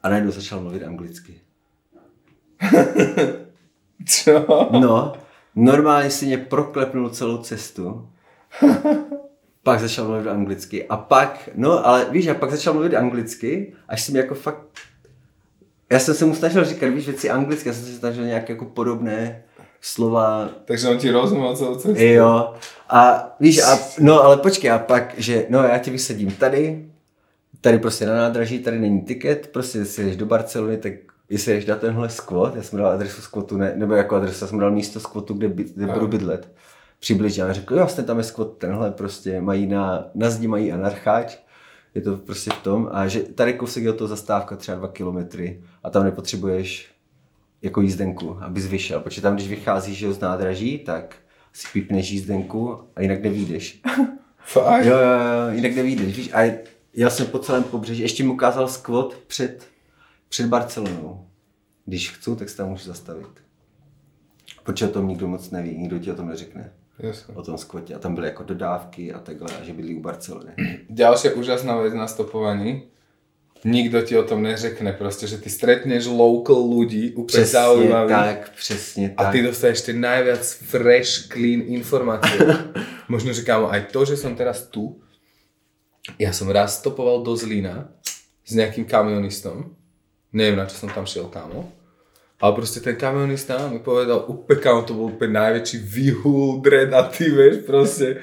a najednou začal mluvit anglicky. Čo? No, normálně si mě proklepnul celou cestu. Pak začal mluvit anglicky. A pak, no ale víš, a pak začal mluvit anglicky, až jsem jako fakt... Já jsem se mu snažil říkat, víš, věci anglicky, já jsem se snažil nějaké jako podobné slova Takže on ti rozumel celou cestu. Jo. A víš, a, no ale počkej, a pak, že no já tě vysadím tady, tady prostě na nádraží, tady není tiket, prostě jestli jdeš do Barcelony, tak jestli jdeš na tenhle squat, já jsem dal adresu squatu, ne, nebo jako adresu, já jsem dal místo squatu, kde, by, kde budu bydlet. Přibližně a řekl, jo, vlastně tam je squat tenhle, prostě mají na, na zdi mají anarcháč, je to prostě v tom, a že tady kousek je od toho zastávka třeba dva kilometry a tam nepotřebuješ jako jízdenku, abys vyšel, protože tam, když vycházíš že z nádraží, tak si pípneš jízdenku a jinak nevídeš. Fakt? jo, jo, jo, jinak nevídeš, víš, a já jsem po celém pobřeží, ještě mu ukázal skvot před, před Barcelonou. Když chci, tak se tam můžu zastavit. Protože o tom nikdo moc neví, nikdo ti o tom neřekne. Jasne. O tom skvotě. A tam byly jako dodávky a takhle, a že bydlí u Barcelony. Ďalšia úžasná vec na stopovaní. Nikto ti o tom neřekne, proste, že ty stretneš local úplne Přesně zaujímavých. tak, přesně A tak. ty dostaneš tie najviac fresh, clean informácie. Možno, že kámo, aj to, že som teraz tu, ja som raz stopoval do Zlína s nejakým kamionistom, neviem na čo som tam šiel, kámo, ale proste ten kamionista mi povedal úplne, kámo, to bol úplne najväčší vyhul, dredatý, vieš, proste,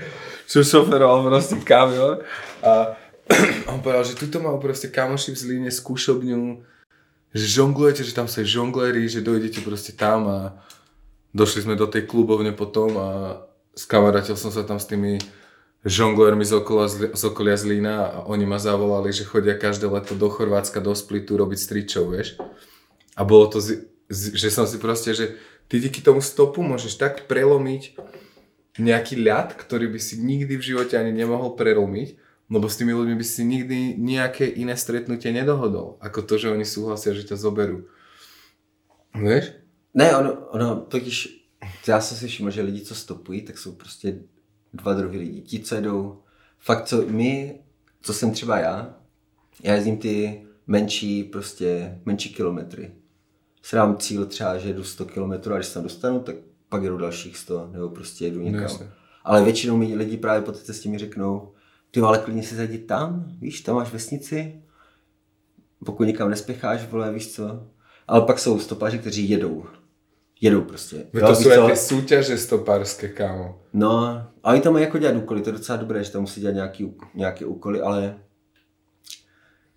čo šoferoval proste kamion. A on povedal, že tuto majú proste kamoši v Zlíne skúšobňu, že žonglujete, že tam sú aj žongléri, že dojdete proste tam a došli sme do tej klubovne potom a skamarátil som sa tam s tými žonglérmi z, okola, Zli- z okolia Zlína a oni ma zavolali, že chodia každé leto do Chorvátska, do Splitu robiť stričov, vieš. A bolo to, z, z, že som si proste, že ty díky tomu stopu môžeš tak prelomiť nejaký ľad, ktorý by si nikdy v živote ani nemohol prelomiť, lebo s tými ľuďmi by si nikdy nejaké iné stretnutie nedohodol, ako to, že oni súhlasia, že ťa zoberú. Vieš? Ne, ono, ono totiž, já jsem si všiml, že lidi, co stopují, tak jsou prostě dva druhy lidí. Ti, co jedou, fakt co my, co jsem třeba já, já jezdím ty menší, prostě menší kilometry. Si dám cíl třeba, že jedu 100 km a když se tam dostanu, tak pak jedu dalších 100, nebo prostě jedu někam. jasně. ale většinou mi lidi právě po té cestě mi řeknou, ty ale klidně si zajdi tam, víš, tam máš vesnici, pokud nikam nespěcháš, vole, víš co. Ale pak jsou stopáři, kteří jedou. Jedou prostě. Jo, to co? tie súťaže stopárske, kámo. No, a oni tam mají jako dělat úkoly, to je docela dobré, že tam musí dělat nějaký, nějaké úkoly, ale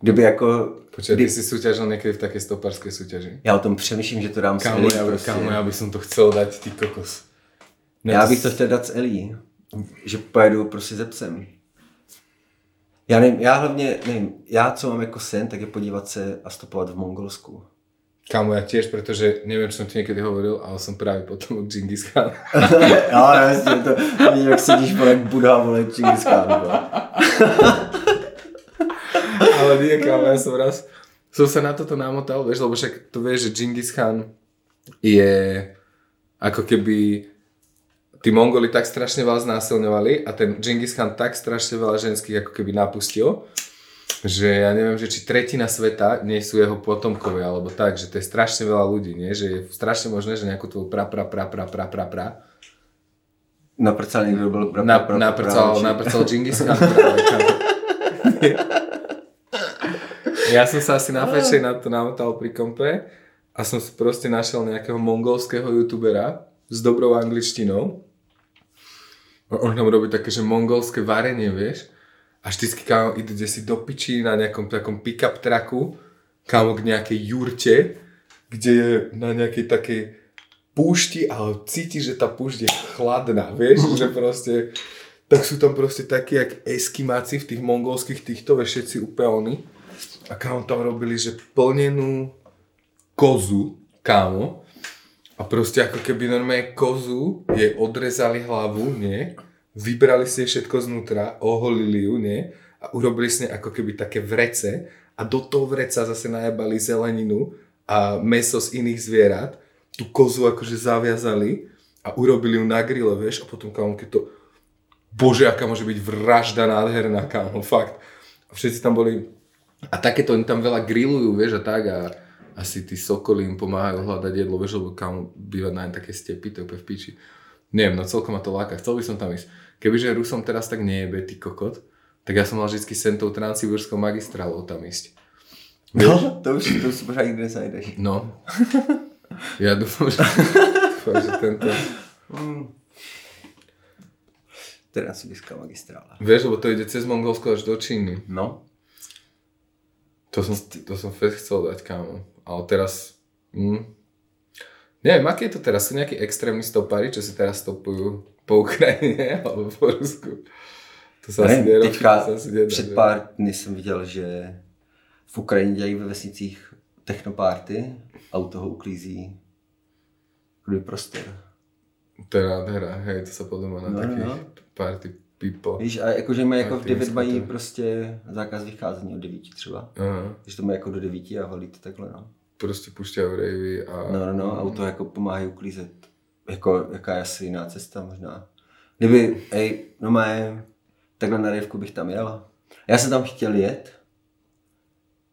kdyby jako, Počkaj, kdy, ty si súťažil niekedy v takej stopárskej súťaži? já o tom přemýšlím, že to dám Kámo, s Elí ja, prostě. kámo, ja by som to chcel dať, ty kokos. Ne, Já bych to chtěl dát s Elí, že pojedu prostě ze psem. Já nevím, já hlavně, nevím, já co mám jako sen, tak je podívat se a stopovat v Mongolsku. Kámo, ja tiež, pretože neviem, čo som ti niekedy hovoril, ale som práve potom od Genghis Khan. jo, jasně, to, to jak sedíš, vole, jak Buddha, vole, Čingis Khan, ale nie, kámo, ja som raz, som sa na toto namotal, vieš, lebo však to vieš, že Genghis Khan je ako keby tí Mongoli tak strašne veľa znásilňovali a ten Genghis Khan tak strašne veľa ženských ako keby napustil, že ja neviem, že či tretina sveta nie sú jeho potomkovia, alebo tak, že to je strašne veľa ľudí, nie? že je strašne možné, že nejakú tvoju pra, pra, pra, pra, pra, pra, pra, Naprcal někdo byl... Pra, na, pra, pra, naprcal, pra, naprcal Genghis Khan. Ja som sa asi na fečej na to namotal pri kompe a som si proste našiel nejakého mongolského youtubera s dobrou angličtinou. On tam robí také, že mongolské varenie, vieš. A vždycky kámo kde si do piči na nejakom takom pick-up traku, kámo k nejakej jurte, kde je na nejakej takej púšti, ale cíti, že tá púšť je chladná, vieš, že proste tak sú tam proste takí, jak eskimáci v tých mongolských týchto, vieš, všetci úplne oni. A kámo tam robili, že plnenú kozu, kámo. A proste ako keby normálne kozu, jej odrezali hlavu, nie? Vybrali si všetko znútra, oholili ju, nie? A urobili si ako keby také vrece a do toho vreca zase najebali zeleninu a meso z iných zvierat. Tú kozu akože zaviazali a urobili ju na grille, vieš? A potom kámo, keď to... Bože, aká môže byť vražda nádherná, kámo, fakt. A všetci tam boli a takéto oni tam veľa grillujú, vieš, a tak a asi tí sokoly im pomáhajú hľadať jedlo, vieš, lebo kam bývať na také stepy, to je v piči. Neviem, no celkom ma to láka, chcel by som tam ísť. Kebyže Rusom teraz tak nejebe, ty kokot, tak ja som mal vždycky sen tou transsibirskou magistrálou tam ísť. No, to už, to už možná nikdy nezajdeš. No. Ja dúfam, že, dúfam, že tento... Teda Sibirská magistrála. Vieš, lebo to ide cez Mongolsko až do Číny. No. To som, to som fest chcel dať, kámo. Ale teraz... Hm. Neviem, aké je to teraz? Sú nejakí extrémni stopári, čo si teraz stopujú po Ukrajině alebo po Rusku? To se asi Ne, nerobí, teďka asi nedá, před pár dny jsem viděl, že v Ukrajině dělají ve vesnicích technopárty a u toho uklízí jakoby prostor. To je nádhera, hej, to se podobá na No, no, takých no. party people. Víš, a jakože mají jako v Party 9 disco, mají prostě zákaz vycházení od 9 třeba. Aha, Že to mají jako do 9 a holí to takhle, no. prostě pušťají ravey a... No, no, no, a u toho jako pomáhají uklízet. Jako, jaká je asi jiná cesta možná. Kdyby, ej, no mé, takhle na rejvku bych tam jel. Já jsem tam chtěl jet.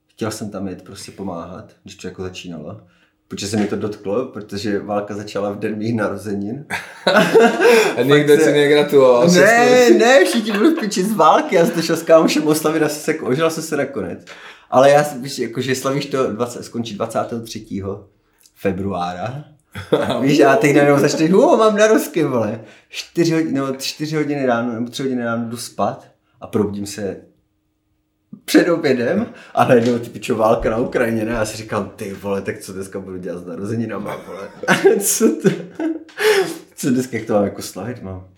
Chtěl jsem tam jet, prostě pomáhat, když to jako začínalo. Protože se mi to dotklo, protože válka začala v den mých narozenin. A někdo ti se- negratuloval. že Ne, ne, všichni byli v piči z války, já jsem to šel s kámošem oslavit a se ožral jsem se nakonec. Ale já si víš, jakože slavíš to 20, skončí 23. februára. Víš, a teď najednou začneš, o, mám na rusky, vole. 4 hodiny, nebo 4 hodiny ráno, nebo 3 hodiny ráno jdu spát a probudím se před obědem a najednou ty pičo válka na Ukrajině, ne? Já si říkám, ty vole, tak co dneska budu dělat s narozeninama, vole. co to, co dneska, jak to mám jako slavit, mám?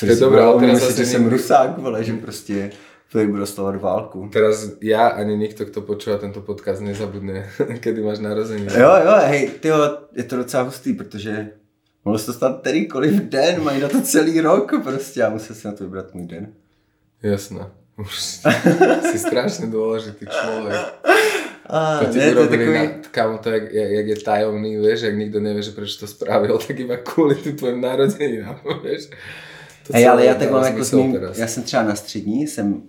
To je teraz Myslím, že jsem rusák, vole, že prostě tady budu slavovat válku. Teraz ja ani nikto, kto počúva tento podcast, nezabudne, kedy máš narozeniny. Jo, jo, hej, tyjo, je to docela hustý, protože mohlo se to stát kterýkoliv den, mají na to celý rok prostě a musel si na to vybrat můj den. Jasné. Už si strašne dôležitý človek. A, To ti ne, to je urobili takový, na, kámo, to jak, jak, jak je tajomný, vieš, jak nikto nevie, že prečo to spravil, tak iba kvôli tým tvojim narozeninám, vieš. To hej, ale já tak mám jako s teraz. já jsem třeba na střední, jsem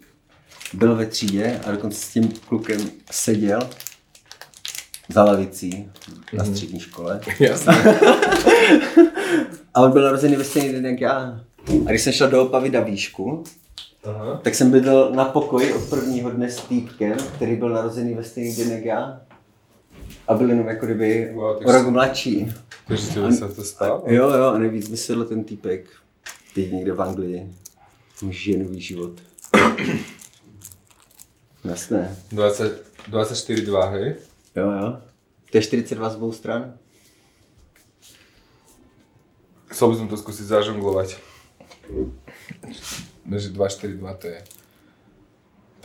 byl ve třídě a dokonce s tím klukem seděl za lavicí na Mhm. střední škole. Jasné. A on byl narozený ve stejný den jak já. A když jsem šel do Opavy na výšku, Aha. tak jsem bydlel na pokoji od prvního dne s týpkem, který byl narozený ve stejný den jak já. A byl jenom jako kdyby Wow, o rok mladší. Takže tebe sa to stalo? Jo, jo, a nejvíc myslel ten týpek, teď někde v Anglii, žije nový život. Jasné. 20, 24-2, hej? Jo, jo. To je 42 z obou stran? Chcel by som to skúsiť zažonglovať. Takže 2-4-2 to je.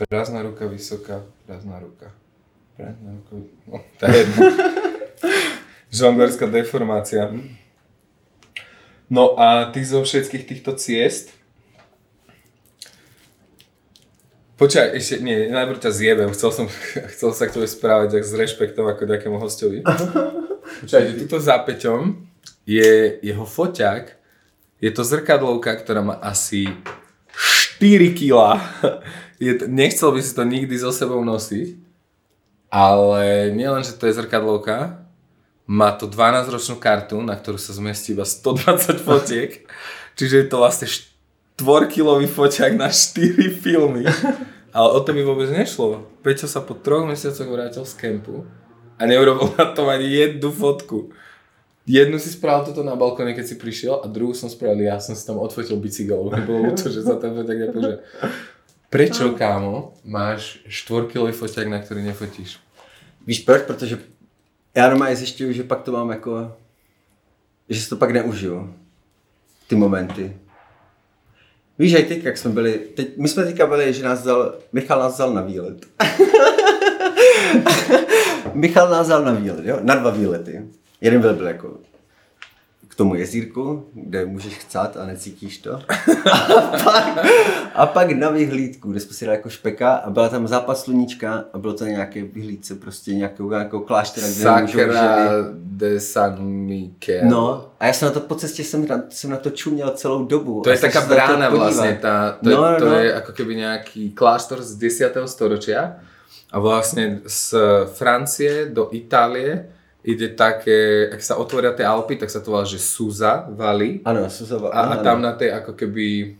Prázdna ruka, vysoká, prázdna ruka. Prázdna ruka, no, to je jedno. Žonglerská deformácia. No a ty zo všetkých týchto ciest Počkaj, ešte, nie, najprv ťa zjebem, chcel som, chcel sa k tebe správať tak s rešpektom ako nejakému hostovi. Počkaj, tuto za Peťom je jeho foťák, je to zrkadlovka, ktorá má asi 4 kg. Nechcel by si to nikdy so sebou nosiť, ale nielen, že to je zrkadlovka, má to 12-ročnú kartu, na ktorú sa zmestí iba 120 fotiek, čiže je to vlastne 4-kilový foťák na 4 filmy. Ale o to mi vôbec nešlo. Peťo sa po troch mesiacoch vrátil z kempu a neurobil na tom ani jednu fotku. Jednu si spravil toto na balkóne, keď si prišiel a druhú som spravil ja, som si tam odfotil bicykel. Bolo ľúto, že sa tam foťák nepoužil. Prečo, kámo, máš 4-kilový foťák, na ktorý nefotíš? Víš proč? Protože já normálně zjišťuju, že pak to mám jako, že si to pak neužiju. Ty momenty. Víš, že teď, jak jsme byli, teď, my jsme teďka byli, že nás vzal, Michal nás vzal na výlet. Michal nás vzal na výlet, jo? Na dva výlety. Jeden byl, byl jako k tomu jezírku, kde můžeš chcát a necítíš to. A pak, a pak na vyhlídku, kde jsme si dali jako špeka a byla tam západ sluníčka a bylo to nějaké vyhlídce, prostě nějakou, nějakou kláštera, kde můžou ženy. De San Miguel. No, a já jsem na to po cestě jsem na, jsem na to čuměl celou dobu. To je taká brána vlastne, tá, to, No, je, no, to no. je ako keby nejaký kláštor z 10. storočia a vlastne z Francie do Itálie ide také, ak sa otvoria tie Alpy, tak sa to volá, že Suza Valley Ano, Suzova. a, a tam na tej ako keby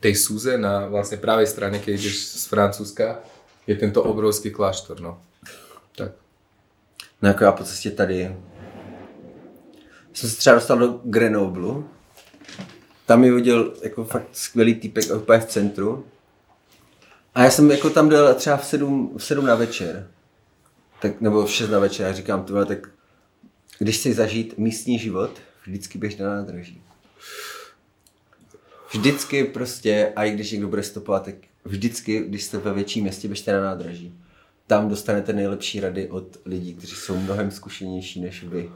tej Suze na vlastne pravej strane, keď ideš z Francúzska, je tento obrovský kláštor, no. Tak. No jako já po cestě tady jsem se třeba dostal do Grenoblu. Tam mi viděl jako fakt skvělý týpek úplně v centru. A já jsem jako tam byl třeba v 7, v 7 na večer. Tak, nebo v 6 na večer. A říkám, ty vole, tak když chci zažít místní život, vždycky běž na nádraží. Vždycky prostě, a i když někdo bude stopovat, tak vždycky, když jste ve větším městě, běžte na nádraží. Tam dostanete nejlepší rady od lidí, kteří jsou mnohem zkušenější než vy.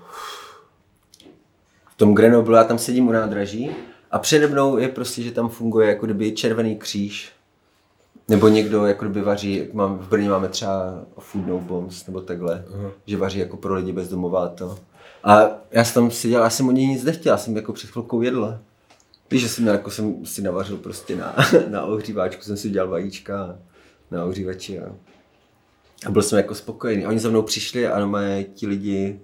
V tom Grenoblu já tam sedím u nádraží a přede mnou je prostě, že tam funguje jako kdyby červený kříž, nebo někdo jako kdyby vaří, jak mám, v Brně máme třeba Food No Bombs, nebo takhle, uh-huh. že vaří jako pro lidi bezdomová to. A já jsem tam seděl, já jsem o něj nic nechtěl, já jsem jako před chvilkou jedl. Víš, že jsem, jako jsem si navařil prostě na, na ohříváčku, jsem si udělal vajíčka na ohřívači a, a byl jsem jako spokojený. Oni za mnou přišli a normálně ti lidi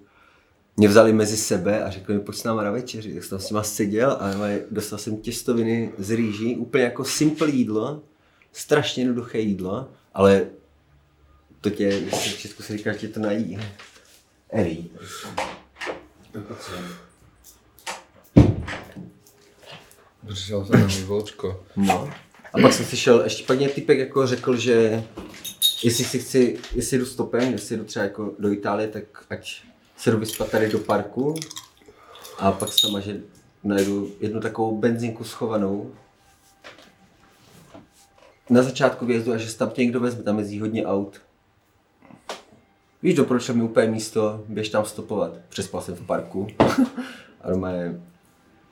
mě vzali mezi sebe a řekli mi, pojď s náma na večeři. Tak jsem tam s nima seděl a normálně dostal jsem těstoviny z rýží, úplně jako simple jídlo, strašně jednoduché jídlo, ale to tě, v Česku se říká, že tě to nají. Ej. Přišel sa na mi vlčko. No. A pak jsem slyšel, ještě pak mě typek jako řekl, že jestli si chci, jestli jdu stopem, jestli jdu třeba jako do Itálie, tak ať se jdu vyspat tady do parku a pak sama, že najdu jednu takovou benzínku schovanou na začátku výjezdu a že se tam tě někdo vezme, tam jezdí hodně aut. Víš, doporučil mi úplně místo, běž tam stopovat. Přespal jsem v parku a doma je,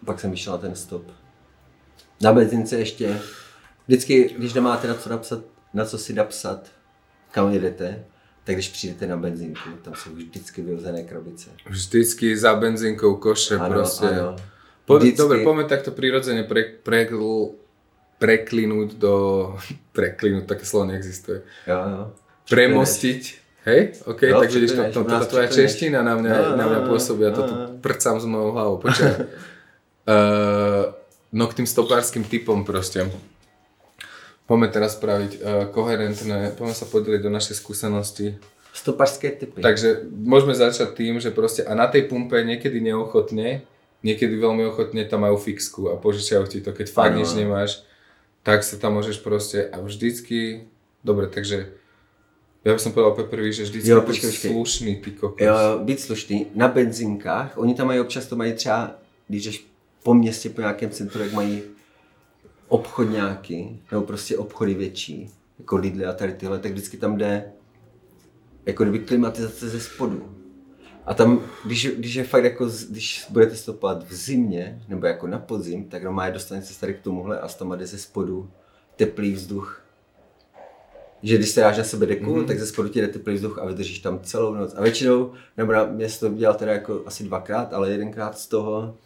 pak jsem vyšel na ten stop. Na benzince ještě, vždycky, když nemáte na co, napsat, na co si napsat, kam jedete, tak když přijdete na benzínku, tam jsou vždycky vyhozené krabice. Vždycky za benzínkou koše Ano, proste. ano. Po, Vždycky. Dobre, poďme takto prirodzene pre, prekl, preklinúť do... Preklinúť, také slovo neexistuje. Jo, jo. Premostiť. Hej? OK, Jo, tak vidíš, to, to, tá tvoja čeština na mňa, No, na mňa pôsobí, ja no, to tu prcám s mojou hlavou. Počkaj. uh, no k tým stopárským typom proste. Poďme teraz spraviť uh, koherentné, poďme sa podeliť do našej skúsenosti Stopařské typy. Takže môžeme začať tým, že proste a na tej pumpe niekedy neochotne, niekedy veľmi ochotne tam majú fixku a požičiajú ti to, keď fakt Áno. nič nemáš, tak sa tam môžeš proste a vždycky, dobre, takže ja by som povedal poprvý, že vždycky Jo, počkej, počkej. slušný, ty kokos. Jo, být slušný. Na benzinkách, oni tam mají občas to mají třeba, když jdeš po městě, po nějakém centru, jak mají obchodňáky, nebo prostě obchody větší, jako Lidl a tady tyhle, tak vždycky tam jde jako kdyby klimatizace ze spodu. A tam, když, když je fakt jako, z- když budete stopovat v zimě, nebo jako na podzim, tak normálně dostanete se tady k tomuhle a tam jde ze spodu teplý vzduch. Že když se dáš na sebe deku, mm-hmm. tak ze spodu ti jde teplý vzduch a vydržíš tam celou noc. A většinou, nebo na mě se to dělal teda jako asi dvakrát, ale jedenkrát z toho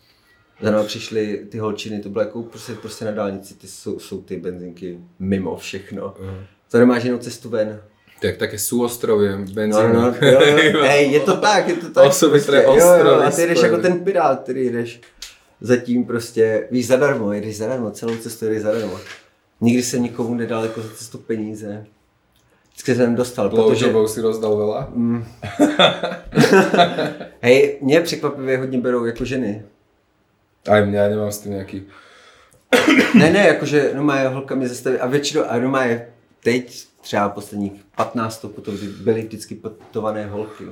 za námi přišly ty holčiny, to bylo jako prostě, prostě na dálnici, ty jsou, jsou ty benzinky mimo všechno. Mhm. To nemáš jenom cestu ven. Tak také súostrovie, No, benzín. no, jo, jo. Hej, je to tak, je to tak. Osobité jo, jo, ostrovy a ty jdeš jako ten pirát, který jdeš zatím prostě, víš, zadarmo, jedeš zadarmo, celou cestu jedeš zadarmo. Nikdy jsem nikomu nedal jako za cestu peníze. Vždycky jsem dostal, protože, Blowjobov si rozdal veľa. hej, mě překvapivě hodně berou jako ženy. Mňa, ja nemám s tým nejaký... Ne, ne, jakože no má holka mě zastaví a většinou, a no má je teď třeba posledních 15 stopů, to byly vždycky potované holky.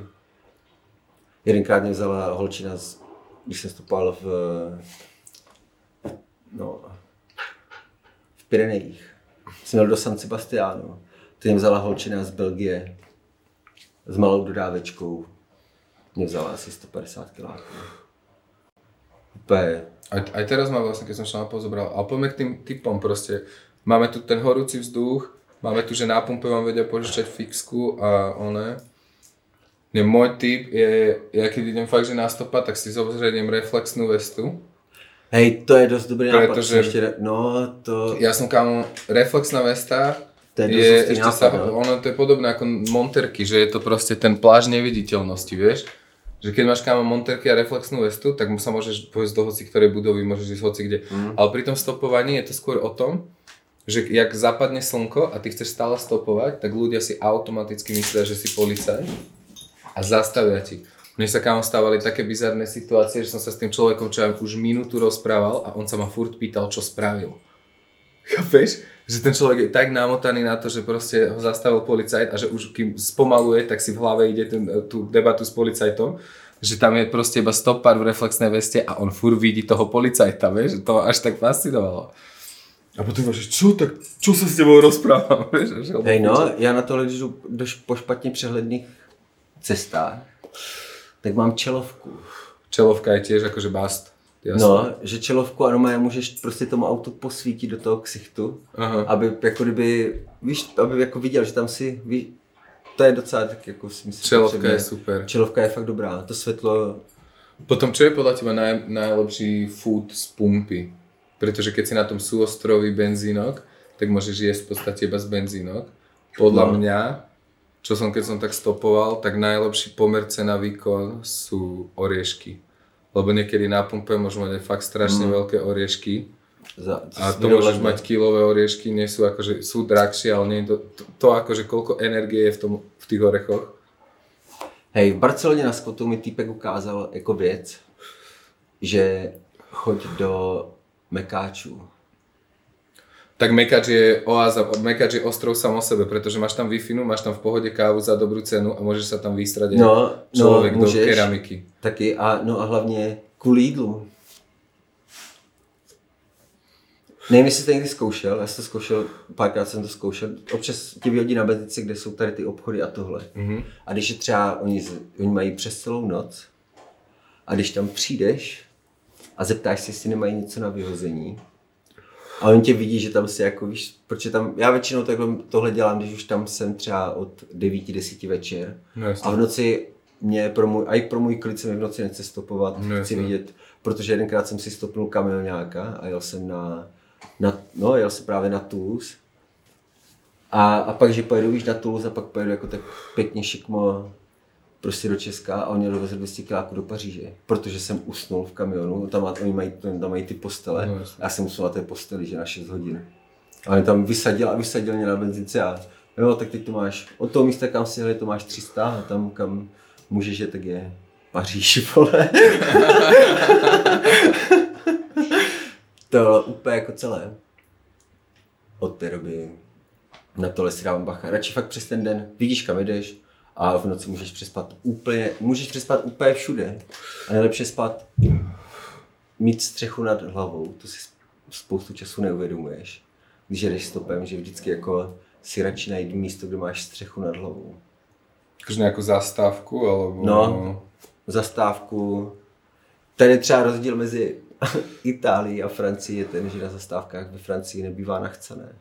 Jedenkrát mě vzala holčina, z, když jsem stopoval v, no, v Pyrenejích. Jsem měl do San Sebastianu. To mě vzala holčina z Belgie s malou dodávečkou. Mě vzala asi 150 kg. Úplně Aj, teraz ma vlastne, keď som šla na pozobral, ale poďme k tým typom proste. Máme tu ten horúci vzduch, máme tu, že na pumpe vám vedia požičať fixku a one. Ne, môj typ je, ja keď idem fakt, že na stopa, tak si zobzrediem reflexnú vestu. Hej, to je dost dobrý nápad. Protože- jsem Ještě, no, to... Ja som kámo, reflexná vesta To je je, dosť ešte nápad, sa, no. ono to je podobné ako monterky, že je to proste ten pláž neviditeľnosti, vieš? Že keď máš kámo monterky a reflexnú vestu, tak mu sa môžeš pôjsť do hoci ktorej budovy, môžeš ísť hoci kde. Mm. Ale pri tom stopovaní je to skôr o tom, že jak zapadne slnko a ty chceš stále stopovať, tak ľudia si automaticky myslia, že si policajt a zastavia ti. Mne sa kámo stávali také bizarné situácie, že som sa s tým človekom, čo už minútu rozprával a on sa ma furt pýtal, čo spravil. Chápeš? Že ten človek je tak namotaný na to, že proste ho zastavil policajt a že už kým spomaluje, tak si v hlave ide ten, tú debatu s policajtom, že tam je proste iba stopár v reflexnej veste a on furt vidí toho policajta, vieš, to až tak fascinovalo. A potom máš, čo, tak, čo sa s tebou že Hej, no, já na tohle, když jdu po špatně přehledných cestách, tak mám čelovku. Čelovka je tiež akože bast. Jasné. No, že čelovku a normálně můžeš prostě tomu autu posvítit do toho ksichtu, Aha. aby jako kdyby, víš, aby jako viděl, že tam si, ví, to je docela tak jako si myslím, Čelovka potřebné. je super. Čelovka je fakt dobrá, to světlo, Potom, čo je podľa teba naj, najlepší food z pumpy? Pretože keď si na tom súostroví benzínok, tak môžeš jesť v podstate iba z benzínok. Podľa No. mňa, čo som keď som tak stopoval, tak najlepší pomer cena výkon sú oriešky. Lebo niekedy na pumpe môžu mať aj fakt strašne Mm. veľké oriešky. za, A to môžeš mať kilové oriešky, nie sú akože, sú drahšie, ale nie je to, to, to akože koľko energie je v, tom, v tých orechoch. Hej, v Barceloně na skotu mi týpek ukázal jako věc, že choď do Mekáčů. Tak Mekač je oáza, Mekač je ostrov sam o sebe, pretože máš tam wi máš tam v pohode kávu za dobrú cenu a môžeš sa tam vystrať No, no, no, človek do můžeš. keramiky. Taky a, no a hlavně kvůli jídlu. Nevím, jestli jste někdy zkoušel, já jsem to zkoušel, párkrát jsem to zkoušel, občas tě vyhodí na benzince, kde jsou tady ty obchody a tohle. Mhm. A když je třeba, oni, oni mají přes celou noc, a když tam přijdeš a zeptáš se, jestli nemají něco na vyhození, a oni tě vidí, že tam si jako víš, protože tam, já většinou takhle, tohle dělám, když už tam jsem třeba od 9-10 večer, No a v noci mě pro můj, a i pro můj klid se mi v noci nechce stopovat, No chci vidět, protože jedenkrát jsem si stopnul kamionáka a jel jsem na, na no, jel jsem právě na Toulouse. A, a pak, že pojedu víš na Toulouse a pak pojedu jako tak pěkně šikmo prostě do Česka a oni dovezli 200 kiláků do Paříže, protože jsem usnul v kamionu, tam, má, oni mají, tam mají ty postele, No, já jsem usnul na té posteli, že na 6 hodin. A oni tam vysadil a vysadil mě na benzince a Jo, tak teď to máš, od toho místa, kam si jeli, to máš 300 a tam, kam můžeš je, tak je Paříž, vole. to úplně jako celé. Od té doby na tohle si dávám bacha. Radši fakt přes ten den vidíš, kam jdeš a v noci můžeš přespat úplně, můžeš přespat úplně všude. A nejlepší spát, mít střechu nad hlavou, to si spoustu času neuvědomuješ. Když jedeš stopem, že vždycky jako si radši najít místo, kde máš střechu nad hlavou. Jakože nějakou zastávku, alebo... No. Zastávku. Tady je třeba rozdíl mezi Itálií a Francií je ten, že na zastávkách ve Francii nebývá nachcené.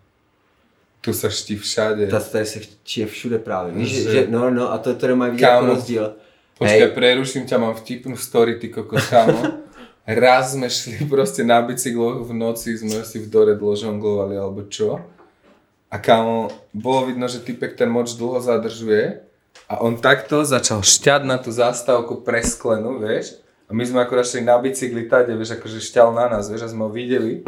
Tu se ští všade. Ta tady se je všude právě. Víš, že, Že- no, no, a to tady mají vidět jako rozdíl. Počkej, Hej. preruším ťa, mám vtipnú story, ty kokos, kámo. Raz sme šli proste na bicykloch v noci, sme si v Doredlo žonglovali alebo čo. A kámo, bolo vidno, že typek ten moč dlho zadržuje a on takto začal šťať na tú zastávku presklenú, vieš. A my sme akorát šli na bicykli tade, vieš, akože šťal na nás, vieš, a sme ho videli.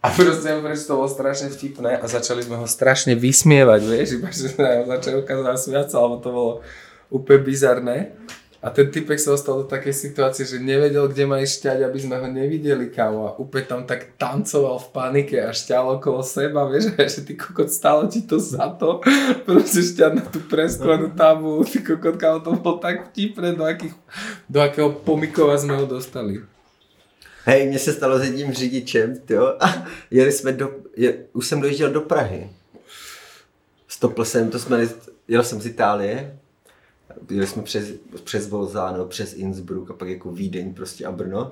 A proste prečo to bolo strašne vtipné a začali sme ho strašne vysmievať, vieš, iba že nám začali ukázať smiať sa, alebo to bolo úplne bizarné. A ten typek sa dostal do takej situácie, že nevedel, kde má ísť šťať, aby sme ho nevideli, kámo. A úplne tam tak tancoval v panike a šťal okolo seba, vieš, a že ty kokot stále ti to za to. Proste šťať na tú presklenú tabulu, ty kokot, kámo, to bolo tak vtipné, do, akých, do akého pomikova sme ho dostali. Hej, mně se stalo s jedním řidičem, jo, a jeli jsme do, je, už jsem dojížděl do Prahy. Stopl jsem, to jsme, jel jsem z Itálie, jeli jsme přes, přes Bolzano, přes Innsbruck a pak jako Vídeň prostě a Brno.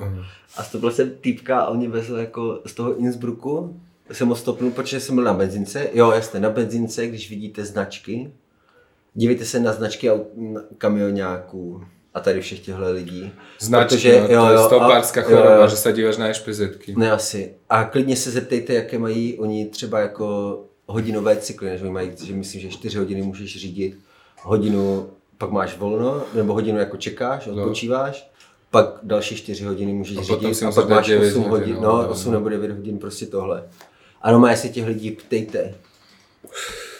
A stopl jsem týpka a on mě vezl jako z toho Innsbrucku, jsem ho stopnul, protože jsem byl na benzince, jo jasně, na benzince, když vidíte značky, dívejte se na značky kamionáků a tady všech těchto lidí. Značky, Protože- no, to jo, je jo, stopárská a- choroba, jo, jo. že sa díváš na ešpezetky. Ne asi. A klidně se zeptejte, jaké mají oni třeba jako hodinové cykly, než oni mají, že myslím, že 4 hodiny můžeš řídit, hodinu pak máš volno, nebo hodinu jako čekáš, odpočíváš, pak další 4 hodiny můžeš A řídit a pak máš 9 8 hodin, hodin, no, no, no, 8 no. nebo 9 hodin prostě tohle. Ano, má si těch lidí ptejte.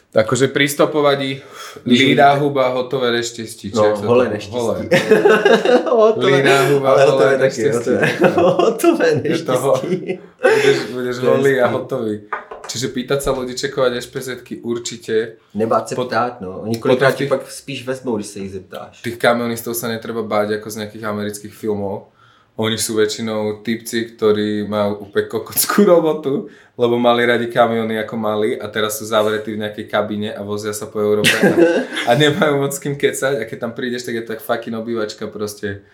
Akože pristopovať líná huba, hotové reštističe. No, holé neštěstí. Hotové, Líná huba, ale hotové neštěstí. hotové, neštěstí. Budeš, budeš holý a hotový. Čiže pýtať sa ľudí čekovať ešpezetky určite. Nebát se Pot- ptát, no. Oni kolikrát ti pak spíš vezmou, když se jich zeptáš. Tých kamionistov sa netreba báť ako z nejakých amerických filmov. Oni sú väčšinou typci, ktorí majú úplne kokotskú robotu, lebo mali radi kamiony ako mali a teraz sú zavretí v nejakej kabine a vozia sa po Európe a, a nemajú moc s kým kecať a keď tam prídeš, tak je to tak fucking obývačka proste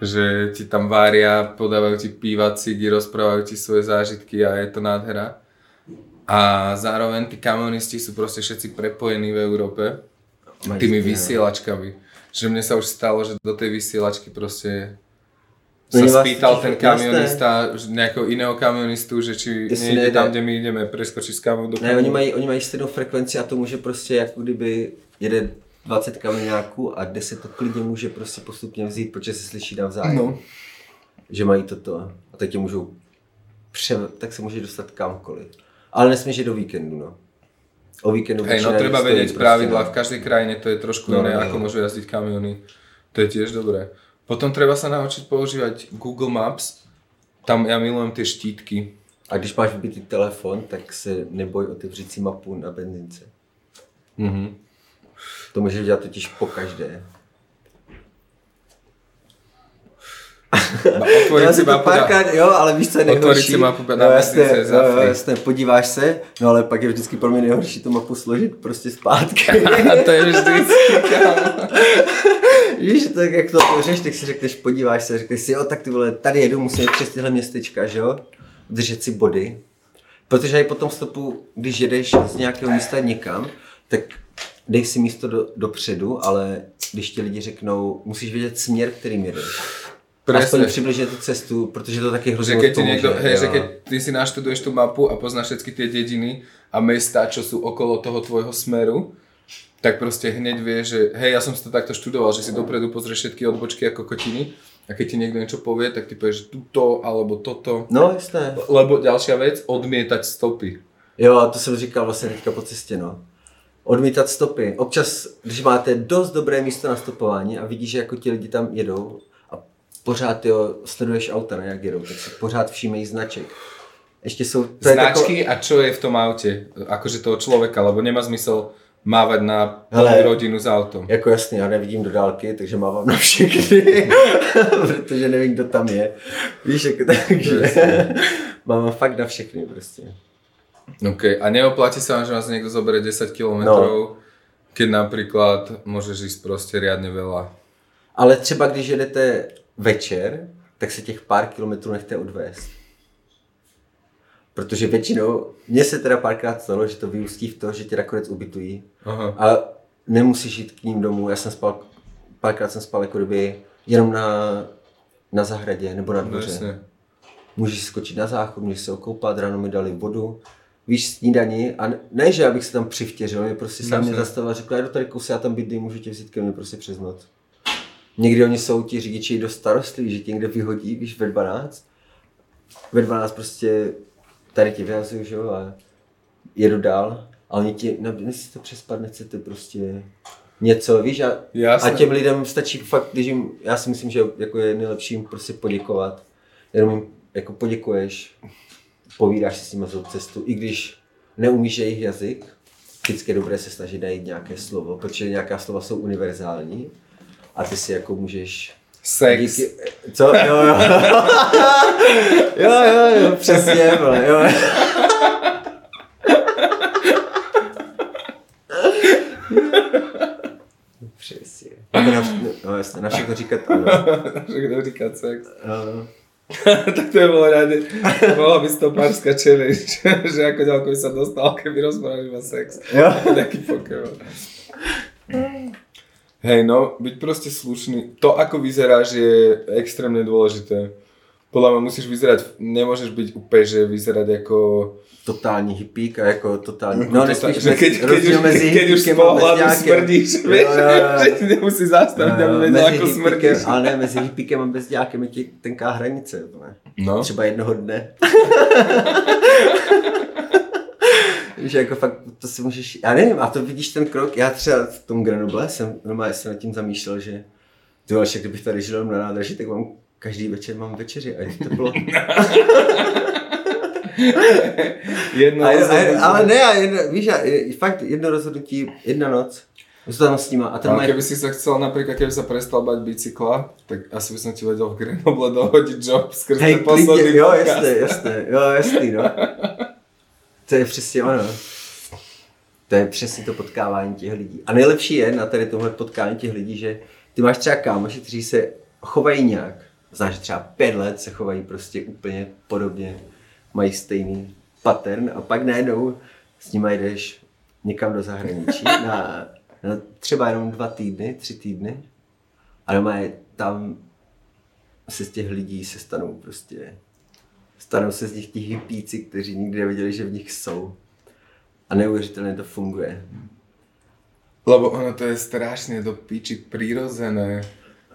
že ti tam vária, podávajú ti piva, cigy, rozprávajú ti svoje zážitky a je to nádhera. A zároveň tí kamionisti sú proste všetci prepojení v Európe tými stejné. vysielačkami. Že mne sa už stalo, že do tej vysielačky proste sa Oni vás spýtal ten jasné. kamionista že nejakého iného kamionistu, že či Jestli nejde nejde. tam, kde my ideme, preskočí s kamionu do Ne, oni mají, oni mají stejnou frekvenci a to může prostě jako kdyby jede 20 kamionáků a 10 to klidně může prostě postupně vzít, protože se slyší navzájem. No. Že mají toto. A teď tě můžou pře... tak se může dostat kamkoliv. Ale nesmíš jít do víkendu, no. O víkendu Hej, no treba vedieť prostě, pravidla, no. v každej krajine to je trošku No, iné, no, ako no. môžu jazdiť kamiony. To je tiež dobré. Potom treba sa naučiť používať Google Maps. Tam ja milujem tie štítky. A když máš vybitý telefon, tak se neboj otevřít si mapu na benzince. Mhm. To můžeš dělat totiž po každé. No, otvoriť Já si mapu na- párkrát, jo, ale víš, co je nejhorší? si mapu na no, jasně, za jo, jasně, podíváš se, no ale pak je vždycky pro mě nejhorší tu mapu složit prostě zpátky. A to je vždycky, víš, tak jak to otevřeš, tak si řekneš, podíváš se, řekneš si, jo, tak ty vole, tady jedu, musím jít přes tyhle městečka, že jo, držet si body. Protože i po tom stopu, když jedeš z nějakého místa někam, tak dej si místo do, dopředu, ale když ti lidi řeknou, musíš vědět směr, kterým jedeš. Aspoň Presne. přibližně tu cestu, protože to taky Že hrozně keď ti niekto, hej, že keď ty si naštuduješ tú mapu a poznáš všetky tie dediny a mesta, čo sú okolo toho tvojho smeru, tak proste hneď vieš, že hej, ja som si to takto študoval, že si dopredu pozrieš všetky odbočky ako kotiny a keď ti niekto niečo povie, tak ty povieš, že tuto alebo toto. No, jasné. Lebo ďalšia vec, odmietať stopy. Jo, a to jsem říkal vlastně teďka po cestě, no. odmítat stopy. Občas, když máte dost dobré místo na stopování a vidíš, že jako ti lidi tam jedou pořád jo, sleduješ auta, ne, jak jedou, tak si pořád všímej značek. Ještě jsou... To je Značky a čo je v tom aute? Akože toho človeka, lebo nemá zmysel mávať na Hele. Rodinu s autom. Jako jasně, já nevidím do dálky, takže mávám na všechny, protože nevím, kdo tam je. Víš, jako takže mám fakt na všechny prostě. OK. A neoplatí sa vám, že vás niekto zoberie 10 km, No. no. keď napríklad môžeš ísť proste riadne veľa. Ale třeba když jedete večer, tak se těch pár kilometrů nechte odvést. Protože většinou, mně se teda párkrát stalo, že to vyústí v to, že tě nakonec ubytují. Aha. A nemusíš jít k ním domů. Já jsem spal, párkrát jsem spal jako kdyby jenom na, na zahradě nebo na No, dvoře. jasne. Můžeš skočit na záchod, můžeš se okoupat, ráno mi dali vodu, víš, snídaní a ne- že abych se tam přivtěřil, mě prostě sám mě zastavil a řekl, já jdu tady kus, já tam bydlím, můžu tě vzít ke mně prostě přes noc. Někdy oni jsou ti řidiči dost starostliví, že tě někde vyhodí, víš, ve 12. Ve 12 prostě tady ti vyhazují, že jo, a jedu dál. A oni ti, no, nechcete přespat, nechcete prostě něco, víš, a, Jasné. a těm lidem stačí fakt, když jim, já si myslím, že jako je nejlepší jim prostě poděkovat. Jenom jim jako poděkuješ, povídáš si s nimi za cestu, i když neumíš jejich jazyk, vždycky je dobré se snažit najít nějaké slovo, protože nějaká slova jsou univerzální a ty si jako můžeš Sex. Díky, co? Jo, jo. jo, jo, jo, přesně, vole, jo. Přesně. Na, no jasně, na všechno říkat ano. Že kdo říká sex. ano. tak to je bolo rád. Bola by stopárska challenge, že ako ďaleko by sa dostal, keby rozprával iba sex. Jo. Taký Pokémon. Hej, no, byť proste slušný. To, ako vyzeráš, je extrémne dôležité. Podľa mňa musíš vyzerať, nemôžeš byť úplne, že vyzerať ako... Totální hippík a jako totální, ako no nespíš že keď, už, mezi keď už z pohľadu smrdíš, Jo, vieš, jo, jo. že ti nemusí zastaviť, aby vedel, mezi ako hippíkem, smrdíš. ale ne, mezi hippíkem a bezďákem je ti tenká hranice. Ne? No. Třeba jednoho dne. Víš, jako fakt, to si můžeš, já nevím, a to vidíš ten krok, já třeba v tom Grenoble jsem normálně se nad tím zamýšlel, že ty vole, kdybych tady žil na nádraží, tak mám každý večer mám večeři a je to bylo. Jedno a, rozhodnutí. a, ale ne, a jedno, víš, a, je- fakt jedno rozhodnutí, jedna noc, zůstal tam s nima a ten má keby si sa chcel, napríklad keby sa prestal bať bicykla, tak asi by som ti vedel v Grenoble dohodiť job skrze Hej, ten posledný jo, jasné, jasné, jo, jasný, no. To je přesně ono. To je přesně to potkávání těch lidí. A nejlepší je na tady tomhle potkání těch lidí, že ty máš třeba kámoši, kteří se chovají nějak. Znáš, že třeba pět let se chovají prostě úplně podobně, mají stejný pattern a pak najednou s nimi jdeš někam do zahraničí na, na třeba jenom dva týdny, tři týdny a doma je tam se z těch lidí se stanou prostě, stanou se z nich ti hippíci, kteří nikdy nevěděli, že v nich jsou. A neuvěřitelně to funguje. Lebo ono to je strašne do piči prirodzené.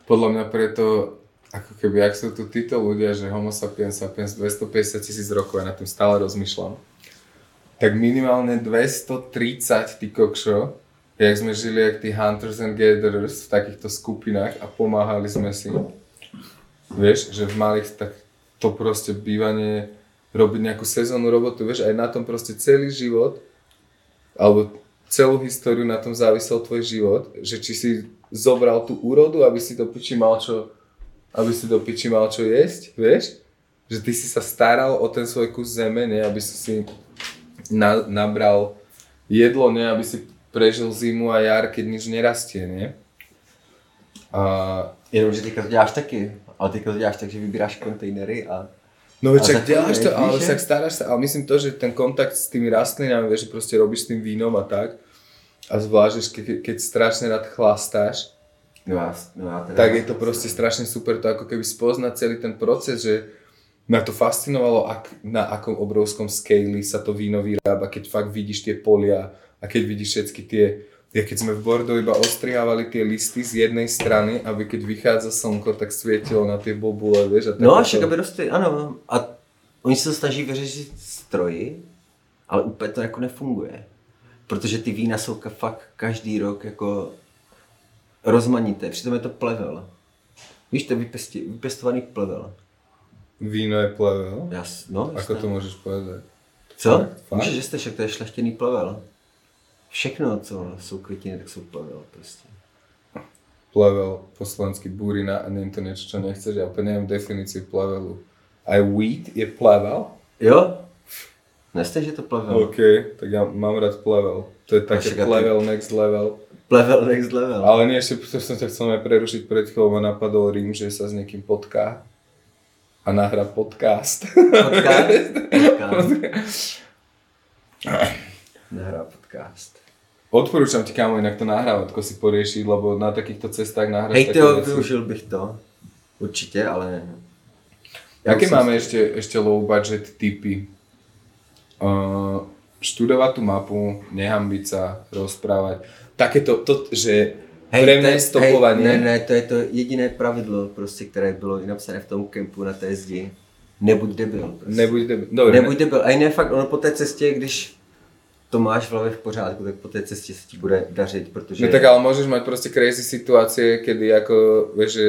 Podľa mňa preto, ako keby, ak sú tu títo ľudia, že homo sapiens sapiens 250 tisíc rokov, ja nad tým stále rozmýšľam, tak minimálne 230 ty kokšo, jak sme žili jak tí hunters and gatherers v takýchto skupinách a pomáhali sme si. Vieš, že v malých, tak to proste bývanie, robiť nejakú sezónnu robotu, vieš, aj na tom proste celý život, alebo celú históriu na tom závisel tvoj život, že či si zobral tú úrodu, aby si do piči mal čo, aby si do piči mal čo jesť, vieš? Že ty si sa staral o ten svoj kus zeme, nie? Aby si si na, nabral jedlo, nie? Aby si prežil zimu a jar, keď nič nerastie, nie? A Jenomže teďka to děláš taky. Ale teďka to děláš tak, že vybíráš kontejnery a No A veď však děláš to, ale však staráš sa, ale myslím to, že ten kontakt s tými rastlinami, vieš, že proste robíš s tým vínom a tak, a zvlášť, že ke, keď strašne rád chlastáš, no já, no já teda, tak je to proste strašne super to ako keby spoznať celý ten proces, že ma to fascinovalo, ak, na akom obrovskom scale sa to víno vyrába, keď fakt vidíš tie polia a keď vidíš všetky tie, ja keď sme v Bordeaux iba ostrihávali tie listy z jednej strany, aby keď vychádza slnko, tak svietilo na tie bobule, vieš, a No a však aby rostly, ano. A oni se to snaží vyřešit stroji, ale úplně to jako nefunguje. Protože ty vína jsou ka- fakt každý rok jako rozmanité. Přitom je to plevel. Víš, to je vypěsti, vypěstovaný plevel. Víno je plevel? Já, s- no, Ako jasné. to môžeš povedať? Co? Fakt? Můžeš, že jste, však to je šlechtěný plevel. Všechno, co jsou květiny, tak jsou plevel prostě. Plevel, po slovensky burina a je to niečo, čo nechceš. Ja úplne neviem definíciu plevelu. Aj wheat je plevel? Jo? Neste, že to plevel? OK, tak ja mám rád plevel. To je také však a ty- plevel, next level. Plevel next level. Ale nie, ešte to som ťa chcel prerušiť pred chvíľou, ma napadol Rím, že sa s niekým potká a nahrá podcast. Podcast? podcast. Nahrá podcast. Odporúčam ti, kámo, inak to nahrávatko si poriešiť, lebo na takýchto cestách nahráš Hej, také to využil bych to. Určitě, ale... Jaké už som máme si- ešte, ešte low budget typy? Uh, študovať tú mapu, nehambiť sa, rozprávať. Takéto, to, že Hej, pre to stopovanie... Hej, ne, ne, to je to jediné pravidlo, prostě, které bylo i napsané v tom kempu na té zdi. Nebuď debil. Prostě. Nebuď debil. Dobre, Nebuď debil. A jiné fakt, ono po té cestě, když to máš v hlavě v pořádku, tak po té cestě se ti bude dařit, protože... No tak ale môžeš mať proste crazy situácie, kedy ako, vieš, že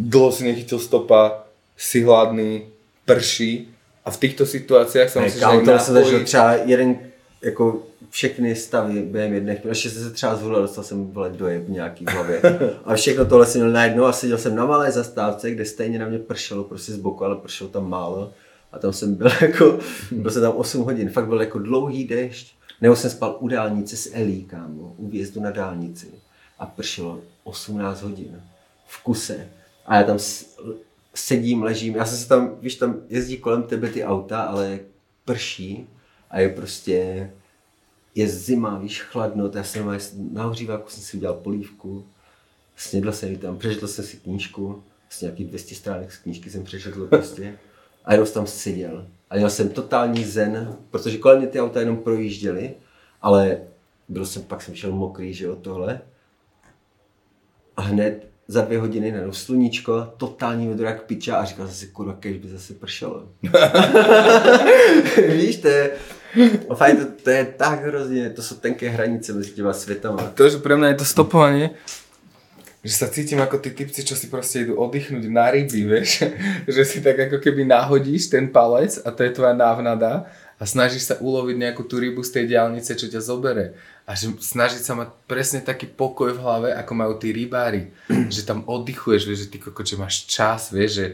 dlho si nechytil stopa, si hladný, prší a v týchto situáciách sa Hej, musíš nejak to jsem zažil třeba jeden, jako všechny stavy během jedné chvíle, ještě jsem se třeba zvolil, dostal jsem vole dojeb nějaký v hlavě. A všechno tohle jsem měl najednou a seděl jsem na malé zastávce, kde stejně na mě pršelo prostě z boku, ale pršelo tam málo. A tam jsem byl jako, byl jsem tam 8 hodin, fakt byl jako dlouhý dešť. Nebo jsem spal u dálnice s Elí, kámo, u výjezdu na dálnici. A pršelo 18 hodin v kuse. A já tam sedím, ležím, já jsem se tam, víš, tam jezdí kolem tebe ty auta, ale prší. A je prostě, je zima, víš, chladno, tak já jsem na ohříváku jsem si udělal polívku, snědl jsem ji tam, přečetl jsem si knížku, vlastně nějaký 200 stránek z knížky jsem přečetl prostě a jenom jsem tam seděl. A měl jsem totální zen, protože kolem mě ty auta jenom projížděly, ale byl jsem, pak jsem šel mokrý, že jo, tohle. A hned za dvě hodiny najednou sluníčko, totální vedro jak piča a říkal jsem si, kurva, kež by zase pršelo. Víš, to je, fajn, to, to, je tak hrozně, to jsou tenké hranice mezi těma světama. To, že pre mňa je to stopovanie, že sa cítim ako tí typci, čo si proste idú oddychnúť na ryby, vieš, že si tak ako keby nahodíš ten palec a to je tvoja návnada a snažíš sa uloviť nejakú tú rybu z tej diálnice, čo ťa zobere. A že snažiť sa mať presne taký pokoj v hlave, ako majú tí rybári. že tam oddychuješ, vieš, že ty kokot, že máš čas, vieš, že,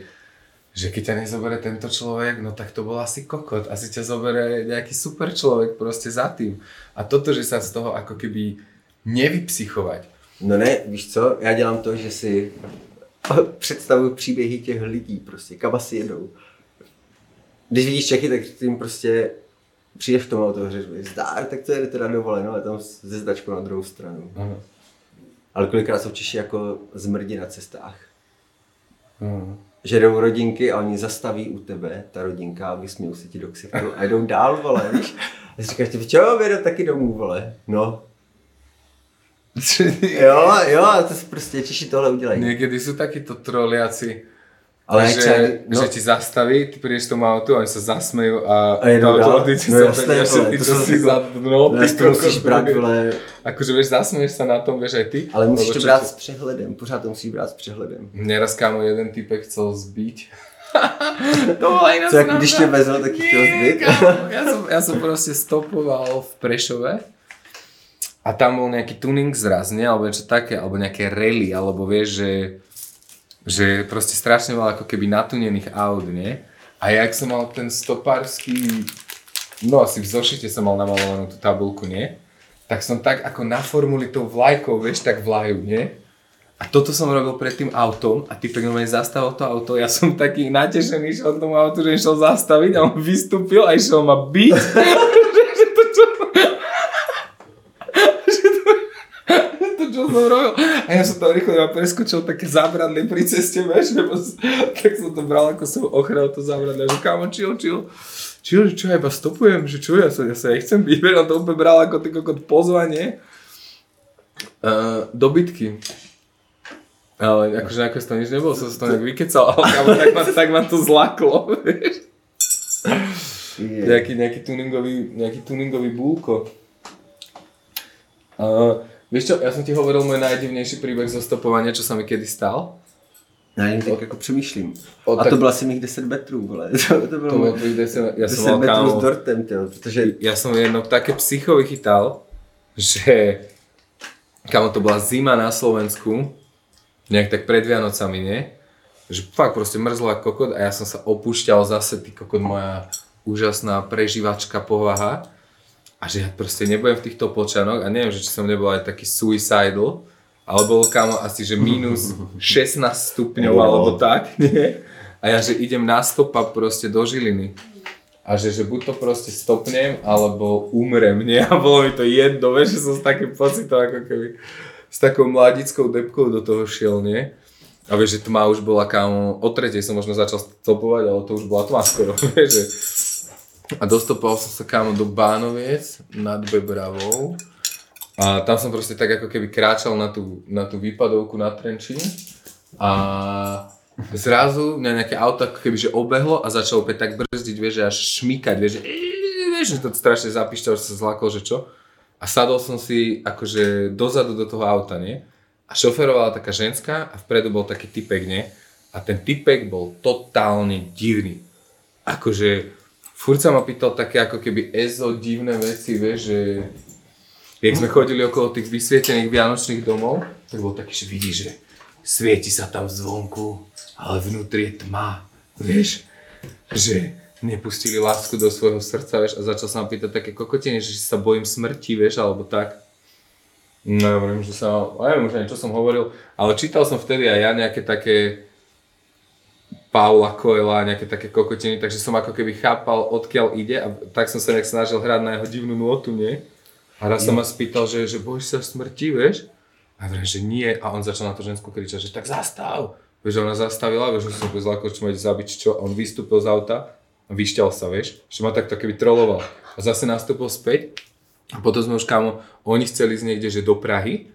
že keď ťa nezobere tento človek, no tak to bol asi kokot. Asi ťa zobere nejaký super človek proste za tým. A toto, že sa z toho ako keby nevypsychovať. No ne, víš co, já dělám to, že si představuju příběhy těch lidí prostě, kam asi jedou. Když vidíš Čechy, tak jim prostě přijdeš v tom auto a říkáš, zdár, tak to jede teda dovoleno, a tam ze zdačkou na druhou stranu. Aha. Ale kolikrát jsou Češi jako zmrdi na cestách. Aha. Že jdou rodinky a oni zastaví u tebe, ta rodinka, a vysmějou se ti do ksichtu a jdou dál, vole, víš? A říkáš, ty čo, taky domů, vole. No. Jo, jo, to si prostě Češi tohle udělají. Niekedy sú takíto troliaci, Ale že, třeba, no. že ti zastaví, ty prídeš tomu autu, oni sa zasmejú a, A jedou to auto odíde No jasné, a ty, to si za no, No, ty to musíš brát, vole, Akože vieš, zasmeješ sa na tom, vieš aj ty. ale musíš to brát s přehledem, pořád to musíš brát s přehledem. Mne raz kámo jeden typek chcel zbiť. to bola iná Co, jak když tě vezl, tak chtěl zbyt? ja, som, ja som proste stopoval v Prešove a tam bol nejaký tuning zraz, nie? Alebo niečo také, alebo nejaké rally, alebo vieš, že, že proste strašne veľa ako keby natunených aut, nie? A ja, jak som mal ten stopársky, no asi v zošite som mal namalovanú tú tabulku, nie? Tak som tak ako na formuli tou vlajkou, vieš, tak vlajú, nie? A toto som robil pred tým autom a typek normálne zastavil to auto. Ja som taký natešený išiel k tomu autu, že išiel zastaviť a on vystúpil a išiel ma byť. že to čo... že to, som robil. A ja som tam rýchlo iba preskočil také zábradlie pri ceste, vieš, lebo s- tak som to bral ako som ochrel to zábradlie. Že kámo, chill, chill. Chill, že čo, ja iba stopujem, že čo, ja sa, ja sa nechcem byť, on to úplne bral ako ty kokot pozvanie. Uh, dobytky. Ale akože nakoniec to nič nebolo, som sa to nejak vykecal, ale kámo, tak ma, tak ma to zlaklo, vieš. Nejaký, nejaký tuningový, nejaký tuningový búlko. Uh, vieš čo, ja som ti hovoril môj najdivnejší príbeh zo stopovania, čo sa mi kedy stal. Já jen tak jako přemýšlím. O, A tak- to bylo asi mých 10 metrů, vole. To, to bylo To tvojich 10, ja 10 som mal metrů s kámo, dortem, tyjo, protože ja som jedno také psycho vychytal, že kámo to bola zima na Slovensku, nejak tak pred Vianocami, nie? Že fakt proste mrzlo ako kokot a ja som sa opúšťal zase, ty kokot, moja úžasná prežívačka povaha. A že ja proste nebudem v týchto počanoch a neviem, že či som nebol aj taký suicidal, ale bolo kámo asi, že minus 16 stupňov alebo tak, nie? A ja, že idem na stopa proste do Žiliny. A že, že buď to proste stopnem, alebo umrem, nie? A bolo mi to jedno, vieš, že som s takým pocitom, ako keby s takou mladickou depkou do toho šiel, nie? A vieš, že tma už bola kámo, o tretej som možno začal stopovať, ale to už bola tma skoro, vieš, že... A dostopoval som sa kámo do Bánoviec nad Bebravou. A tam som proste tak ako keby kráčal na tú, na tú výpadovku na Trenčín. A zrazu mňa nejaké auto ako keby že obehlo a začalo opäť tak brzdiť, vieš, až šmykať, vieš, že, vieš, že to strašne zapíšťal, že sa zlakol, že čo. A sadol som si akože dozadu do toho auta, nie? A šoferovala taká ženská a vpredu bol taký typek, nie? A ten typek bol totálne divný. Akože furt sa ma pýtal také ako keby ezo divné veci, vieš, že jak sme chodili okolo tých vysvietených vianočných domov, tak bol taký, že vidíš, že svieti sa tam zvonku, ale vnútri je tma, vieš, že nepustili lásku do svojho srdca, vieš, a začal sa ma pýtať také kokotiny, že sa bojím smrti, vieš, alebo tak. No, ja hovorím, že sa, a neviem už čo som hovoril, ale čítal som vtedy aj ja nejaké také Paula Coela, nejaké také kokotiny, takže som ako keby chápal, odkiaľ ide a tak som sa nejak snažil hrať na jeho divnú nôtu, nie? A raz sa ma spýtal, že, že bojíš sa smrti, vieš? A hovorím, že nie. A on začal na to žensku kričať, že tak zastav. Vieš, že ona zastavila, vieš, že som povedal, ako čo ma ide zabiť, čo. A on vystúpil z auta a vyšťal sa, vieš. Že ma takto keby troloval. A zase nastúpil späť. A potom sme už kámo, oni chceli ísť niekde, že do Prahy.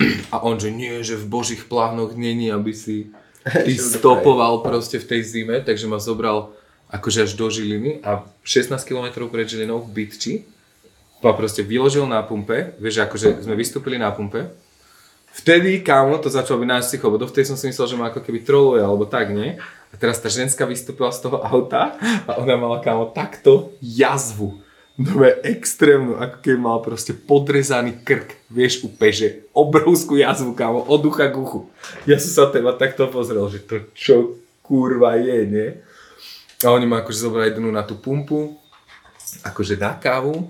A on, že nie, že v božích plánoch není, aby si ty stopoval proste v tej zime, takže ma zobral akože až do Žiliny a 16 km pred Žilinou v Bytči ma proste vyložil na pumpe, vieš, akože sme vystúpili na pumpe. Vtedy, kámo, to začalo byť náš psycho, bo dovtedy som si myslel, že ma ako keby troluje, alebo tak, nie? A teraz tá ženská vystúpila z toho auta a ona mala, kámo, takto jazvu. Dobre, extrémnu, ako keby mala proste podrezaný krk, vieš, úplne, že obrovskú jazvu, kámo, od ucha k uchu. Ja som sa teba takto pozrel, že to čo kurva je, nie? A oni ma akože zobrali dnu na tú pumpu, akože na kávu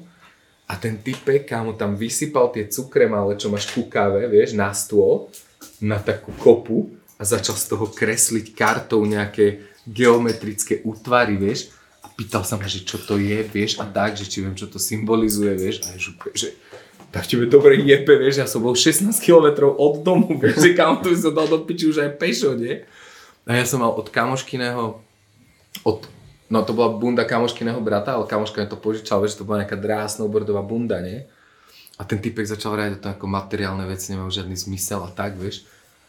a ten typek, kámo, tam vysypal tie cukre malé, čo máš ku káve, vieš, na stôl, na takú kopu a začal z toho kresliť kartou nejaké geometrické útvary, vieš, pýtal sa ma, že čo to je, vieš, a tak, že či viem, čo to symbolizuje, vieš, a že, že tak tebe dobre jebe, vieš, ja som bol 16 km od domu, vieš, že kam tu som dal do piči už aj pešo, nie? A ja som mal od kamoškyného, od, no to bola bunda kamoškyného brata, ale kamoška mi to požičal, vieš, to bola nejaká drahá snowboardová bunda, nie? A ten typek začal hrať to ako materiálne veci, nemajú žiadny zmysel a tak, vieš.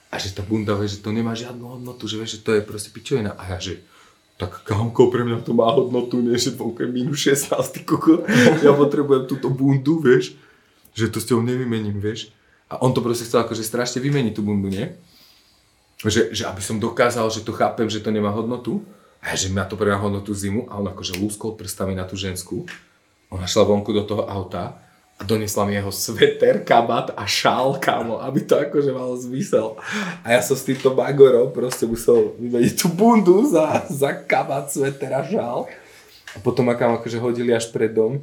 A že tá bunda, vieš, že to nemá žiadnu hodnotu, že vieš, že to je proste pičovina. A ja, že tak kámko, pre mňa to má hodnotu, že to okrem minus 16, ty koko. Ja potrebujem túto bundu, vieš, že to s tou nevymením, vieš. A on to proste chcel akože strašne vymeniť tú bundu, nie? Že, že aby som dokázal, že to chápem, že to nemá hodnotu. A že má to pre mňa hodnotu zimu a on akože lúskol prstami na tú žensku. Ona šla vonku do toho auta a donesla mi jeho sveter, kabát a šál, kámo, aby to akože malo zmysel. A ja som s týmto bagorom proste musel vymeniť tú bundu za, za kabát, sveter a šál. A potom ma kam akože hodili až pred dom.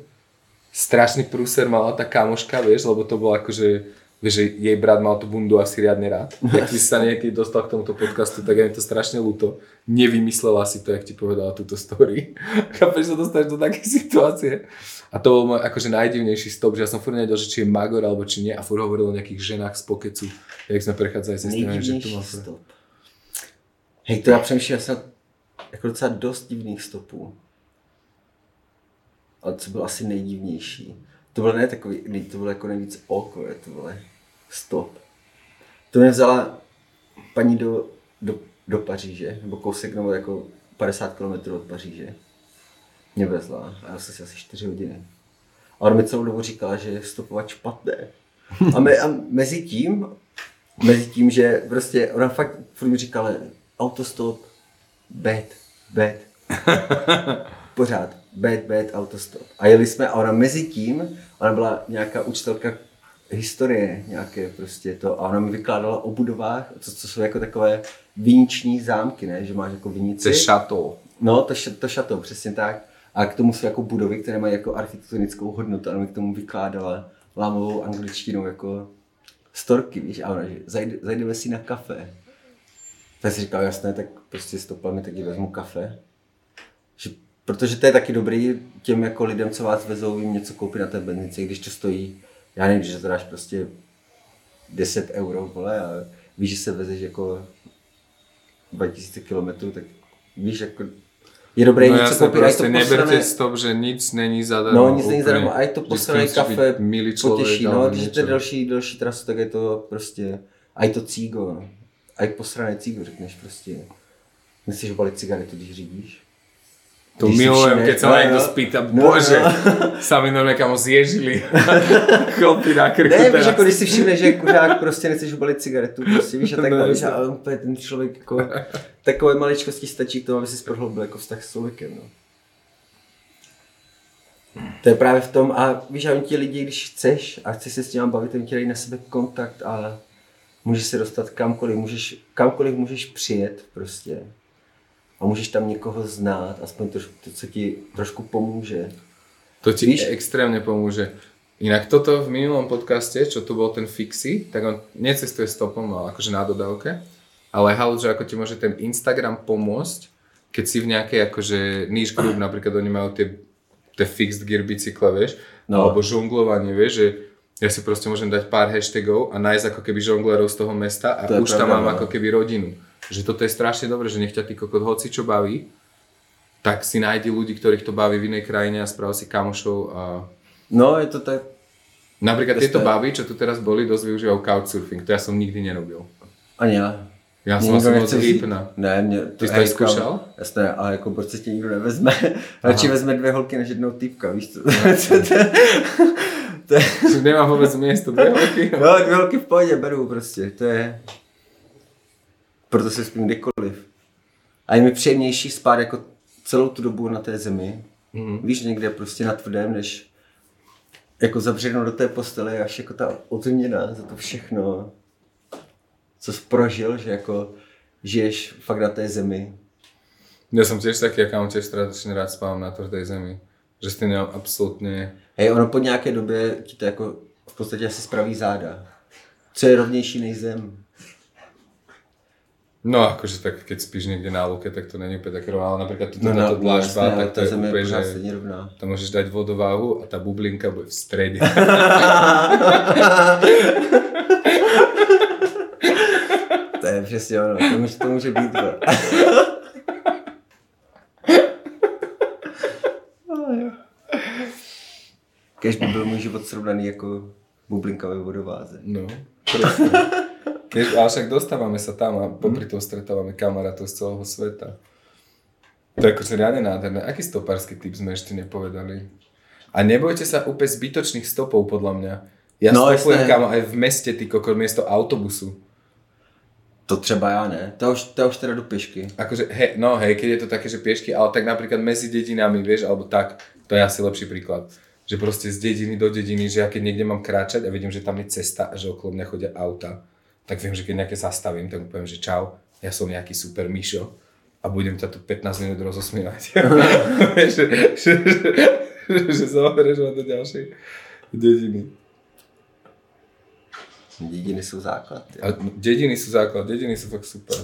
Strašný prúser mala tá kamoška, vieš, lebo to bolo akože, vieš, že jej brat mal tú bundu asi riadne rád. Jak si sa niekedy dostal k tomuto podcastu, tak je to strašne ľúto. Nevymyslela si to, jak ti povedala túto story. Chápeš, sa dostaneš do takej situácie. A to bol môj akože najdivnejší stop, že ja som furt nevedel, že či je magor alebo či nie a furt hovoril o nejakých ženách z pokecu, jak sme prechádzali cez ten, že mám... stop. Hej, to já přemýšlím, já jsem jako docela dost divných stopů. Ale co bylo asi nejdivnější? To bylo ne takový, nej- to bylo jako nejvíc awkward, to bylo stop. To mě vzala paní do, do, do Paříže, nebo kousek, nebo jako 50 km od Paříže. Mě vezla a já jsem si asi 4 hodiny. A ona mi celou dobu říkala, že je stopovat špatné. A, me, a mezi tím, mezi tím, že prostě ona fakt furt mi říkala autostop, bed, bed. Pořád, bed, bed, autostop. A jeli jsme a ona mezi tím, ona byla nějaká učitelka historie nějaké prostě to a ona mi vykládala o budovách, co, co jsou jako takové viniční zámky, ne? že máš jako vinici. To je šatou. No, to, to šatou, přesně tak. A k tomu jsou jako budovy, které mají jako architektonickou hodnotu. A mi k tomu vykládala lámovou angličtinou jako storky, víš, a ona, že zajde, zajdeme si na kafe. Tak si říkal, jasné, tak prostě stopami taky vezmu kafe. Že, protože to je taky dobrý těm jako lidem, co vás vezou, jim něco koupit na té benzince, když to stojí, já nevím, že to dáš prostě 10 euro, vole, a víš, že se vezeš jako 2000 km, tak víš, jako je dobré No něco koupit, a je to neberte posrané, stop, že nic není zadarmo. no nic není zadarmo, a to posrané kafe, milý človek, potěší, no, když je další, další trasu, tak je to prostě, a to cígo, no. a je posrané cígo, řekneš prostě, nechceš balit cigaretu, když řídíš? To milujem, keď sa no, niekto spýta, No, bože, no. sa mi normálne kamo zježili. Chlopy na krku Ne, víš, jako když si všimneš, že kuřák prostě nechceš balit cigaretu, prostě víš, a tak No, víš, a úplně ten člověk jako, takové maličkosti stačí k tomu, aby si prohloubil jako vztah s člověkem, no. To je právě v tom, a víš, a oni ti lidi, když chceš a chceš se s těma bavit, oni ti dají na sebe kontakt a můžeš se dostat kamkoliv, můžeš, kamkoliv můžeš přijet prostě. A můžeš tam někoho znát, aspoň to, to co ti trošku pomůže. To ti Víš- extrémne pomôže. Inak toto v minulom podcaste, čo tu bol ten Fixi, tak on necestuje stopom, ale akože na dodávke. Ale halo, že ako ti môže ten Instagram pomôcť, keď si v nejakej akože niche group, napríklad oni majú tie, tie fixed gear bicykle, vieš, No. alebo žonglovanie, vieš, že ja si proste môžem dať pár hashtagov a nájsť ako keby žonglerov z toho mesta a To už tam pravda, mám no. ako keby rodinu. Že toto je strašne dobré, že nech ťa ty kokot hoci čo baví, tak si nájdi ľudí, ktorých to baví v inej krajine a správ si kamošov a No, je to tak, Napríklad To tieto je- baby, čo tu teraz boli, dosť využívajú couchsurfing. To ja som nikdy nerobil. ani já. Som nikdo asi moc hypna. Ne, mě, Ty jsi to zkoušel? Jasné, ale jako proč se tě nikdo nevezme? Radši vezme dvě holky než jednou týpka, víš co? to, to, to, je, nemám vôbec miesto, dve holky. no, dvě holky v pohodě beru prostě, to je... Proto se spím kdekoliv. A je mi příjemnější spát jako celou tu dobu na té zemi. Mhm. Víš, někde prostě na tvrdém, než jako zabřednout do té postele až jako ta odměna za to všechno, co jsi prožil, že jako žiješ fakt na té zemi. Ja som tiež taký, ja mám tiež strašne rád spávam na tvrdej zemi. Že tým nemám absolútne... Hej, ono po nějaké době ti to jako v podstatě asi spraví záda. Co je rovnější než zem? No akože tak keď spíš niekde na lúke, tak to není úplne také rovné, ale napríklad tu no, dlažba, jasné, ale tak to ta je pořád že rovná. tam môžeš dať vodováhu a tá bublinka bude v strede. To je přesně ono, to může, to může být. To. Kež by byl můj život srovnaný jako bublinka ve vodováze. No, presne. Ale však dostávame sa tam a popri tom stretávame kamarátov z celého sveta. To je akože riadne nádherné. Aký stopársky typ sme ešte nepovedali? A nebojte sa úplne zbytočných stopov, podľa mňa. Ja No, stopujem kámo aj v meste, ty kokot, miesto autobusu. To třeba já ne, to už, to už teda do pěšky. Akože, he, no hej, keď je to také, že piešky, ale tak napríklad medzi dedinami, vieš, alebo tak, to je asi lepší príklad. Že proste z dediny do dediny, že ja keď niekde mám kráčať a vidím, že tam je cesta a že okolo mňa chodia auta, tak viem, že keď nejaké zastavím, tak mu poviem, že čau, ja som nejaký super Mišo a budem ťa tu 15 minút rozosmievať. Vieš, že, že, že, že zoberieš ma do ďalšej dediny. Dědiny jsou základ. jo. A dediny sú základ, dediny sú fakt super.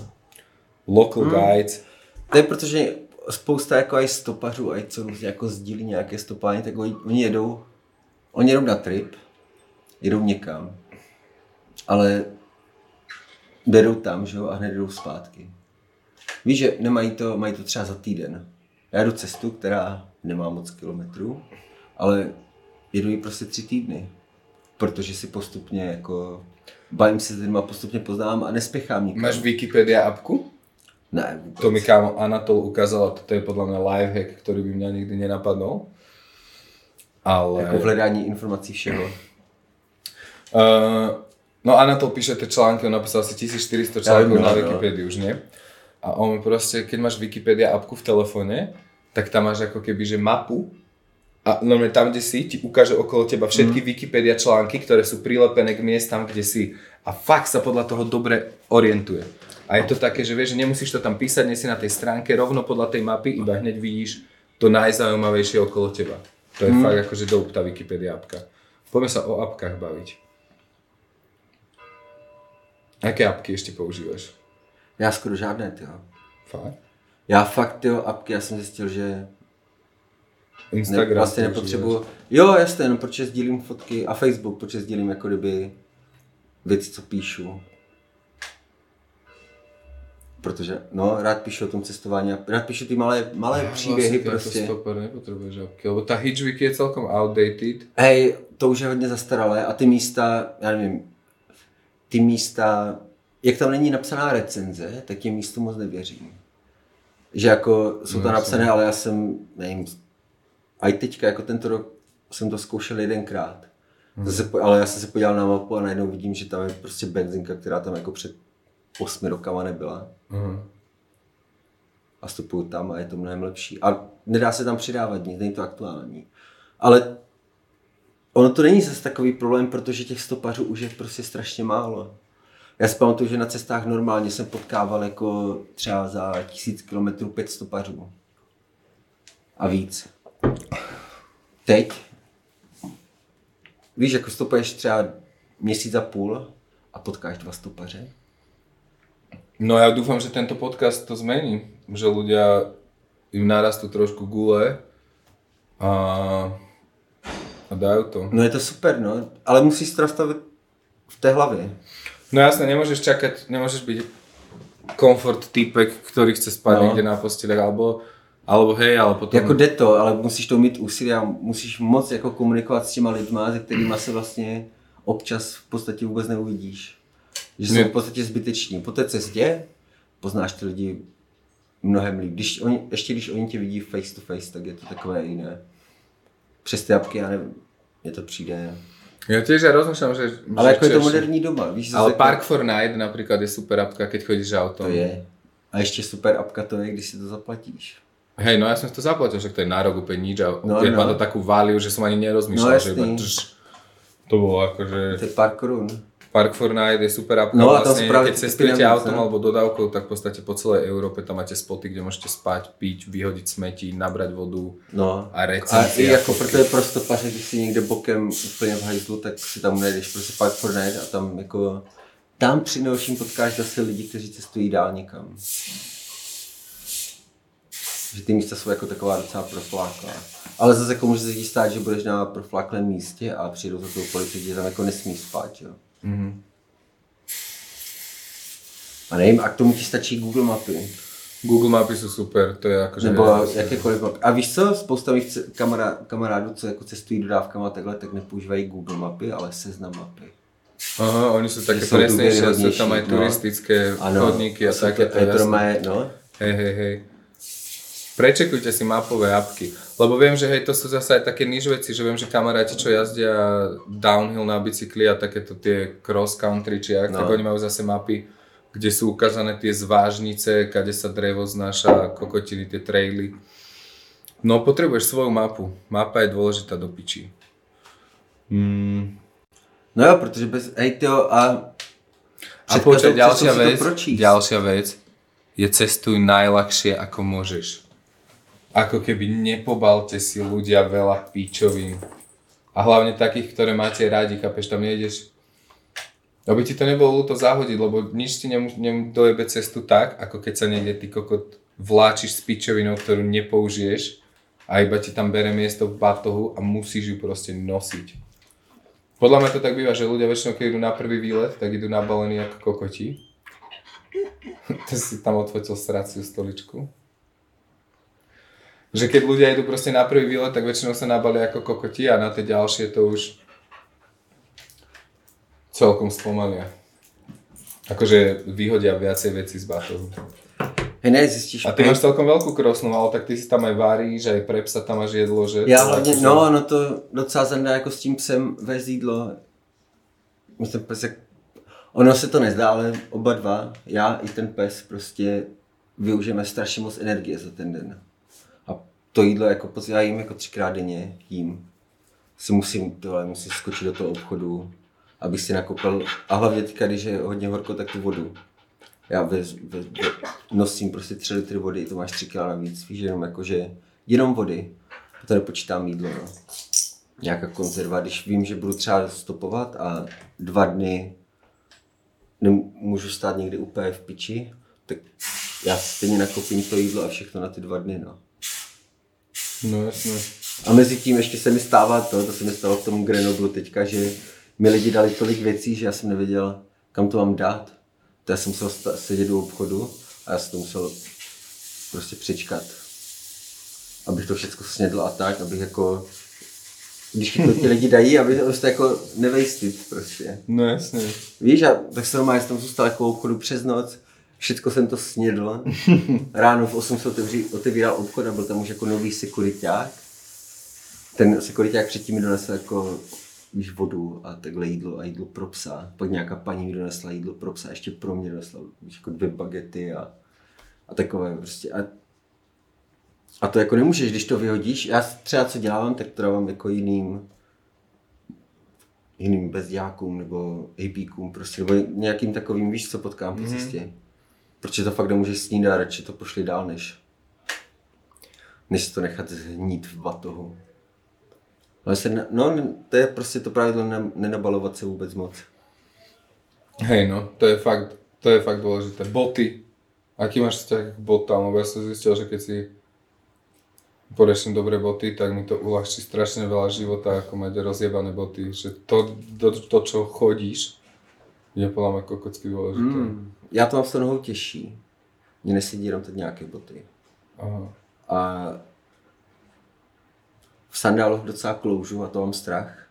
Local guides. To je protože spousta jako aj stopařů, aj co různě jako sdílí nějaké stopání, tak oni, oni jedou, oni jedou na trip, jedou někam, ale jedou tam, že jo, a hned jdou zpátky. Víš, že nemají to, mají to třeba za týden. Já jdu cestu, která nemá moc kilometrů, ale jedu ji prostě tři týdny. Protože si postupně jako bavím se s lidmi, postupně poznám a nespěchám nikam. Máš Wikipedia apku? Ne, vůbec. To mi kámo Anatol ukázal a toto je podľa mňa lifehack, ktorý by mňa nikdy nenapadol. Ale... Jako v hledání informací všeho. Uh, no Anatol píše tie články, on napísal asi 1400 článkov viem, na no, no. Wikipédii už, nie? A on proste, keď máš Wikipedia appku v telefóne, tak tam máš ako keby, že mapu a normálne tam, kde si, ti ukáže okolo teba všetky Wikipedia články, ktoré sú prilepené k miestam, kde si. A fakt sa podľa toho dobre orientuje. A je to také, že vieš, že nemusíš to tam písať, nie si na tej stránke, rovno podľa tej mapy, iba hneď vidíš to najzaujímavejšie okolo teba. To je fakt akože dope tá Wikipedia apka. Poďme sa o apkách baviť. Aké apky ešte používaš? Já skoro žádné, ty Fakt? Já fakt, ty apky, já jsem zjistil, že ne, Instagram vlastně používáš? nepotřebuju. Jo, jasně, no, protože sdílím fotky a Facebook, protože sdílím jako kdyby věci, co píšu. Protože, no, rád píšu o tom cestování, a rád píšu ty malé, malé příběhy Vlastne ty prostě. Ako stoper nepotrebuješ apky, lebo tá Hitchwiki je celkom outdated. Hej, to už je hodně zastaralé a ty místa, já nevím, ty místa, jak tam není napsaná recenze, tak těm místu moc nevěřím. Že jako jsou No, tam napsané, ale já jsem, nevím, a i teďka, jako tento rok jsem to zkoušel jedenkrát. Zase, po- ale já jsem se podíval na mapu a najednou vidím, že tam je prostě benzinka, která tam jako před osmi rokama nebyla. Uh-huh. A vstupuju tam a je to mnohem lepší. A nedá se tam přidávat nic, není to aktuální. Ale ono to není zase takový problém, protože těch stopařů už je prostě strašně málo. Já si pamatuju, že na cestách normálně jsem potkával jako třeba za tisíc kilometrů pět stopařů. A víc. Teď, víš, jako stopuješ třeba měsíc a půl a potkáš dva stopaře. No ja dúfam, že tento podcast to zmení, že ľudia im narastú trošku gule a, a dajú to. No je to super, no, ale musíš to nastavit v té hlavě. No jasne, nemôžeš čakať, nemôžeš byť komfort typek, ktorý chce spať No. niekde na posteli, alebo, alebo hej, ale potom... Jako jde to, ale musíš to mít úsilí a musíš moc jako komunikovat s těma lidma, se kterými se vlastně občas v podstatě vůbec neuvidíš. Že jsou v podstatě zbyteční. Po té cestě poznáš ty lidi mnohem líp. Když oni, ještě když oni tě vidí face to face, tak je to takové jiné. Přes ty apky, já nevím, mně to přijde. Ja tiež ja rozmýšľam, že... Ale že jako je to moderní doba, víš, zase Ale jako- Park for Night napríklad je super apka, keď chodíš autom. to je. A ještě super apka to je, když si to zaplatíš. Hej, no som si to zaplatil, že to je na rok úplne nič a No, no, má to takú váliu, že som ani nerozmýšľal, No, že iba drž. To bolo akože... To je pár korun. Park for Night je super apka, No a tam vlastne, keď cestujete autom ne? alebo dodávkou, tak v podstate po celej Európe tam máte spoty, kde môžete spať, piť, vyhodiť smeti, nabrať vodu. No. A A recenzie i a jako fotky. protože prostě paře, když si někde bokem úplně v hajzlu, tak si tam nejdeš prostě Park for Night a tam jako tam při nejhorším potkáš zase lidi, kteří cestují dál někam. Že ty místa jsou jako taková docela profláklá. Ale zase jako může se stát, že budeš na profláklém místě a přijdou za tou policii, že tam jako nesmí spát, jo. Mhm. A nevím, a k tomu ti stačí Google mapy. Google mapy sú super, to je akože... Nebo jakékoliv mapy. A víš co, spousta mých kamará, kamarádů, co jako cestují dodávkama a takhle, tak nepoužívají Google mapy, ale seznam mapy. Aha, oni Že sú presnejšie, sú dôveryhodnejší, tam aj no. turistické chodníky a to- takéto. je to jasné. normálne, no. Hej, hej, hej. Prečekujte si mapové apky. Lebo viem, že hej, to sú zase aj také niž veci, že viem, že kamaráti, čo jazdia downhill na bicykli a takéto tie cross country, či jak, no. Tak oni majú zase mapy, kde sú ukázané tie zvážnice, kade sa drevo znáša, kokotiny, tie traily. No, potrebuješ svoju mapu. Mapa je dôležitá do piči. Mm. No jo, protože bez, hej tyjo, a... A cestou ďalšia vec, ďalšia vec je cestuj najľahšie ako môžeš. Ako keby nepobalte si ľudia veľa píčovín. A hlavne takých, ktoré máte radi, chápeš, tam nejdeš aby ti to nebolo ľúto zahodiť, lebo nič ti nem, cestu tak, ako keď sa niekde ty kokot vláčiš s pičovinou, ktorú nepoužiješ a iba ti tam bere miesto v batohu a musíš ju proste nosiť. Podľa mňa to tak býva, že ľudia väčšinou, keď idú na prvý výlet, tak idú nabalení ako kokoti. Ty si tam odfotil sraciu stoličku. Že keď ľudia idú proste na prvý výlet, tak väčšinou sa nabalia ako kokoti a na tie ďalšie to už celkom spomalia. Akože vyhodia viacej veci z batohu. Hej, ne, zjistíš... A ty máš celkom veľkú krosnu, ale tak ty si tam aj varíš, aj pre psa tam máš jedlo, že? Já hlavně, no, no to docela zandá jako s tím psem vést jídlo. my ten pes, jak... ono se to nezdá, ale oba dva, já i ten pes prostě využijeme strašně moc energie za ten den. A to jídlo, jako já jím jako třikrát denně, jím. Si musím, tohle, musím skočit do toho obchodu, abych si nakoupil, a hlavně teďka, když je hodně horko, tak tu vodu. Já vez, vez, vez, nosím prostě 3 litry vody, to máš 3 kg navíc, víš, jenom jakože, jenom vody, to nepočítám jídlo, no. Nějaká konzerva, když vím, že budu třeba stopovat a dva dny nemůžu stát někdy úplně v piči, tak já stejně nakoupím to jídlo a všechno na ty dva dny, no. No jasně. A mezi tím ještě se mi stává to, to se mi stalo v tom Grenoblu teďka, že mi lidi dali tolik věcí, že já jsem nevěděl, kam to mám dát. To já jsem musel sedět do obchodu a já jsem to musel prostě přečkat. Abych to všechno snědl a tak, abych jako, když ti to ti lidi dají, aby to jako nevejstit prostě. No jasně. Víš, a tak jsem normálně jsem zůstal jako obchodu přes noc, všechno jsem to snědl. Ráno v 8 se otevří, otevíral obchod a byl tam už jako nový sekuriták. Ten sekuriták předtím mi donesl jako víš, vodu a takhle jídlo a jídlo pro psa. Pak nějaká paní mi donesla jídlo pro psa, ještě pro mě donesla víš, jako dvě bagety a, a takové prostě. A, a to jako nemůžeš, když to vyhodíš. Já třeba co dělám, tak to dávám jako jiným jiným bezdělákům nebo APkům prostě, nebo nějakým takovým, víš, co potkám po cestě. Protože to fakt nemůžeš snídat, radši to pošli dál, než, než to nechat zhnít v batohu. Ale se, no, to je prostě to pravidlo ne, nenabalovat se vůbec moc. Hej no, to je fakt, to je fakt dôležité. Boty. Aký máš vzťah k botám? Lebo ja som zistil, že keď si podeším dobré boty, tak mi to uľahčí strašne veľa života, ako mať rozjebané boty. Že to, to, to čo chodíš, je podľa mňa kokocky dôležité. Mm. Já to mám s nohou těžší. Mně nesedí jenom teď nějaké boty. Aha. A v sandáloch docela kloužu a to mám strach.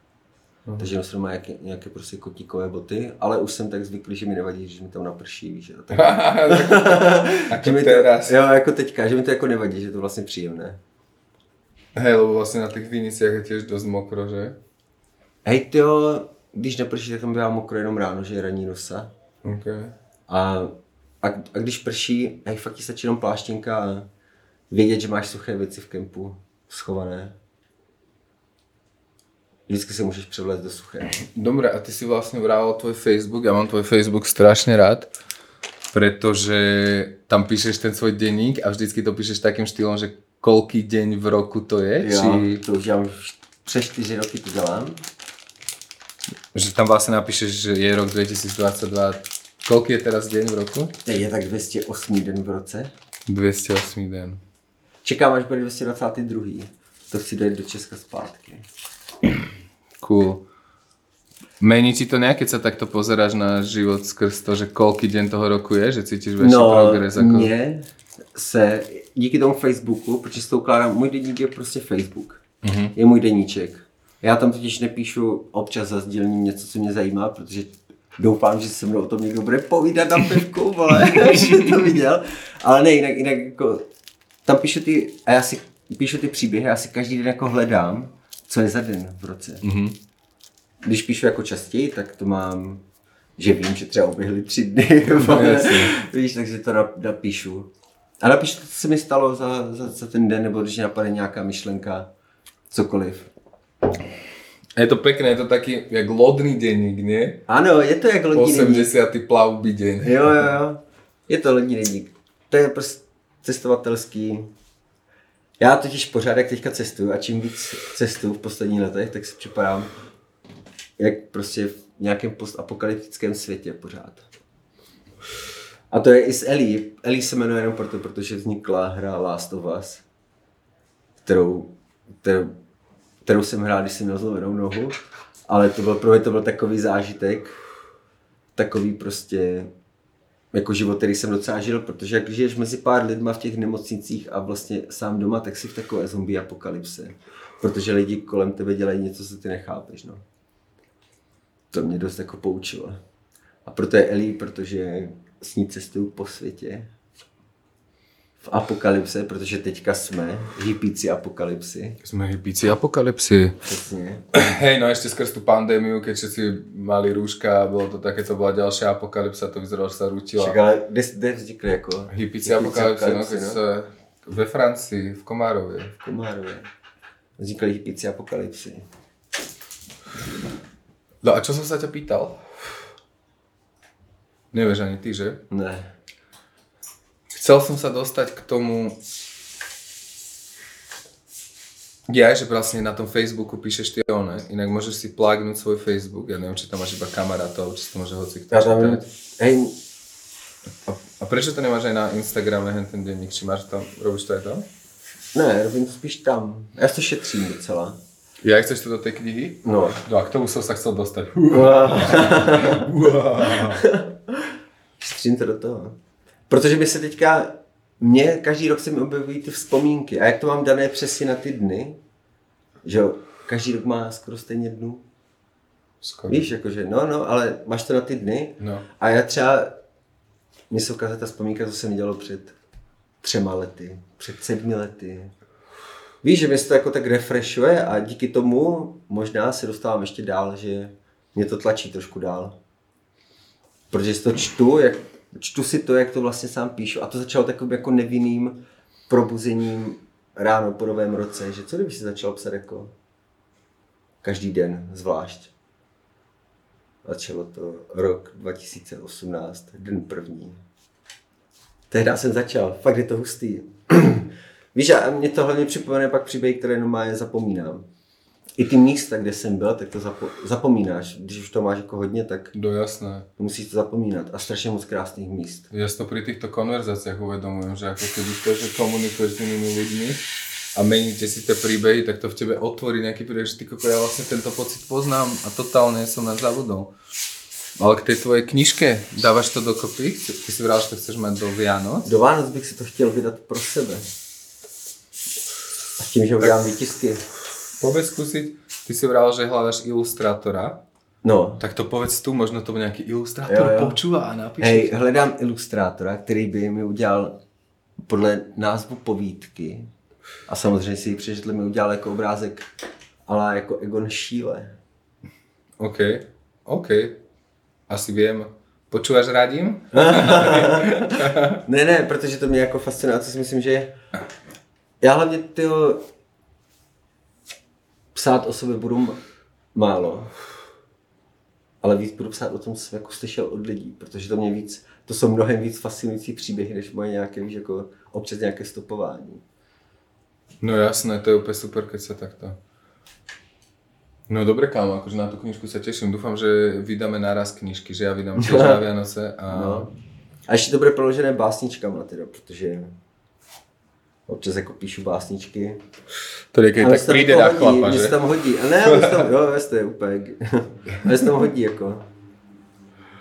Mhm. Takže nosím nějaké, nějaké prostě kotíkové boty, ale už jsem tak zvyklý, že mi nevadí, že mi tam naprší, víš. A tak, Ako že mi to, jo, jako teďka, že mi to jako nevadí, že to vlastně příjemné. Hej, lebo vlastne na tých viniciach je tiež dosť mokro, že? Hej, tyjo, když naprší, tak tam bývá mokro jenom ráno, že je ranní nosa. Okay. A, a, a když prší, hej, fakt ti stačí jenom pláštěnka a vědět, že máš suché věci v kempu schované. Vždycky se můžeš převléct do suché. Dobre, a ty si vlastne vrával tvoj Facebook, ja mám tvoj Facebook strašne rád, pretože tam píšeš ten svoj denník a vždycky to píšeš takým štýlom, že koľký deň v roku to je, Jo, či to už dělám už přes čtyři roky to dělám. Že tam vlastne napíšeš, že je rok 2022, koľký je teraz deň v roku? Je tak 208 den v roce. 208 den. Čekám, až bude 222. To chci dojít do Česka zpátky. Cool. Mení ti to nejak, keď sa takto pozeráš na život skrz to, že koľký deň toho roku je, že cítiš väčší No, progres? Ako... mně se díky tomu Facebooku, protože s tou ukládám, můj deník je prostě Facebook. Mm-hmm. Je můj deníček. Já tam totiž nepíšu občas za sdílením něco, co mě zajímá, protože doufám, že se mnou o tom někdo bude povídat na pivku, vole, že to viděl. Ale ne, jinak, jinak jako, tam píšu ty, a já si píšu ty příběhy, já si každý den jako hledám, co je za den v roce. Mhm. Když píšu jako častěji, tak to mám, že vím, že třeba uběhly tři dny, jasně. víš, takže to nap- napíšu. A napíšu, co se mi stalo za, za, za ten den, nebo když napadne nějaká myšlenka, cokoliv. Je to pekné, je to taký, jak lodný denník, nie? Ano, je to jak lodní deník. 80. plavby deň. Jo, jo, jo. Je to lodní deník. To je prostě cestovatelský. Já totiž pořád, jak teďka cestuju a čím víc cestuju v posledních letech, tak si připadám jak prostě v nějakém postapokalyptickém světě pořád. A to je i s Ellie. Ellie se jmenuje jenom proto, protože vznikla hra Last of Us, kterou, kterou, kterou jsem hrál, když jsem měl zlomenou nohu, ale to byl, pro mě to byl takový zážitek, takový prostě jako život, který jsem docela žil, protože jak žiješ mezi pár lidma v těch nemocnicích a vlastně sám doma, tak si v takové zombie apokalypse. Protože lidi kolem tebe dělají něco, co ty nechápeš, no. To mě dost jako poučilo. A proto je Ellie, protože s ní cestuju po světě. V apokalypse, protože teďka jsme hypíci apokalypsy. Sme hypíci apokalypsy. Přesně. Hej, no ešte skrz tú pandémiu, keď všetci mali rúška a bolo to také, to bola ďalšia apokalypsa, to vyzeralo, že sa rútila. Však ale kde, kde vznikly jako? Hypíci apokalypsy, no, keď sa ve Francii, v Komárově. V Komárově. Vznikly hypíci apokalypsy. No a čo som sa ťa pýtal? Nevieš ani ty, že? Ne. Chcel som sa dostať k tomu, ja, že vlastne na tom Facebooku píšeš ty one, inak môžeš si plugnúť svoj Facebook, ja neviem, či tam máš iba kamarátov, či si to môže hoci kto Já tam, hej, A, a prečo to nemáš aj na Instagrame, hen ten denník, či máš tam, robíš to aj tam? ne, robím to spíš tam. Já to šetřím docela. Ja chceš to do tej knihy? No. No a k tomu som sa chcel dostať. Šetřím to do toho. Protože by se teďka, mě každý rok se mi objevují ty vzpomínky. A jak to mám dané přesně na ty dny, že jo, každý rok má skoro stejně dnů. Skoro. Víš, jakože, no, no, ale máš to na ty dny. No. A já třeba, mně se ukázala ta vzpomínka, co jsem dělal před třema lety, před sedmi lety. Víš, že mě se to jako tak refreshuje a díky tomu možná se dostávám ještě dál, že mě to tlačí trošku dál. Protože si to čtu, jak, čtu si to, jak to vlastně sám píšu a to začalo takovým jako nevinným probuzením ráno po novém roce, že co kdyby si začal psat jako každý den zvlášť. Začalo to rok 2018, den první. Tehdy jsem začal, fakt je to hustý. Víš, a mě to hlavně připomene pak příběhy, které normálně zapomínám. I ty místa, kde jsem byl, tak to zapo- zapomínáš. Když už to máš jako hodně, tak Do jasné. musíš to zapomínat. A strašně moc krásných míst. Ja si to pri týchto konverzáciách uvedomujem, že ako keby to, že komunikuješ s inými ľuďmi a meníte si tie príbehy, tak to v tebe otvorí nejaký príbeh, že ty koko, ja vlastne tento pocit poznám a totálne som na zabudol. Ale k tej tvojej knižke, dávaš to dokopy? Ty si vral, že to chceš mať do Vianoc? Do Vánoc bych si to chtěl vydat pro sebe. A tím, že udělám výtisky. Povedz skúsiť, ty si vral, že hľadaš ilustrátora, No, tak to povedz tu, možno to bude nejaký ilustrátor, Jo, jo. počúva a napíše. hej, hledám ilustrátora, který by mi udělal podle názvu povídky a samozřejmě si ji přečetl, mi udělal jako obrázek ale jako Egon Schiele. OK, OK. Asi viem. Počúvaš radím? Ne, ne, protože to mě jako fascinuje to si myslím, že já hlavně tyho psát o sobě budu málo, ale víc budu psát o tom, co jsem jako slyšel od lidí, protože to mě víc, to jsou mnohem víc fascinující příběhy, než moje nějaké, víš, jako občas nějaké stopování. No jasné, to je úplne super, keď sa takto... No dobre, kámo, akože na tú knižku sa teším. Dúfam, že vydáme naraz knižky, že ja vydám tiež na Vianoce a... No. A ještě to bude proložené básničkama teda, protože občas jako píšu básničky. To Ale tak príde na chlapa, mně že? se tam hodí. A ne, ale tam, jo, to je úplně, ale se tam hodí jako.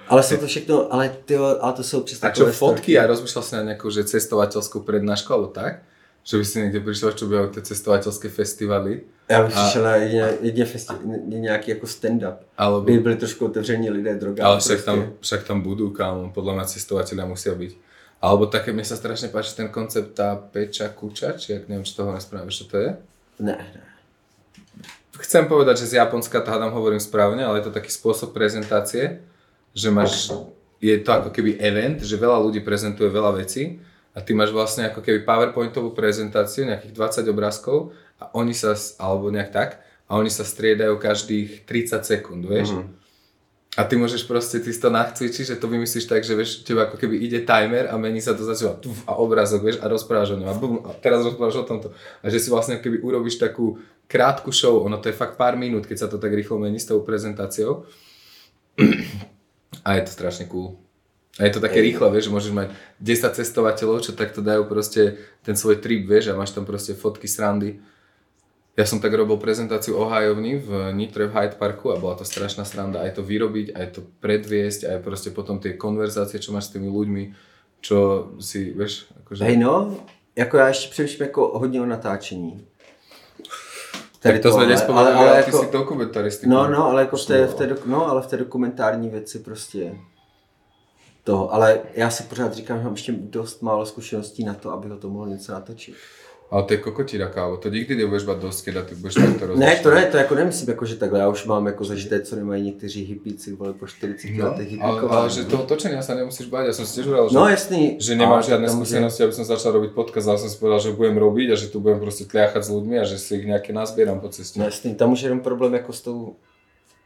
Ale jsou to všechno, ale ty, ale to jsou přes A čo, fotky? A rozmýšľal si na nejakú, že cestovateľskú prednášku, alebo tak? Že by si niekde prišiel, čo by tie cestovateľské festivaly? Já bych přišel na jedině, jedině festi, nějaký jako stand-up. Alebo... By byli trošku otevření lidé droga. Ale však tam, však tam budú, kámo, podľa mňa cestovateľia musia byť. Alebo také, mne sa strašne páči ten koncept tá peča kuča, či ak neviem, či toho nesprávne, čo to je? Ne, ne. Chcem povedať, že z Japonska to hádam hovorím správne, ale je to taký spôsob prezentácie, že máš, je to ako keby event, že veľa ľudí prezentuje veľa vecí a ty máš vlastne ako keby powerpointovú prezentáciu, nejakých 20 obrázkov a oni sa, alebo nejak tak, a oni sa striedajú každých 30 sekúnd, vieš? Mm-hmm. A ty môžeš proste, ty si to nachcvičiť, že to vymyslíš tak, že vieš, teba ako keby ide timer a mení sa to začíva tuf, a obrázok, vieš, a rozprávaš o ňom a, bum, a teraz rozprávaš o tomto. A že si vlastne keby urobíš takú krátku show, ono to je fakt pár minút, keď sa to tak rýchlo mení s tou prezentáciou. A je to strašne cool. A je to také rýchle, vieš, že môžeš mať 10 cestovateľov, čo takto dajú proste ten svoj trip, vieš, a máš tam proste fotky, srandy. Ja som tak robil prezentáciu o hajovni v Nitre v Hyde Parku a bola to strašná sranda aj to vyrobiť, aj to predviesť, aj proste potom tie konverzácie, čo máš s tými ľuďmi, čo si, vieš, akože... Hej no, jako já ještě přemýšlím jako hodně o natáčení. tak to sme ale- nespomenuli, ale, ale ty jako- si dokumentaristiku. No, no, ale jako v té, v té, no, ale v té dokumentární věci prostě. toho, ale já si pořád říkám, že mám ještě dost málo zkušeností na to, abych o tom mohl něco natočit. Ale to je kokotina, kávo. To nikdy nebudeš mať dosť, keď ty budeš takto Ne, rozmýšľať. to ne, to jako nemyslím, jako, že takhle, já už mám jako zažité, co nemají někteří hippíci, vole, po 40 No, letech ale, ale že toho točenia sa nemusíš bať. Ja som si tiež hovoril, že, No jasný. že nemám že- skúsenosti, aby som začal robiť podcast, ale som si povedal, že budem robiť a že tu budem proste tliachať s ľuďmi a že si ich nejaké nazbieram po ceste. No jasný, tam už je jenom problém jako s tou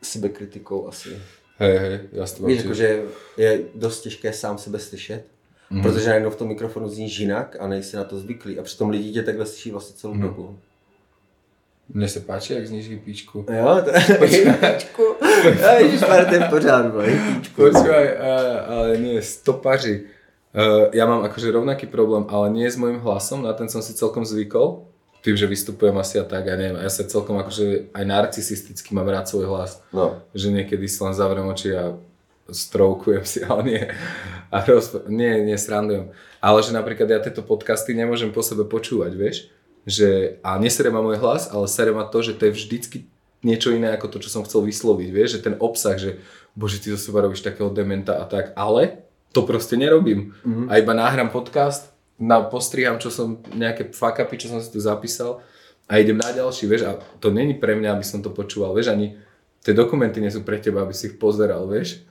sebekritikou asi. Hej, hej, ja s Víš, jako, že je dost těžké sám sebe slyšet, mm. protože najednou v tom mikrofonu zníš jinak a nejsi na to zvyklý a přitom lidi tě takhle slyší vlastně celou Mhm. dobu. Mne sa páči, jak zníš hypíčku. Jo, to hippíčku. Ježišmar, ten pořád, bo, hippíčku. Počúvaj, uh, ale nie, stopaři. Uh, ja mám akože rovnaký problém, ale nie s mojím hlasom, na ten som si celkom zvykol. Tým, že vystupujem asi a tak, ja neviem, ja sa celkom akože aj narcisisticky mám rád svoj hlas. No, Že niekedy si len zavriem oči a stroukujem si, ale nie. A rozp- nie, nie, srandujem. Ale že napríklad ja tieto podcasty nemôžem po sebe počúvať, vieš? Že, a nesere ma môj hlas, ale sere ma to, že to je vždycky niečo iné ako to, čo som chcel vysloviť, vieš? Že ten obsah, že bože, ty zo seba robíš takého dementa a tak, ale to proste nerobím. Mm-hmm. A iba náhram podcast, na, postriham, čo som, nejaké fuck upy, čo som si tu zapísal a idem na ďalší, vieš? A to není pre mňa, aby som to počúval, vieš? Ani tie dokumenty nie sú pre teba, aby si ich pozeral, vieš?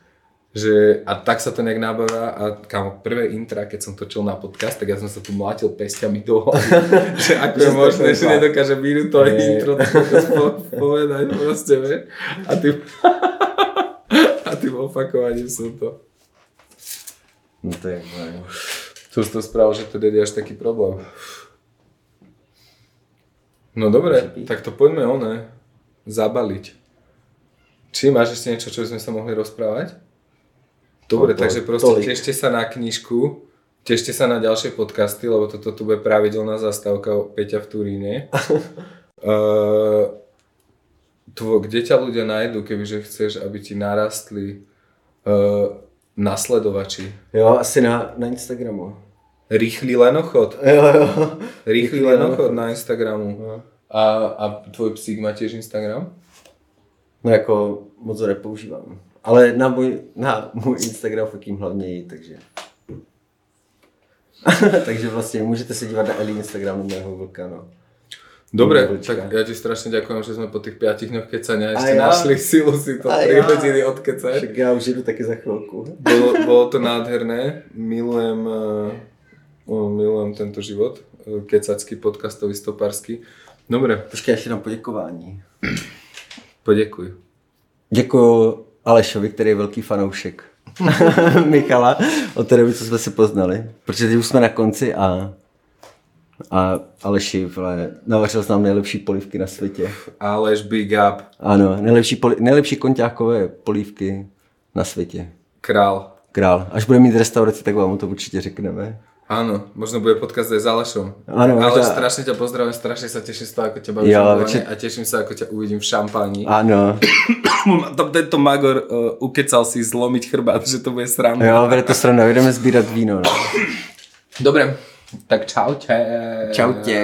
Že, a tak sa to nejak nábava a kámo, prvé intra, keď som točil na podcast, tak ja som sa tu mlátil pestiami do hlavy, že ako je možné, že nedokáže minútové Nie. intro po- povedať proste, vieš? A tým, a tým opakovaním som to. no to je, no. To si to spravil, že to je až taký problém. No dobre, tak to poďme one, zabaliť. Či máš ešte niečo, čo by sme sa mohli rozprávať? Dobre, To- takže proste tolik. tešte sa na knižku, tešte sa na ďalšie podcasty, lebo toto tu bude pravidelná zastávka o Peťa v Turíne. uh, tvo, kde ťa ľudia nájdú, kebyže chceš, aby ti narastli uh, nasledovači? Jo, asi na, na Instagramu. Rýchly lenochod. Jo, jo. Rýchly lenochod na Instagramu. No. A, a tvoj psík má tiež Instagram? No jako moc ho nepoužívám. Ale na můj, na můj Instagram fotím hlavně jí, takže... takže vlastně můžete se dívat na Eli Instagram na mého vlka, no. Dobre, tak ja ti strašne ďakujem, že sme po tých 5 dňoch kecania ešte ja. našli silu si to A 3 ja. hodiny odkecať. Však já už jedu taky za chvilku. Bolo, bolo to nádherné, milujem, uh, milujem tento život, uh, kecacký, podcastový, stoparský. Dobre, Počkej, ještě dám poděkování. poďakuj. Děkuji Alešovi, který je velký fanoušek Michala od té doby, co jsme se poznali. Protože teď už jsme na konci a, a Aleši vole, navařil nám nejlepší polívky na světě. Aleš, big up, Ano, nejlepší, poli, nejlepší konťákové polívky na světě. král. Král. Až bude mít restauraci, tak vám to určitě řekneme. Áno, možno bude podcast aj s Alešom. Áno, Ale možno- strašne ťa pozdravím, strašne sa teším z toho, ako ťa Jo, bavíš určite. a teším sa, ako ťa uvidím v šampáni. Ano. Tam tento Magor uh, ukecal si zlomiť chrbát, že to bude sranda. Jo, bude to sranda, jdeme sbírat víno. No. Dobre, tak čaute. Čaute.